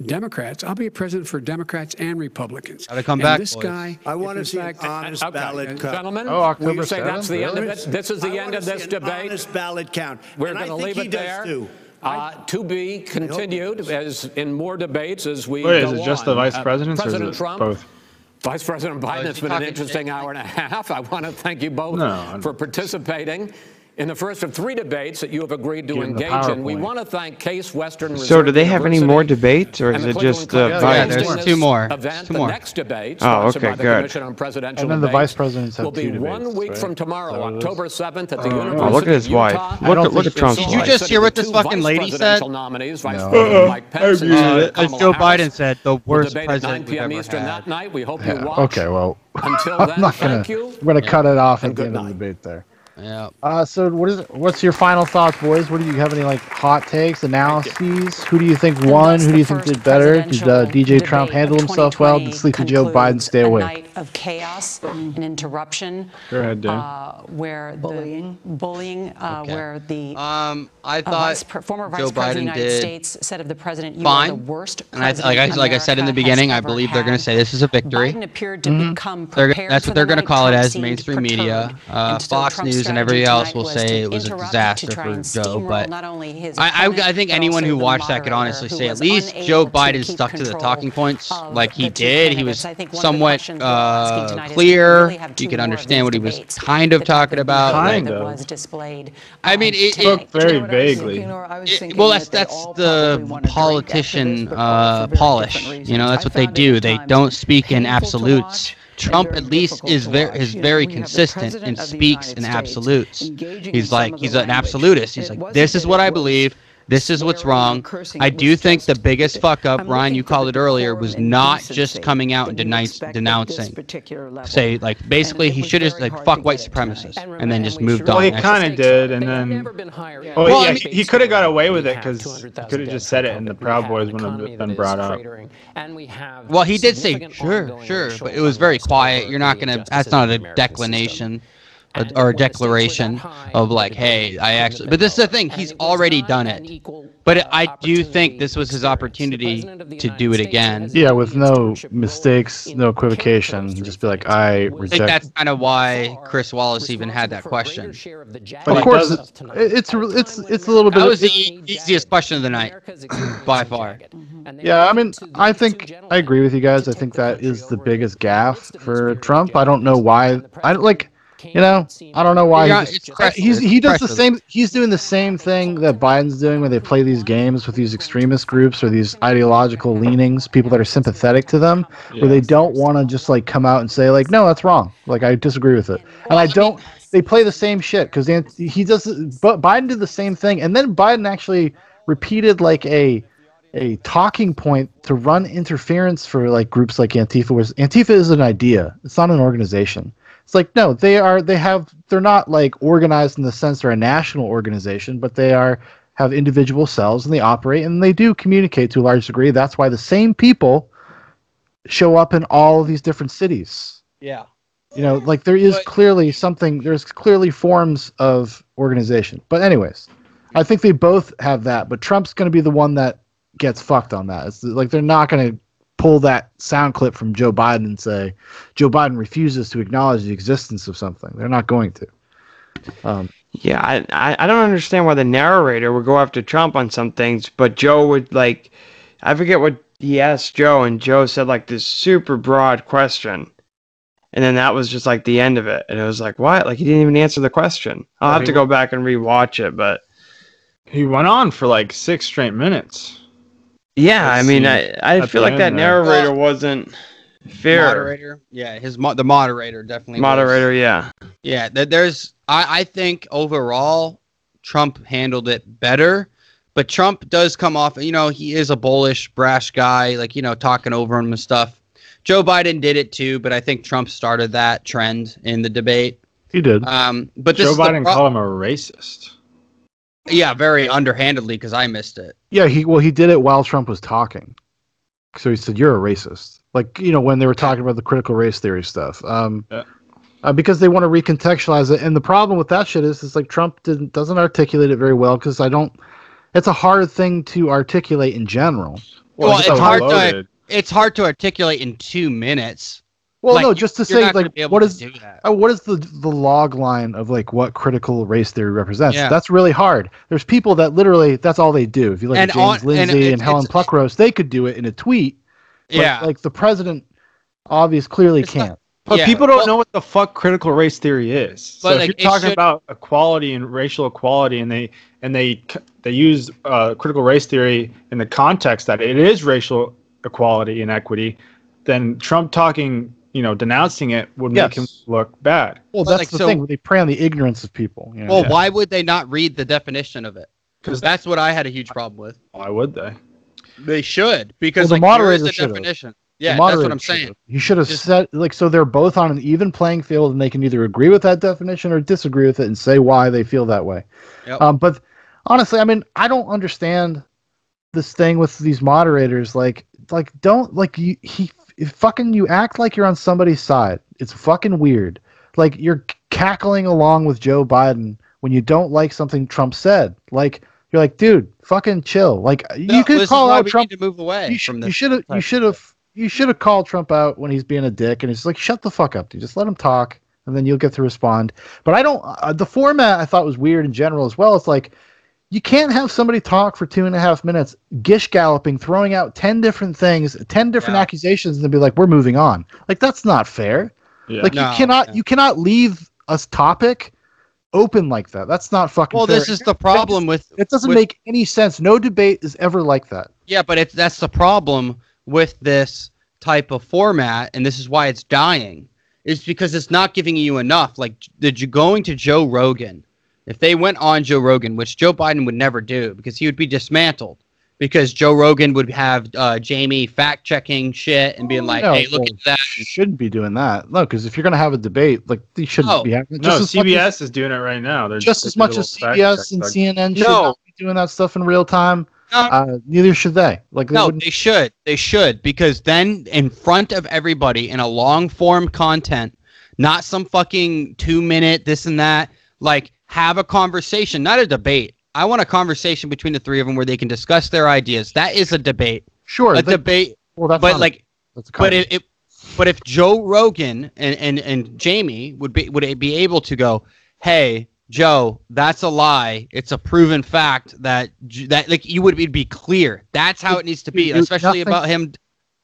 Democrats. I'll be a president for Democrats and Republicans. Gotta come and back, This boys. guy, I wanna if in see an honest Okay, ballot count, Gentlemen, Oh, October you say that's 7th, the end of it? This is the I end of this debate? Honest ballot count. We're going to leave he it does there. too. Uh, To be continued as, in more debates as we go Wait, is it just the on. vice Uh, presidents or is it Trump, both? Vice President Biden, it's been an interesting hour and a half. I want to thank you both no, for participating in the first of three debates that you have agreed to engage in. We want to thank Case Western Reserve So do they have any more debates, or is it just uh, yeah, there's two more. Event, The next debate, Oh, sponsored okay, by the. Commission on Presidential And then the Debates, vice presidents will be one week right? from tomorrow, So October 7th, at the oh, University oh, look at his of wife. Look at- look at Trump's Did you just hear what this fucking lady said? Nominees, Vice No. As uh, Joe Biden said, the worst president we've ever had. Okay, well, Until [LAUGHS] I'm not gonna. thank you. I'm gonna cut it off and at the end of the debate there. Yeah. Uh, so what is? What's your final thoughts, boys? What do you have? Any like hot takes, analyses? Who do you think won? Who do you think did better? Did uh, DJ Trump handle himself well? Did Sleepy Joe Biden stay away? Night of chaos mm. and interruption. Go ahead, Dan. Uh, where bullying, the, bullying, uh, okay. where the um, I uh, thought vice, former Joe vice president of the United States said of the president, "You Fine. are the worst." And I, like I, like I said in the beginning, I believe had. they're going to say this is a victory. Biden appeared to mm-hmm. become prepared. That's what they're going to call it as mainstream media, uh, Fox News and everybody else will say it was a disaster for Joe, but I, I, I, think anyone who watched that could honestly say at least Joe Biden stuck to the talking points like he did. He was somewhat uh, clear. You could understand what he was kind of talking about. Kind of. I mean, it, spoke very vaguely. well, that's that's the politician uh, polish. You know, that's what they do. They don't speak in absolutes. Trump at least is very is very consistent and speaks in absolutes. He's like he's an absolutist. He's like this is what I believe. This is what's wrong. I do think the biggest fuck up, Ryan, you called it earlier, was not just coming out and denounce, denouncing. Say like basically he should have like fuck white supremacists and then just moved on. Well, he kind of did, and then well, well yeah, I mean, he could have got away with it because he could have just said it, and the Proud Boys wouldn't have been brought up. Well, he did say sure, sure, but it was very quiet. You're not gonna. That's not a declination a, or a declaration of like, hey, I actually. But this is the thing; he's already done it. But uh, I do think this was his opportunity to do it again. Yeah, with no mistakes, no equivocation, just be like, I reject. I think that's kind of why Chris Wallace even had that question. Of course, it's it's it's a little bit. That was the easiest question of the night by far. Mm-hmm. Yeah, I mean, I think I agree with you guys. I think that is the biggest gaffe for Trump. I don't know why. I like you know, I don't know why he, just, he's, he does the same. He's doing the same thing that Biden's doing when they play these games with these extremist groups or these ideological leanings, people that are sympathetic to them, yeah. where they don't want to just like come out and say like, no, that's wrong. Like I disagree with it, and I don't. They play the same shit because he does. But Biden did the same thing, and then Biden actually repeated like a a talking point to run interference for like groups like Antifa. Was Antifa is an idea? It's not an organization. It's like no, they are they have they're not like organized in the sense they're a national organization, but they are have individual cells and they operate and they do communicate to a large degree. That's why the same people show up in all of these different cities. Yeah. You know, like there is but, clearly something there's clearly forms of organization. But anyways, I think they both have that, but Trump's going to be the one that gets fucked on that. It's like they're not going to pull that sound clip from Joe Biden and say Joe Biden refuses to acknowledge the existence of something. They're not going to. Um, yeah, I, I don't understand why the narrator would go after Trump on some things, but Joe would like, I forget what he asked Joe, and Joe said like this super broad question, and then that was just like the end of it, and it was like what? Like he didn't even answer the question. I'll have to go back and rewatch it, but he went on for like six straight minutes. Yeah, I mean, I, I feel like that narrator well, wasn't fair. Moderator, yeah, his mo- the moderator definitely moderator, was. yeah, yeah. Th- there's, I, I think overall, Trump handled it better, but Trump does come off, you know, he is a bullish, brash guy, like you know, talking over him and stuff. Joe Biden did it too, but I think Trump started that trend in the debate. He did. Um, but Joe Biden pro- called him a racist yeah, very underhandedly because I missed it. Yeah, he well he did it while Trump was talking. So he said you're a racist. Like you know when they were talking about the critical race theory stuff. Um, Yeah. uh, because they want to recontextualize it, and the problem with that shit is, is like Trump didn't doesn't articulate it very well because I don't. It's a hard thing to articulate in general. Well, it's it's so hard to- It's hard to articulate in two minutes. Well, Like, no, just to say like be able what to is do that. uh, what is the the log line of like what critical race theory represents? Yeah. That's really hard. There's people that literally that's all they do. If you look And at James on- and Lindsay and, it's- Helen Pluckrose, they could do it in a tweet. but, Yeah. like the president, obviously clearly It's not- can't. But Yeah, people don't well- know what the fuck critical race theory is. So But, if you're talking should- about equality and racial equality, and they and they they use uh, critical race theory in the context that it is racial equality and equity, then Trump talking, you know, denouncing it would make him look bad. Well, But, that's like, the so- thing. They prey on the ignorance of people. You know? Well, Yeah. why would they not read the definition of it? Because that's what I had a huge problem with. Why would they? They should because Well, the like, here is moderator the should've. definition. The Yeah, that's what I'm should've. saying. He should have Just- said like so they're both on an even playing field and they can either agree with that definition or disagree with it and say why they feel that way. Yep. Um, but honestly, I mean, I don't understand this thing with these moderators. Like, like don't like you he if fucking you act like you're on somebody's side. It's fucking weird. Like you're cackling along with Joe Biden when you don't like something Trump said. Like you're like, dude, fucking chill. Like No, you could call out Trump to move away you, from sh- this. you should have you should have you should have called Trump out when he's being a dick and he's like shut the fuck up dude just let him talk and then you'll get to respond but I don't uh, the format I thought was weird in general as well it's like you can't have somebody talk for two and a half minutes gish galloping throwing out 10 different things 10 different Yeah. accusations and then be like we're moving on like that's not fair Yeah. like No, you cannot yeah. you cannot leave a topic open like that that's not fucking well, fair. this is the problem with it doesn't with- make any sense no debate is ever like that Yeah, but it's that's the problem with this type of format, and this is why it's dying. Is because it's not giving you enough. Like did you going to Joe Rogan? If they went on Joe Rogan, which Joe Biden would never do, because he would be dismantled. Because Joe Rogan would have uh, Jamie fact checking shit and being like, No, "Hey, look well, at that." You shouldn't be doing that. No, because if you're going to have a debate, like you shouldn't No. be having no, just as much CBS as, is doing it right now. They're just they as much as CBS and check. CNN should No. not be doing that stuff in real time. No. Uh, neither should they. Like they No, wouldn't- they should. They should because then in front of everybody in a long form content, not some fucking two minute this and that. Like have a conversation, not a debate. I want a conversation between the three of them where they can discuss their ideas. That is a debate. sure. A debate, well, that's but like, that's a but it, it, but if Joe Rogan and, and and Jamie would be would be able to go, hey Joe, that's a lie. It's a proven fact that that like you would be, be clear. That's how it needs to be, especially nothing- about him.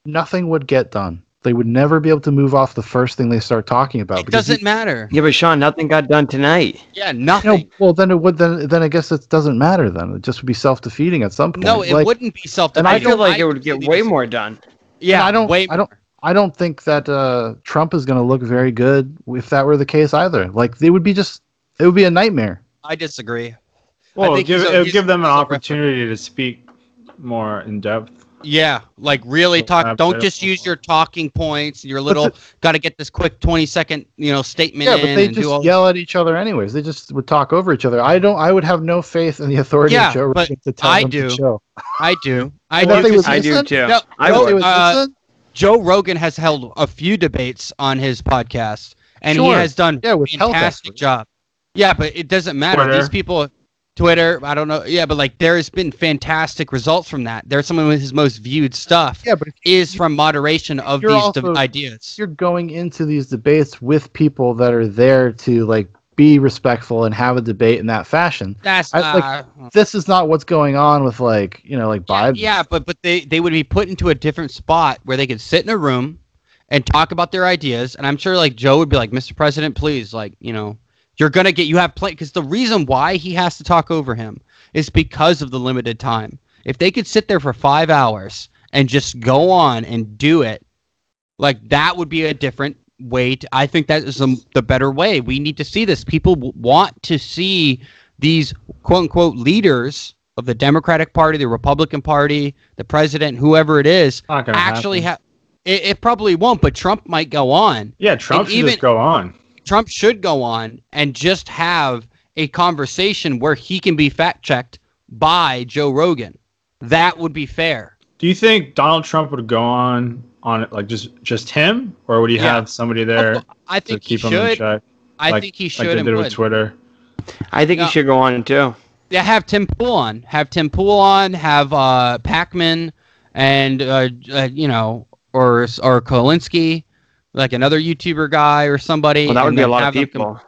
nothing would get done. They would never be able to move off the first thing they start talking about. It doesn't you- matter. Yeah, but Shaun, nothing got done tonight. Yeah, you nothing. know, well, then it would. Then, then I guess it doesn't matter. Then it just would be self defeating at some point. No, it Like, wouldn't be self defeating. and I I feel don't- like it would get way more done. Yeah, I don't- Way I don't- I don't think that uh, Trump is going to look very good if that were the case either. Like they would be just. It would be a nightmare. I disagree. Well, think give, a- it'll he's- give them an he's a opportunity to speak more in depth. Yeah, like really talk. Don't just use your talking points. Your little [LAUGHS] got to get this quick twenty second, you know, statement Yeah, in but they and just all. yell at each other anyways. They just would talk over each other. I don't. I would have no faith in the authority Yeah, of Joe but Rogan to tell I them do. to chill. [LAUGHS] I do. [LAUGHS] I And if do. they 'cause would I do too. No, I If Joe, would. would uh, Joe Rogan has held a few debates on his podcast, and he has done Yeah, with fantastic job. Yeah, but it doesn't matter. Twitter. These people, Twitter, I don't know. Yeah, but like there has been fantastic results from that. There's some of his most viewed stuff yeah, but is from moderation of these also- de- ideas. you're going into these debates with people that are there to like be respectful and have a debate in that fashion. That's I- like, uh, This is not what's going on with like you know like Yeah, Biden. yeah, but but they they would be put into a different spot where they could sit in a room and talk about their ideas. And I'm sure like Joe would be like, Mr. President, please, like you know, you're gonna get you have play because the reason why he has to talk over him is because of the limited time. If they could sit there for five hours and just go on and do it, Like that would be a different way. To, I think that is the, the better way. We need to see this. People w- want to see these quote unquote leaders of the Democratic Party, the Republican Party, the president, whoever it is, actually have. It, it probably won't, but Trump might go on. Yeah, Trump And should even- just go on. Trump should go on and just have a conversation where he can be fact checked by Joe Rogan. That would be fair. Do you think Donald Trump would go on on it like just just him, or would he Yeah. have somebody there I to think he keep him in should. check? I like, think he like should they and did with. Twitter. I think No. he should go on too. Yeah, have Tim Pool on. Have Tim Pool on. Have uh, Pakman and uh, uh, you know, or or Kulinski, like another YouTuber guy or somebody. Well, that would be a lot of have them com- people.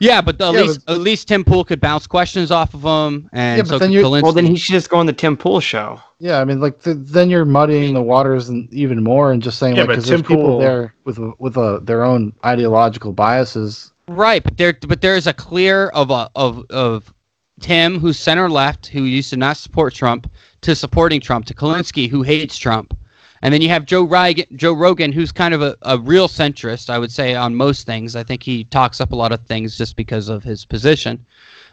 yeah, but the, at Yeah, least at least Tim Pool could bounce questions off of him, and Yeah, but so then could you—well, then he should just go on the Tim Pool show. Yeah, I mean, like th- then you're muddying the waters and even more, and just saying Yeah, like but because there's Tim people Pool- there with with uh, their own ideological biases. Right, but there, but there is a clear of a of of Tim, who's center left, who used to not support Trump, to supporting Trump, to Kulinski, who hates Trump, and then you have Joe Rogan, Joe Rogan, who's kind of a, a real centrist, I would say, on most things. I think he talks up a lot of things just because of his position.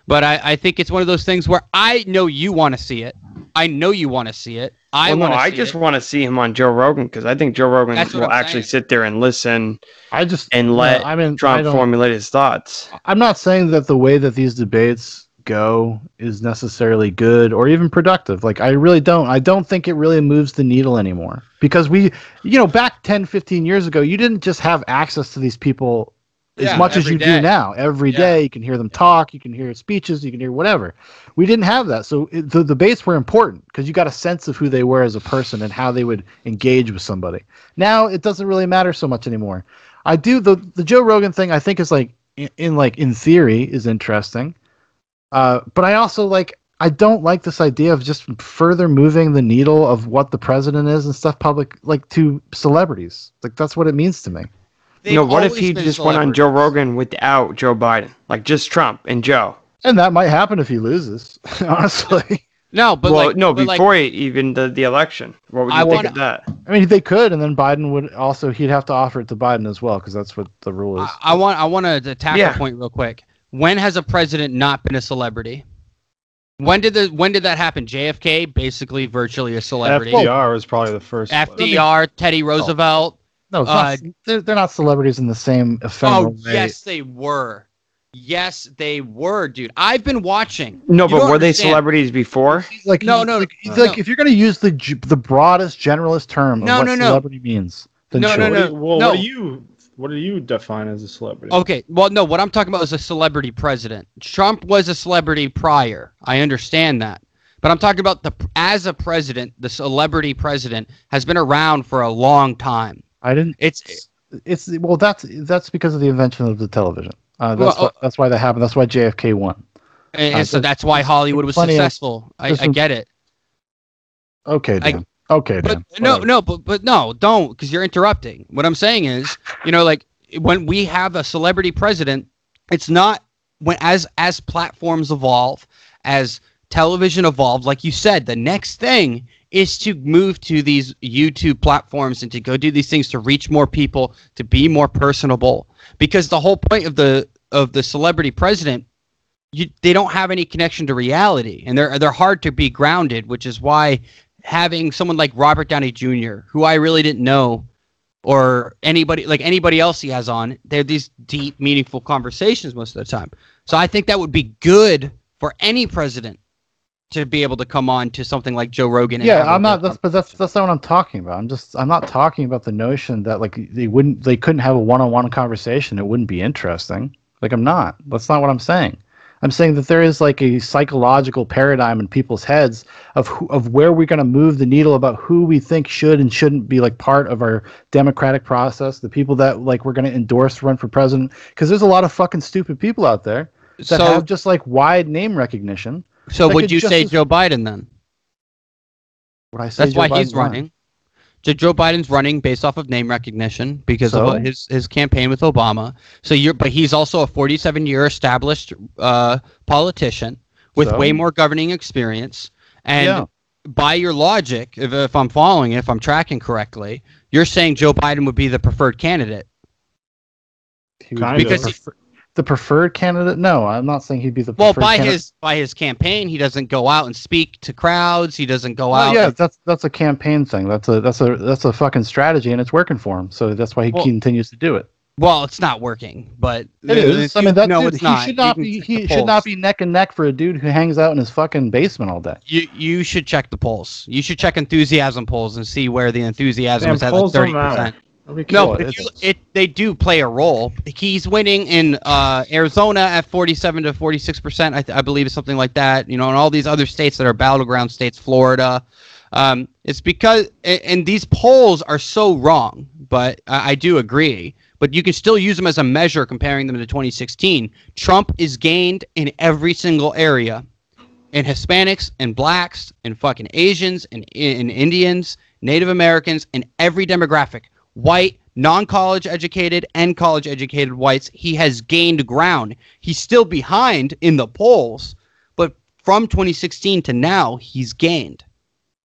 But I, I think it's one of those things where I know you want to see it. I know you want to see it. I well, want no, I just want to see him on Joe Rogan because I think Joe Rogan That's will actually saying. sit there and listen I just and let I mean, Trump don't- formulate his thoughts. I'm not saying that the way that these debates go is necessarily good or even productive. Like I really don't. I don't think it really moves the needle anymore because we, you know, back 10, 15 years ago, you didn't just have access to these people as Yeah, much as you day. do now. Every Yeah. day you can hear them talk, you can hear speeches, you can hear whatever. We didn't have that. So it, the debates were important because you got a sense of who they were as a person and how they would engage with somebody. Now it doesn't really matter so much anymore. I do the the Joe Rogan thing. I think is like in, in like in theory is interesting, uh, but I also like I don't like this idea of just further moving the needle of what the president is and stuff public like to celebrities. Like that's what it means to me. They've you know, what if he just went on Joe. Rogan without Joe Biden, like just Trump and Joe? And that might happen if he loses, [LAUGHS] honestly. No, but well, like, no, but before he- even the, the election. What would you I think wanna- of that? I mean, they could, and then Biden would also he'd have to offer it to Biden as well because that's what the rule is. I, I want I want to attack Yeah. a point real quick. When has a president not been a celebrity? When did the when did that happen? JFK, basically virtually a celebrity. FDR was probably the first. FDR, Teddy Roosevelt. no, it's uh, not, they're, they're not celebrities in the same ephemeral Oh way. yes, they were. Yes, they were, dude. I've been watching. No, You but don't were they celebrities before? Like No, no, like, no. like if you're gonna use the the broadest generalist term of No, what no, no. celebrity means, then No, sure. no, What no. do well, no. what do you what do you define as a celebrity? Okay, well, no. What I'm talking about is a celebrity president. Trump was a celebrity prior. I understand that, but I'm talking about the as a president, the celebrity president has been around for a long time. I didn't. It's It's well, that's that's because of the invention of the television. Uh, that's Well, why, that's why that happened. That's why JFK won. and, Uh, and so that's why Hollywood was plenty of- successful. I, I get it. Okay, I- Dan. Okay, But Dan. no, no, but but no, don't because you're interrupting. What I'm saying is, you know, like when we have a celebrity president, it's not when as as platforms evolve, as television evolved, like you said, the next thing is to move to these YouTube platforms and to go do these things to reach more people, to be more personable. Because the whole point of the of the celebrity president you, they don't have any connection to reality and they're they're hard to be grounded which is why having someone like Robert Downey Jr. who I really didn't know or anybody like anybody else he has on they're these deep meaningful conversations most of the time so I think that would be good for any president to be able to come on to something like Joe Rogan and yeah, I'm not. That's but that's that's not what I'm talking about. I'm just I'm not talking about the notion that like they wouldn't they couldn't have a one-on-one conversation. It wouldn't be interesting. Like I'm not. That's not what I'm saying. I'm saying that there is like a psychological paradigm in people's heads of who, of where we're going to move the needle about who we think should and shouldn't be like part of our democratic process. The people that like we're going to endorse to run for president because there's a lot of fucking stupid people out there that So- have just like wide name recognition. so would you say as- Joe Biden then What I say, That's Joe why he's Biden's lying. running. Jo- Joe Biden's running based off of name recognition because So? of his his campaign with Obama. So you're, but he's also a 47 year established uh, politician with So? way more governing experience. And Yeah. by your logic, if, if I'm following, if I'm tracking correctly, You're saying Joe Biden would be the preferred candidate. He Because prefer- the preferred candidate. No, I'm not saying he'd be the Well, preferred by candidate. his by his campaign, he doesn't go out and speak to crowds. He doesn't go Well, out. yeah, and- that's that's a campaign thing. That's a that's a that's a fucking strategy, and it's working for him. So that's why he Well- continues to do it. well, it's not working, but It is. I mean, that's no, it. it's he not. should not be. He should not be neck and neck for a dude who hangs out in his fucking basement all day. You you should check the polls. You should check enthusiasm polls and see where the enthusiasm Damn, is at like thirty percent. No, but if you, it they do play a role. He's winning in uh, Arizona at forty-seven to forty-six percent, I, th- I believe, is something like that. You know, and all these other states that are battleground states, Florida. Um, it's because and, these polls are so wrong, but I, I do agree. But you can still use them as a measure comparing them to 2016. Trump is gained in every single area and Hispanics and blacks and fucking Asians and, and Indians, Native Americans, and every demographic, white, non-college educated and college educated whites, he has gained ground. He's still behind in the polls, but from 2016 to now, he's gained.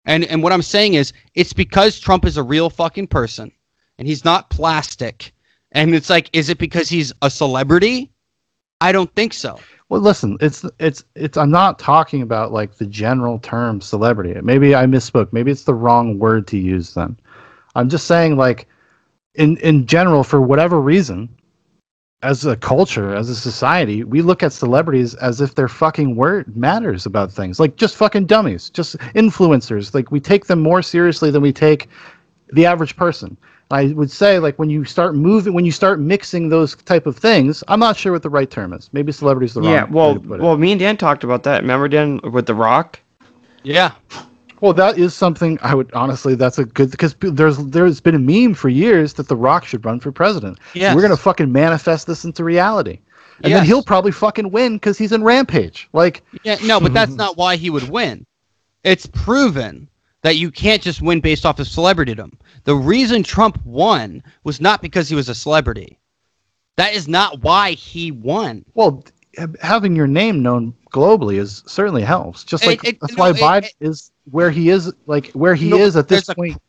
And and what I'm saying is it's because Trump is a real fucking person and he's not plastic. And it's like, is it because he's a celebrity? I don't think so. Well, listen, it's it's it's. I'm not talking about like the general term celebrity. Maybe I misspoke. Maybe it's the wrong word to use. Then, I'm just saying like, in in general, for whatever reason, as a culture, as a society, we look at celebrities as if their fucking word matters about things. Like just fucking dummies, just influencers. Like we take them more seriously than we take the average person. I would say like when you start moving, when you start mixing those type of things, I'm not sure what the right term is. Maybe celebrities the wrong. Yeah, well, way to put it. well, me and Dan talked about that. Remember Dan with The Rock? Yeah. Well, that is something I would honestly. That's a good because there's there's been a meme for years that The Rock should run for president. Yeah, We're gonna fucking manifest this into reality, and then he'll probably fucking win because he's in Rampage. Like, Yeah, no, but that's [LAUGHS] not why he would win. It's proven that you can't just win based off of celebritydom. The reason Trump won was not because he was a celebrity. That is not why he won. well, having your name known globally is certainly helps. Just It- like it- that's no, why it- Biden it- is where he is, like where he No, is at this there's a- point.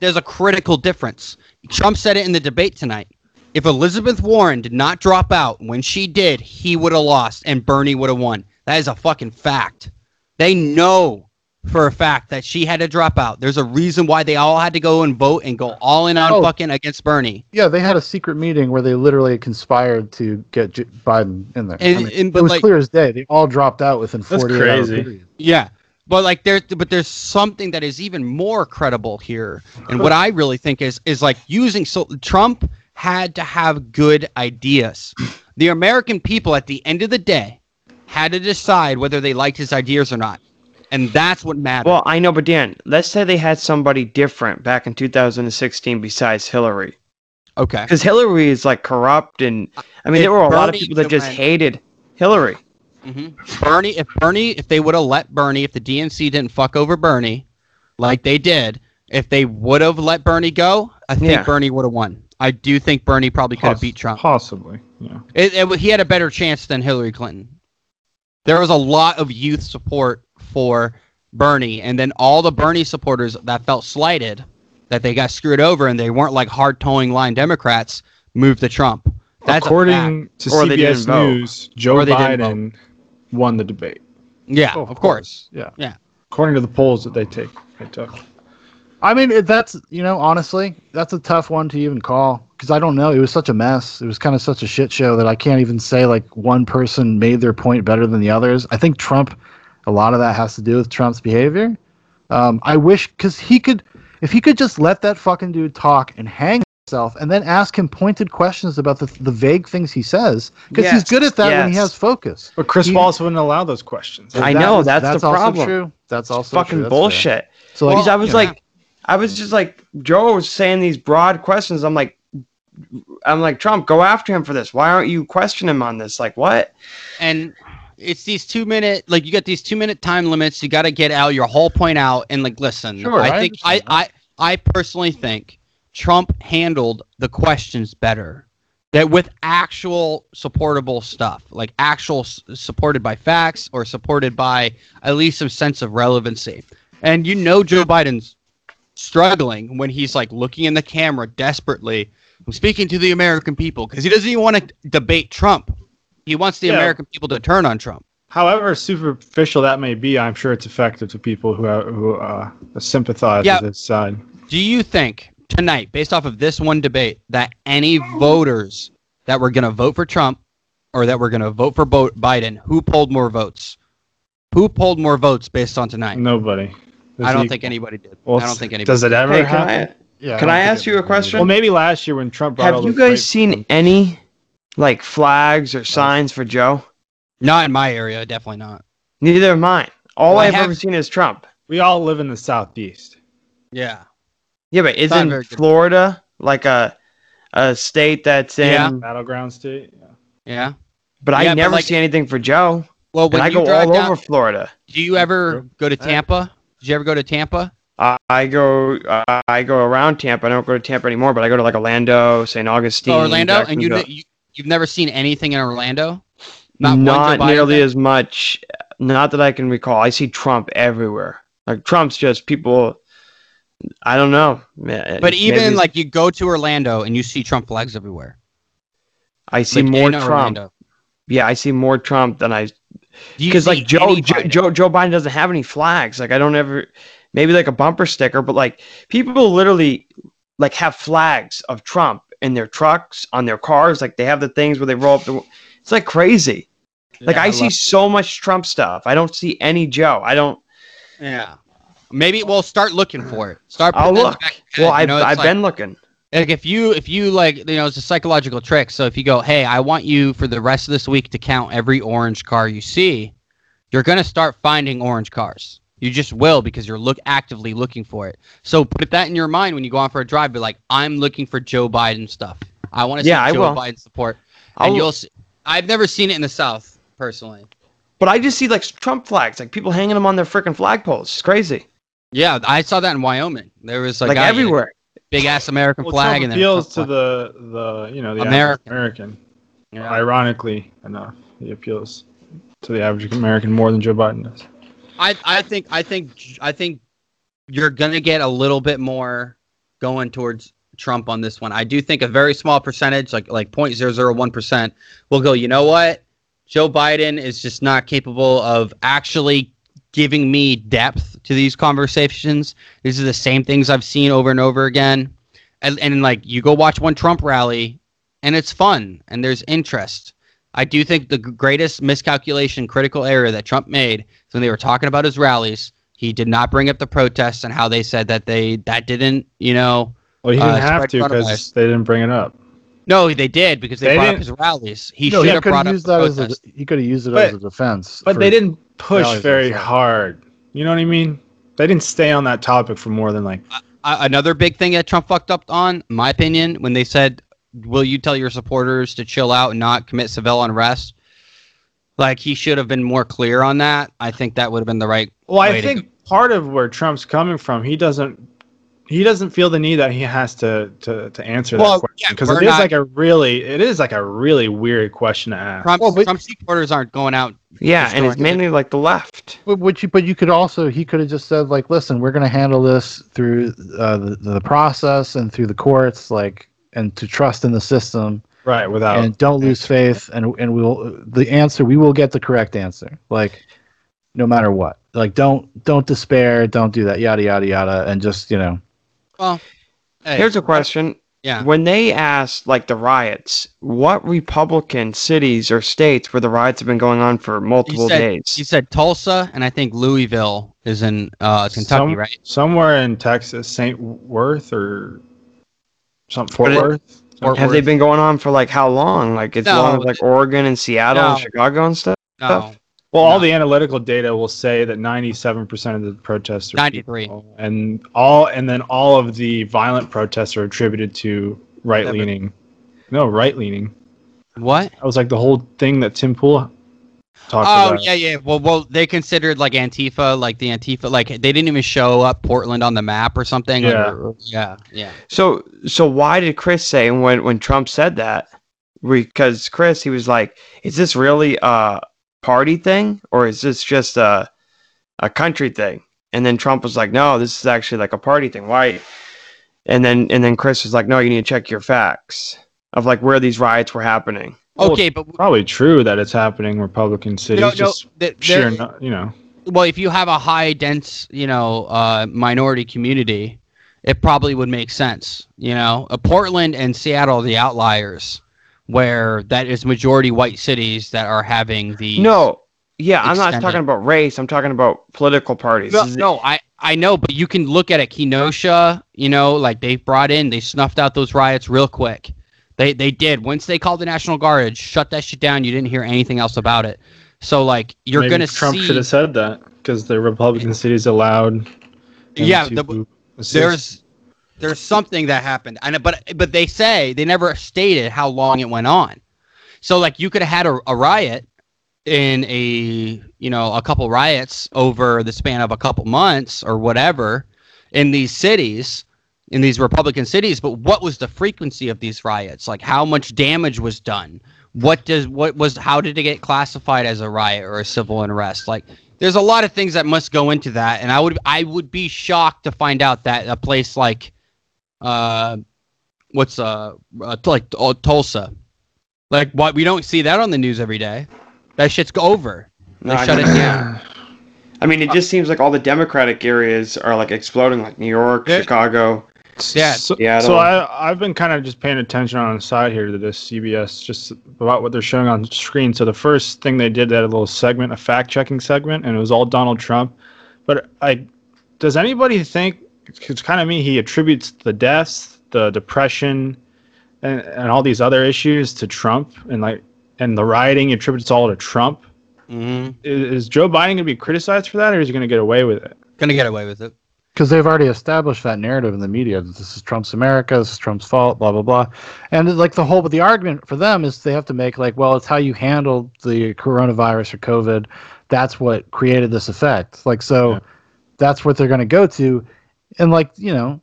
There's a critical difference. Trump said it in the debate tonight. If Elizabeth Warren did not drop out when she did, he would have lost and Bernie would have won. That is a fucking fact. They know for a fact that she had to drop out. There's a reason why they all had to go and vote and go all in on Oh. fucking against Bernie. Yeah, they had a secret meeting where they literally conspired to get J- Biden in there. And- I mean, and- it was like- clear as day. They all dropped out within That's 48 hours. crazy. period. Yeah. But like there's but there's something that is even more credible here. And what I really think is is like using so Trump had to have good ideas. The American people at the end of the day had to decide whether they liked his ideas or not. And that's what mattered. Well, I know, but Dan, let's say they had somebody different back in 2016 besides Hillary. okay. Because Hillary is like corrupt, and I mean, there were a lot of people that just hated Hillary. Hmm Bernie, if Bernie, if they would have let Bernie, if the DNC didn't fuck over Bernie, like they did, if they would have let Bernie go, I think Yeah. Bernie would have won. I do think Bernie probably could have Poss- beat Trump. Possibly. Yeah. It, it, he had a better chance than Hillary Clinton. There was a lot of youth support for Bernie, and then all the Bernie supporters that felt slighted, that they got screwed over, and they weren't like hard towing line Democrats, moved to Trump. That's. According to Or CBS. News, Joe Or they didn't Biden won the debate. yeah, Oh, of course. Yeah. Yeah. According to the polls that they take, they took. I mean, it, that's you know, honestly, that's a tough one to even call because I don't know. It was such a mess. It was kind of such a shit show that I can't even say like one person made their point better than the others. I think Trump, a lot of that has to do with Trump's behavior. Um, I wish because he could, if he could just let that fucking dude talk and hang himself, and then ask him pointed questions about the the vague things he says because he's good at that when he has focus. But Chris He- Wallace wouldn't allow those questions. I That know, is- that's the also problem. true. That's also fucking true. That's fair. bullshit. So like, Because I was you know, like, I was just like, Joe was saying these broad questions. I'm like, I'm like, Trump, go after him for this. Why aren't you questioning him on this? Like, what? And it's these two minute, like you got these two minute time limits. You got to get out your whole point out and like listen. Sure, I I think I, I I personally think Trump handled the questions better. That with actual supportable stuff, like actual s- supported by facts or supported by at least some sense of relevancy. And you know Joe Biden's struggling when he's like looking in the camera desperately. I'm speaking to the American people because he doesn't even want to debate Trump. He wants the Yeah. American people to turn on Trump. However superficial that may be, I'm sure it's effective to people who uh, who uh, sympathize Yeah. with his side. Do you think tonight, based off of this one debate, that any voters that were going to vote for Trump or that were going to vote for Bo- Biden, who pulled more votes? Who pulled more votes based on tonight? Nobody. I don't he- think anybody did. Well, I don't think anybody. Does it ever Hey, can? I Yeah. can don't I ask you a question? Well, maybe last year when Trump brought have all you guys great- seen any like flags or signs for Joe? Not in my area, definitely not. Neither have mine. All Well, I I've have- ever seen is Trump. We all live in the southeast. Yeah. Yeah, but not isn't very good. Florida like a a state that's in? Yeah. Battleground state. Yeah. Yeah. But I Yeah, but, never like- see anything for Joe. Well, And when I go all down, over Florida. do you ever go to Tampa? Did you ever go to Tampa? I I go uh, I go around Tampa. I don't go to Tampa anymore, but I go to like Orlando, St. Augustine, Oh, Orlando, and you, you you've never seen anything in Orlando? not, one Joe Biden nearly thing? as much. Not that I can recall. I see Trump everywhere. Like Trump's just people. I don't know. But even maybe like you go to Orlando and you see Trump flags everywhere. I see Like, more Trump. Orlando. Yeah, I see more Trump than I because like Joe, Joe Biden? Joe Joe Biden doesn't have any flags. Like I don't ever maybe like a bumper sticker, but like people literally like have flags of Trump in their trucks on their cars. Like they have the things where they roll up the. It's like crazy. Like Yeah, I, see love- so much Trump stuff. I don't see any Joe. I don't. Yeah. Maybe we'll start looking for it. Start. I'll putting it in the look. back of your Well, I've know, I've like- been looking. Like if you if you like you know it's a psychological trick. So if you go, hey, I want you for the rest of this week to count every orange car you see, you're gonna start finding orange cars. You just will because you're look actively looking for it. So put that in your mind when you go on for a drive. Be like, I'm looking for Joe Biden stuff. I want to see I Joe will. Biden support, I'll- and you'll. See, I've never seen it in the South personally. But I just see like Trump flags, like people hanging them on their freaking flagpoles. It's crazy. Yeah, I saw that in Wyoming. There was a Like guy, everywhere. big ass American Well, flag, Trump and then appeals to the the you know the American. American. flag. Ironically enough, he appeals to the average American more than Joe Biden does. I I think I think I think you're gonna get a little bit more going towards Trump on this one. I do think a very small percentage, like like 0.001 percent, will go. You know what? Joe Biden is just not capable of actually giving me depth to these conversations. These are the same things I've seen over and over again. And, and like you go watch one Trump rally, and it's fun and there's interest. I do think the greatest miscalculation, critical error that Trump made is when they were talking about his rallies. He did not bring up the protests and how they said that they that didn't, you know. Well, he didn't Uh, have to because they didn't bring it up. No, they did because they, They brought up didn't- his rallies. He No, should he have could brought have up used the that as a, he could have used it But- as a defense. But they didn't push very themselves. hard. You know what I mean? They didn't stay on that topic for more than like Uh, another big thing that Trump fucked up on, my opinion, when they said, "Will you tell your supporters to chill out and not commit civil unrest?" Like he should have been more clear on that. I think that would have been the right. Well, I think part of where Trump's coming from, he doesn't he doesn't feel the need that he has to to, to answer Well, that question because we're it is not- like a really it is like a really weird question to ask. Trump, Well, but- Trump supporters aren't going out. Yeah, and it's destroying- mainly like the left. But what you, but you could also, he could have just said like, listen, we're going to handle this through uh, the, the process and through the courts, like, and to trust in the system Right, without and don't lose faith. And, and we'll, the answer, we will get the correct answer. Like, no matter what, like, don't, don't despair. Don't do that, yada, yada, yada. And just, you know, Well, hey, Here's a question. yeah. When they asked like the riots, what Republican cities or states where the riots have been going on for multiple You said, days? you said Tulsa, and I think Louisville is in uh, Kentucky, some- right? somewhere in Texas, St. Worth or something Fort But it- Worth. Fort have they been going on for like how long? Like it's No, long as like Oregon and Seattle and Chicago and stuff. No, Well, all the analytical data will say that 97% of the protests are 93. peaceful, and all and then all of the violent protests are attributed to right leaning. No, right leaning. what? That was like the whole thing that Tim Pool talked Oh about. yeah, yeah. Well, well, they considered like Antifa, like the Antifa, like they didn't even show up Portland on the map or something. Yeah. or- yeah, yeah. So so why did Chris say when when Trump said that? Because Chris, he was like, "Is this really a party thing or is this just a a country thing?" And then Trump was like, no, this is actually like a party thing. Why? And then and then Chris was like, no, you need to check your facts of like where these riots were happening. Well, Okay, but Probably true that it's happening in Republican cities. no, no, just th- sheer, there- no- you know. well, if you have a high dense, you know, uh, minority community, it probably would make sense. You know, uh, Portland and Seattle are the outliers, where that is majority white cities that are having the No, yeah, I'm not talking about race. I'm talking about political parties. No, no, I I know, but you can look at it. Kenosha, you know, like they brought in, they snuffed out those riots real quick. They they did. Once they called the National Guard, shut that shit down. You didn't hear anything else about it. So like you're Maybe gonna Trump see. should have said that because the Republican cities allowed. Yeah, to the- there's there's something that happened. And but but they say they never stated how long it went on. So like you could have had a, a riot in a you know a couple riots over the span of a couple months or whatever in these cities in these republican cities. But what was the frequency of these riots? Like how much damage was done? What does what was how did it get classified as a riot or a civil unrest? Like there's a lot of things that must go into that. And i would i would be shocked to find out that a place like uh what's uh, uh like uh, tulsa like what we don't see that on the news every day that shit's over they No, I shut it down I mean, it just seems like all the Democratic areas are like exploding, like New York, Yeah. Chicago. Yeah, So, Seattle. so I I've been kind of just paying attention on the side here to this CBS, just about what they're showing on screen. So the first thing they did, they had a little segment, a fact checking segment, and it was all Donald Trump. But I, does anybody think it's kind of me? He attributes the deaths, the depression, and, and all these other issues to Trump, and like and the rioting he attributes all to Trump. mm-hmm. Is, is Joe Biden going to be criticized for that, or is he going to get away with it? gonna get away with it because they've already established that narrative in the media that this is Trump's America, this is Trump's fault, blah blah blah, and like the whole, but the argument for them is they have to make like, well, it's how you handled the coronavirus or COVID, that's what created this effect. Like, so Yeah. that's what they're going to go to, and like you know,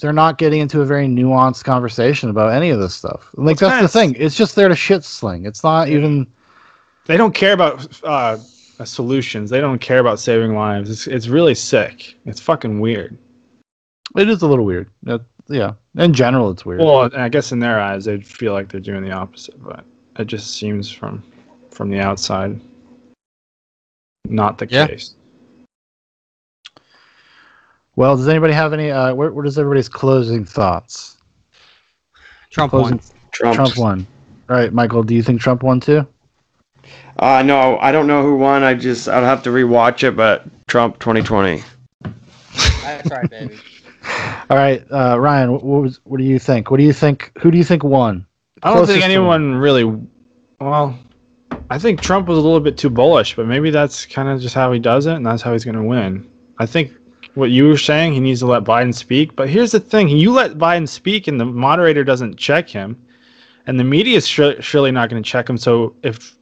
they're not getting into a very nuanced conversation about any of this stuff. Like it's that's the thing; it's just there to shit sling. It's not even. they don't care about uh, solutions. They don't care about saving lives. It's it's really sick. It's fucking weird. It is a little weird. Uh, yeah, in general, it's weird. Well, I guess in their eyes, they feel like they're doing the opposite, but it just seems from from the outside not the Yeah. case. Well, does anybody have any? Uh, where, where does everybody's closing thoughts? trump Closing, won Trump. Trump won. All right, Michael. Do you think Trump won too? Uh, no, I don't know who won. I just I'd have to rewatch it, but Trump 2020. that's right baby [LAUGHS] All right, uh, Ryan. What, what was? What do you think? What do you think? Who do you think won? I don't think anyone really. Well, I think Trump was a little bit too bullish, but maybe that's kind of just how he does it, and that's how he's going to win. I think what you were saying, he needs to let Biden speak. But here's the thing: you let Biden speak, and the moderator doesn't check him, and the media is sure, surely not going to check him. So if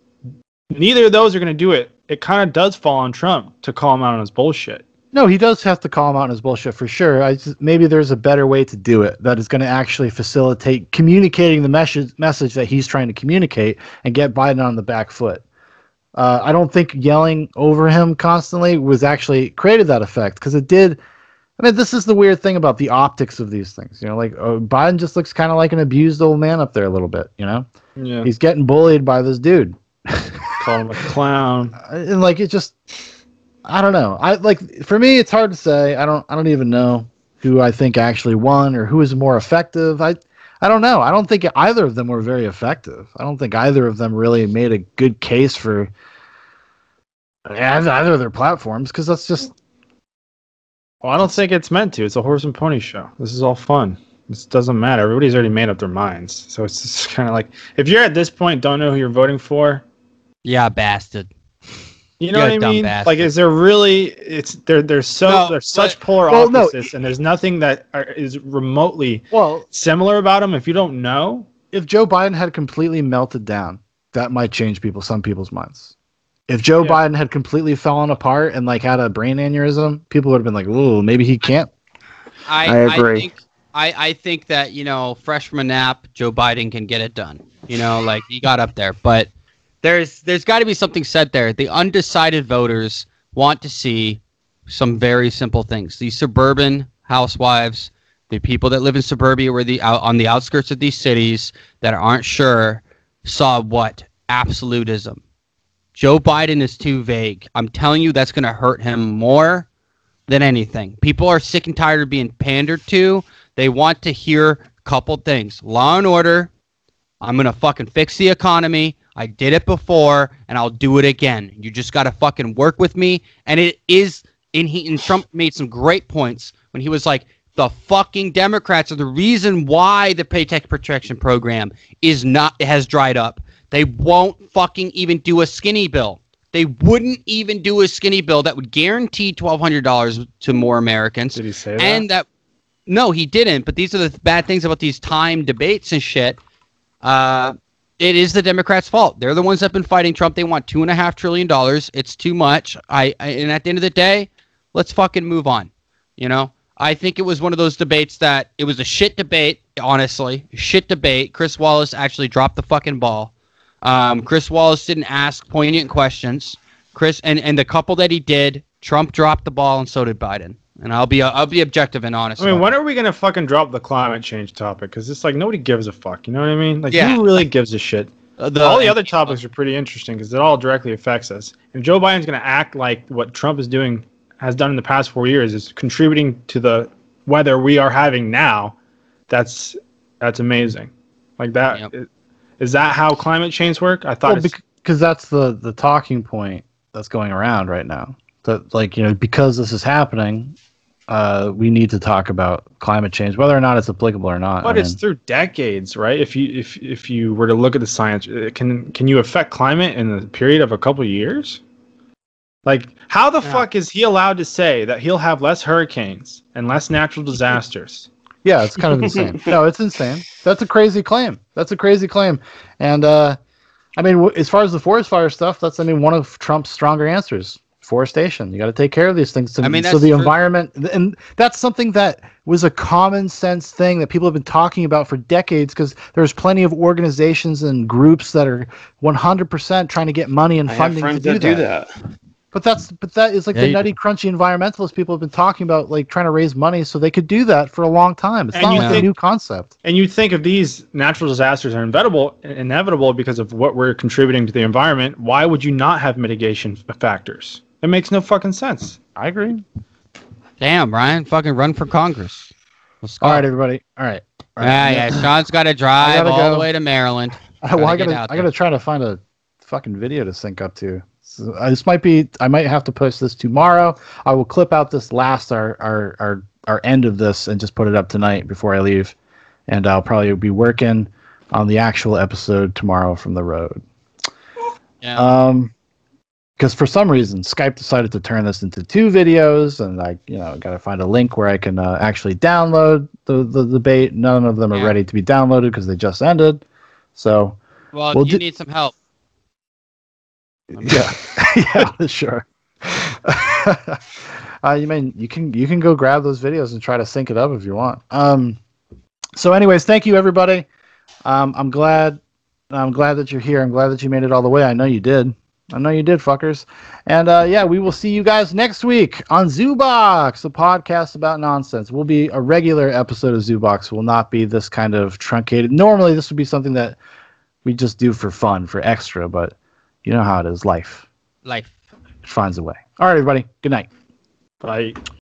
neither of those are going to do it, it kind of does fall on Trump to call him out on his bullshit. No, he does have to call him out on his bullshit for sure. I just, maybe there's a better way to do it that is going to actually facilitate communicating the message message that he's trying to communicate and get Biden on the back foot. Uh, I don't think yelling over him constantly was actually created that effect because it did. I mean, this is the weird thing about the optics of these things. You know, like uh, Biden just looks kind of like an abused old man up there a little bit. You know, Yeah, he's getting bullied by this dude. [LAUGHS] call him a clown. and like it just i don't know i like for me it's hard to say i don't i don't even know who i think actually won or who is more effective i i don't know i don't think either of them were very effective i don't think either of them really made a good case for either of their platforms because that's just Well, I don't think it's meant to. It's a horse and pony show. This is all fun. This doesn't matter. Everybody's already made up their minds. So it's just [LAUGHS] kind of like if you're at this point, don't know who you're voting for. yeah bastard You know You're what I mean? bastard. Like, is there really? It's they're they're so No, they're such but- polar Well, no, opposites, and there's nothing that are, is remotely well similar about them. If you don't know, if joe biden had completely melted down that might change people some people's minds if joe Yeah. biden had completely fallen apart and like had a brain aneurysm people would have been like ooh maybe he can't I, I agree. think I, I think that you know fresh from a nap Joe Biden can get it done. You know, like he got up there, but there's there's got to be something said there. The undecided voters want to see some very simple things. These suburban housewives, the people that live in suburbia or the out on the outskirts of these cities that aren't sure, saw what absolutism. Joe Biden is too vague. I'm telling you, that's going to hurt him more than anything. People are sick and tired of being pandered to. They want to hear a couple things: law and order. I'm gonna fucking fix the economy. I did it before, and I'll do it again. You just gotta fucking work with me. And it is. And he and Trump made some great points when he was like, "The fucking Democrats are the reason why the Paycheck Protection Program is not has dried up. They won't fucking even do a skinny bill. They wouldn't even do a skinny bill that would guarantee twelve hundred dollars to more Americans. Did he say that? And that no, he didn't. But these are the bad things about these time debates and shit. Uh, it is the Democrats' fault. They're the ones that've been fighting Trump. They want two and a half trillion dollars. It's too much. I, I and at the end of the day, let's fucking move on. You know, I think it was one of those debates that it was a shit debate. Honestly, shit debate. Chris Wallace actually dropped the fucking ball. Um, Chris Wallace didn't ask poignant questions. Chris and and the couple that he did, Trump dropped the ball, and so did Biden. And I'll be I'll be objective and honest. I mean, about when are we gonna fucking drop the climate change topic? Because it's like nobody gives a fuck. You know what I mean? Like, Yeah. who really gives a shit? Uh, the- all the other topics are pretty interesting because it all directly affects us. And Joe Biden's going to act like what Trump is doing has done in the past four years is contributing to the weather we are having now. That's that's amazing. Like that Yep. is is that how climate change work? I thought Well, it's, because that's the the talking point that's going around right now. That like you know because this is happening, uh, we need to talk about climate change, whether or not it's applicable or not. but I it's mean, through decades, right? If you if if you were to look at the science, uh, can can you affect climate in the period of a couple of years? Like, how the fuck is he allowed to say that he'll have less hurricanes and less natural [LAUGHS] disasters? yeah, it's kind of insane. [LAUGHS] No, it's insane. That's a crazy claim. That's a crazy claim. And uh, I mean, w- as far as the forest fire stuff, that's I mean one of Trump's stronger answers. Forestation. You got to take care of these things. To, I mean, so the true. environment, and that's something that was a common sense thing that people have been talking about for decades. Because there's plenty of organizations and groups that are 100% trying to get money and I have funding to do that do that. But that's but that is like Yeah, the you- nutty crunchy environmentalist people have been talking about, like trying to raise money so they could do that for a long time. It's And not like think- a new concept. And you think if these natural disasters are inevitable, inevitable because of what we're contributing to the environment, why would you not have mitigation factors? It makes no fucking sense. I agree. Damn, Ryan, fucking run for Congress. Let's go. All right, everybody. All right. All right. Yeah, yeah. Shaun's got to drive gotta all go. the way to Maryland. [LAUGHS] well, I Gotta get gotta, out I gotta try to find a fucking video to sync up to. So, uh, this might be, I might have to post this tomorrow. I will clip out this last, our, our, our, our end of this and just put it up tonight before I leave. And I'll probably be working on the actual episode tomorrow from the road. Yeah. Um, because for some reason Skype decided to turn this into two videos, and I, you know, got to find a link where I can uh, actually download the the debate. None of them are ready to be downloaded because they just ended. So well, well, you di- need some help. [LAUGHS] yeah, [LAUGHS] yeah, sure. [LAUGHS] uh, you mean you can you can go grab those videos and try to sync it up if you want. Um, so, anyways, thank you everybody. Um, I'm glad I'm glad that you're here. I'm glad that you made it all the way. I know you did. I know you did, fuckers. And uh, yeah, we will see you guys next week on Zoo Box, the podcast about nonsense. We'll be a regular episode of Zoo Box. Will not be this kind of truncated. Normally, this would be something that we just do for fun, for extra. But you know how it is. Life Life. finds a way. All right, everybody. Good night. Like,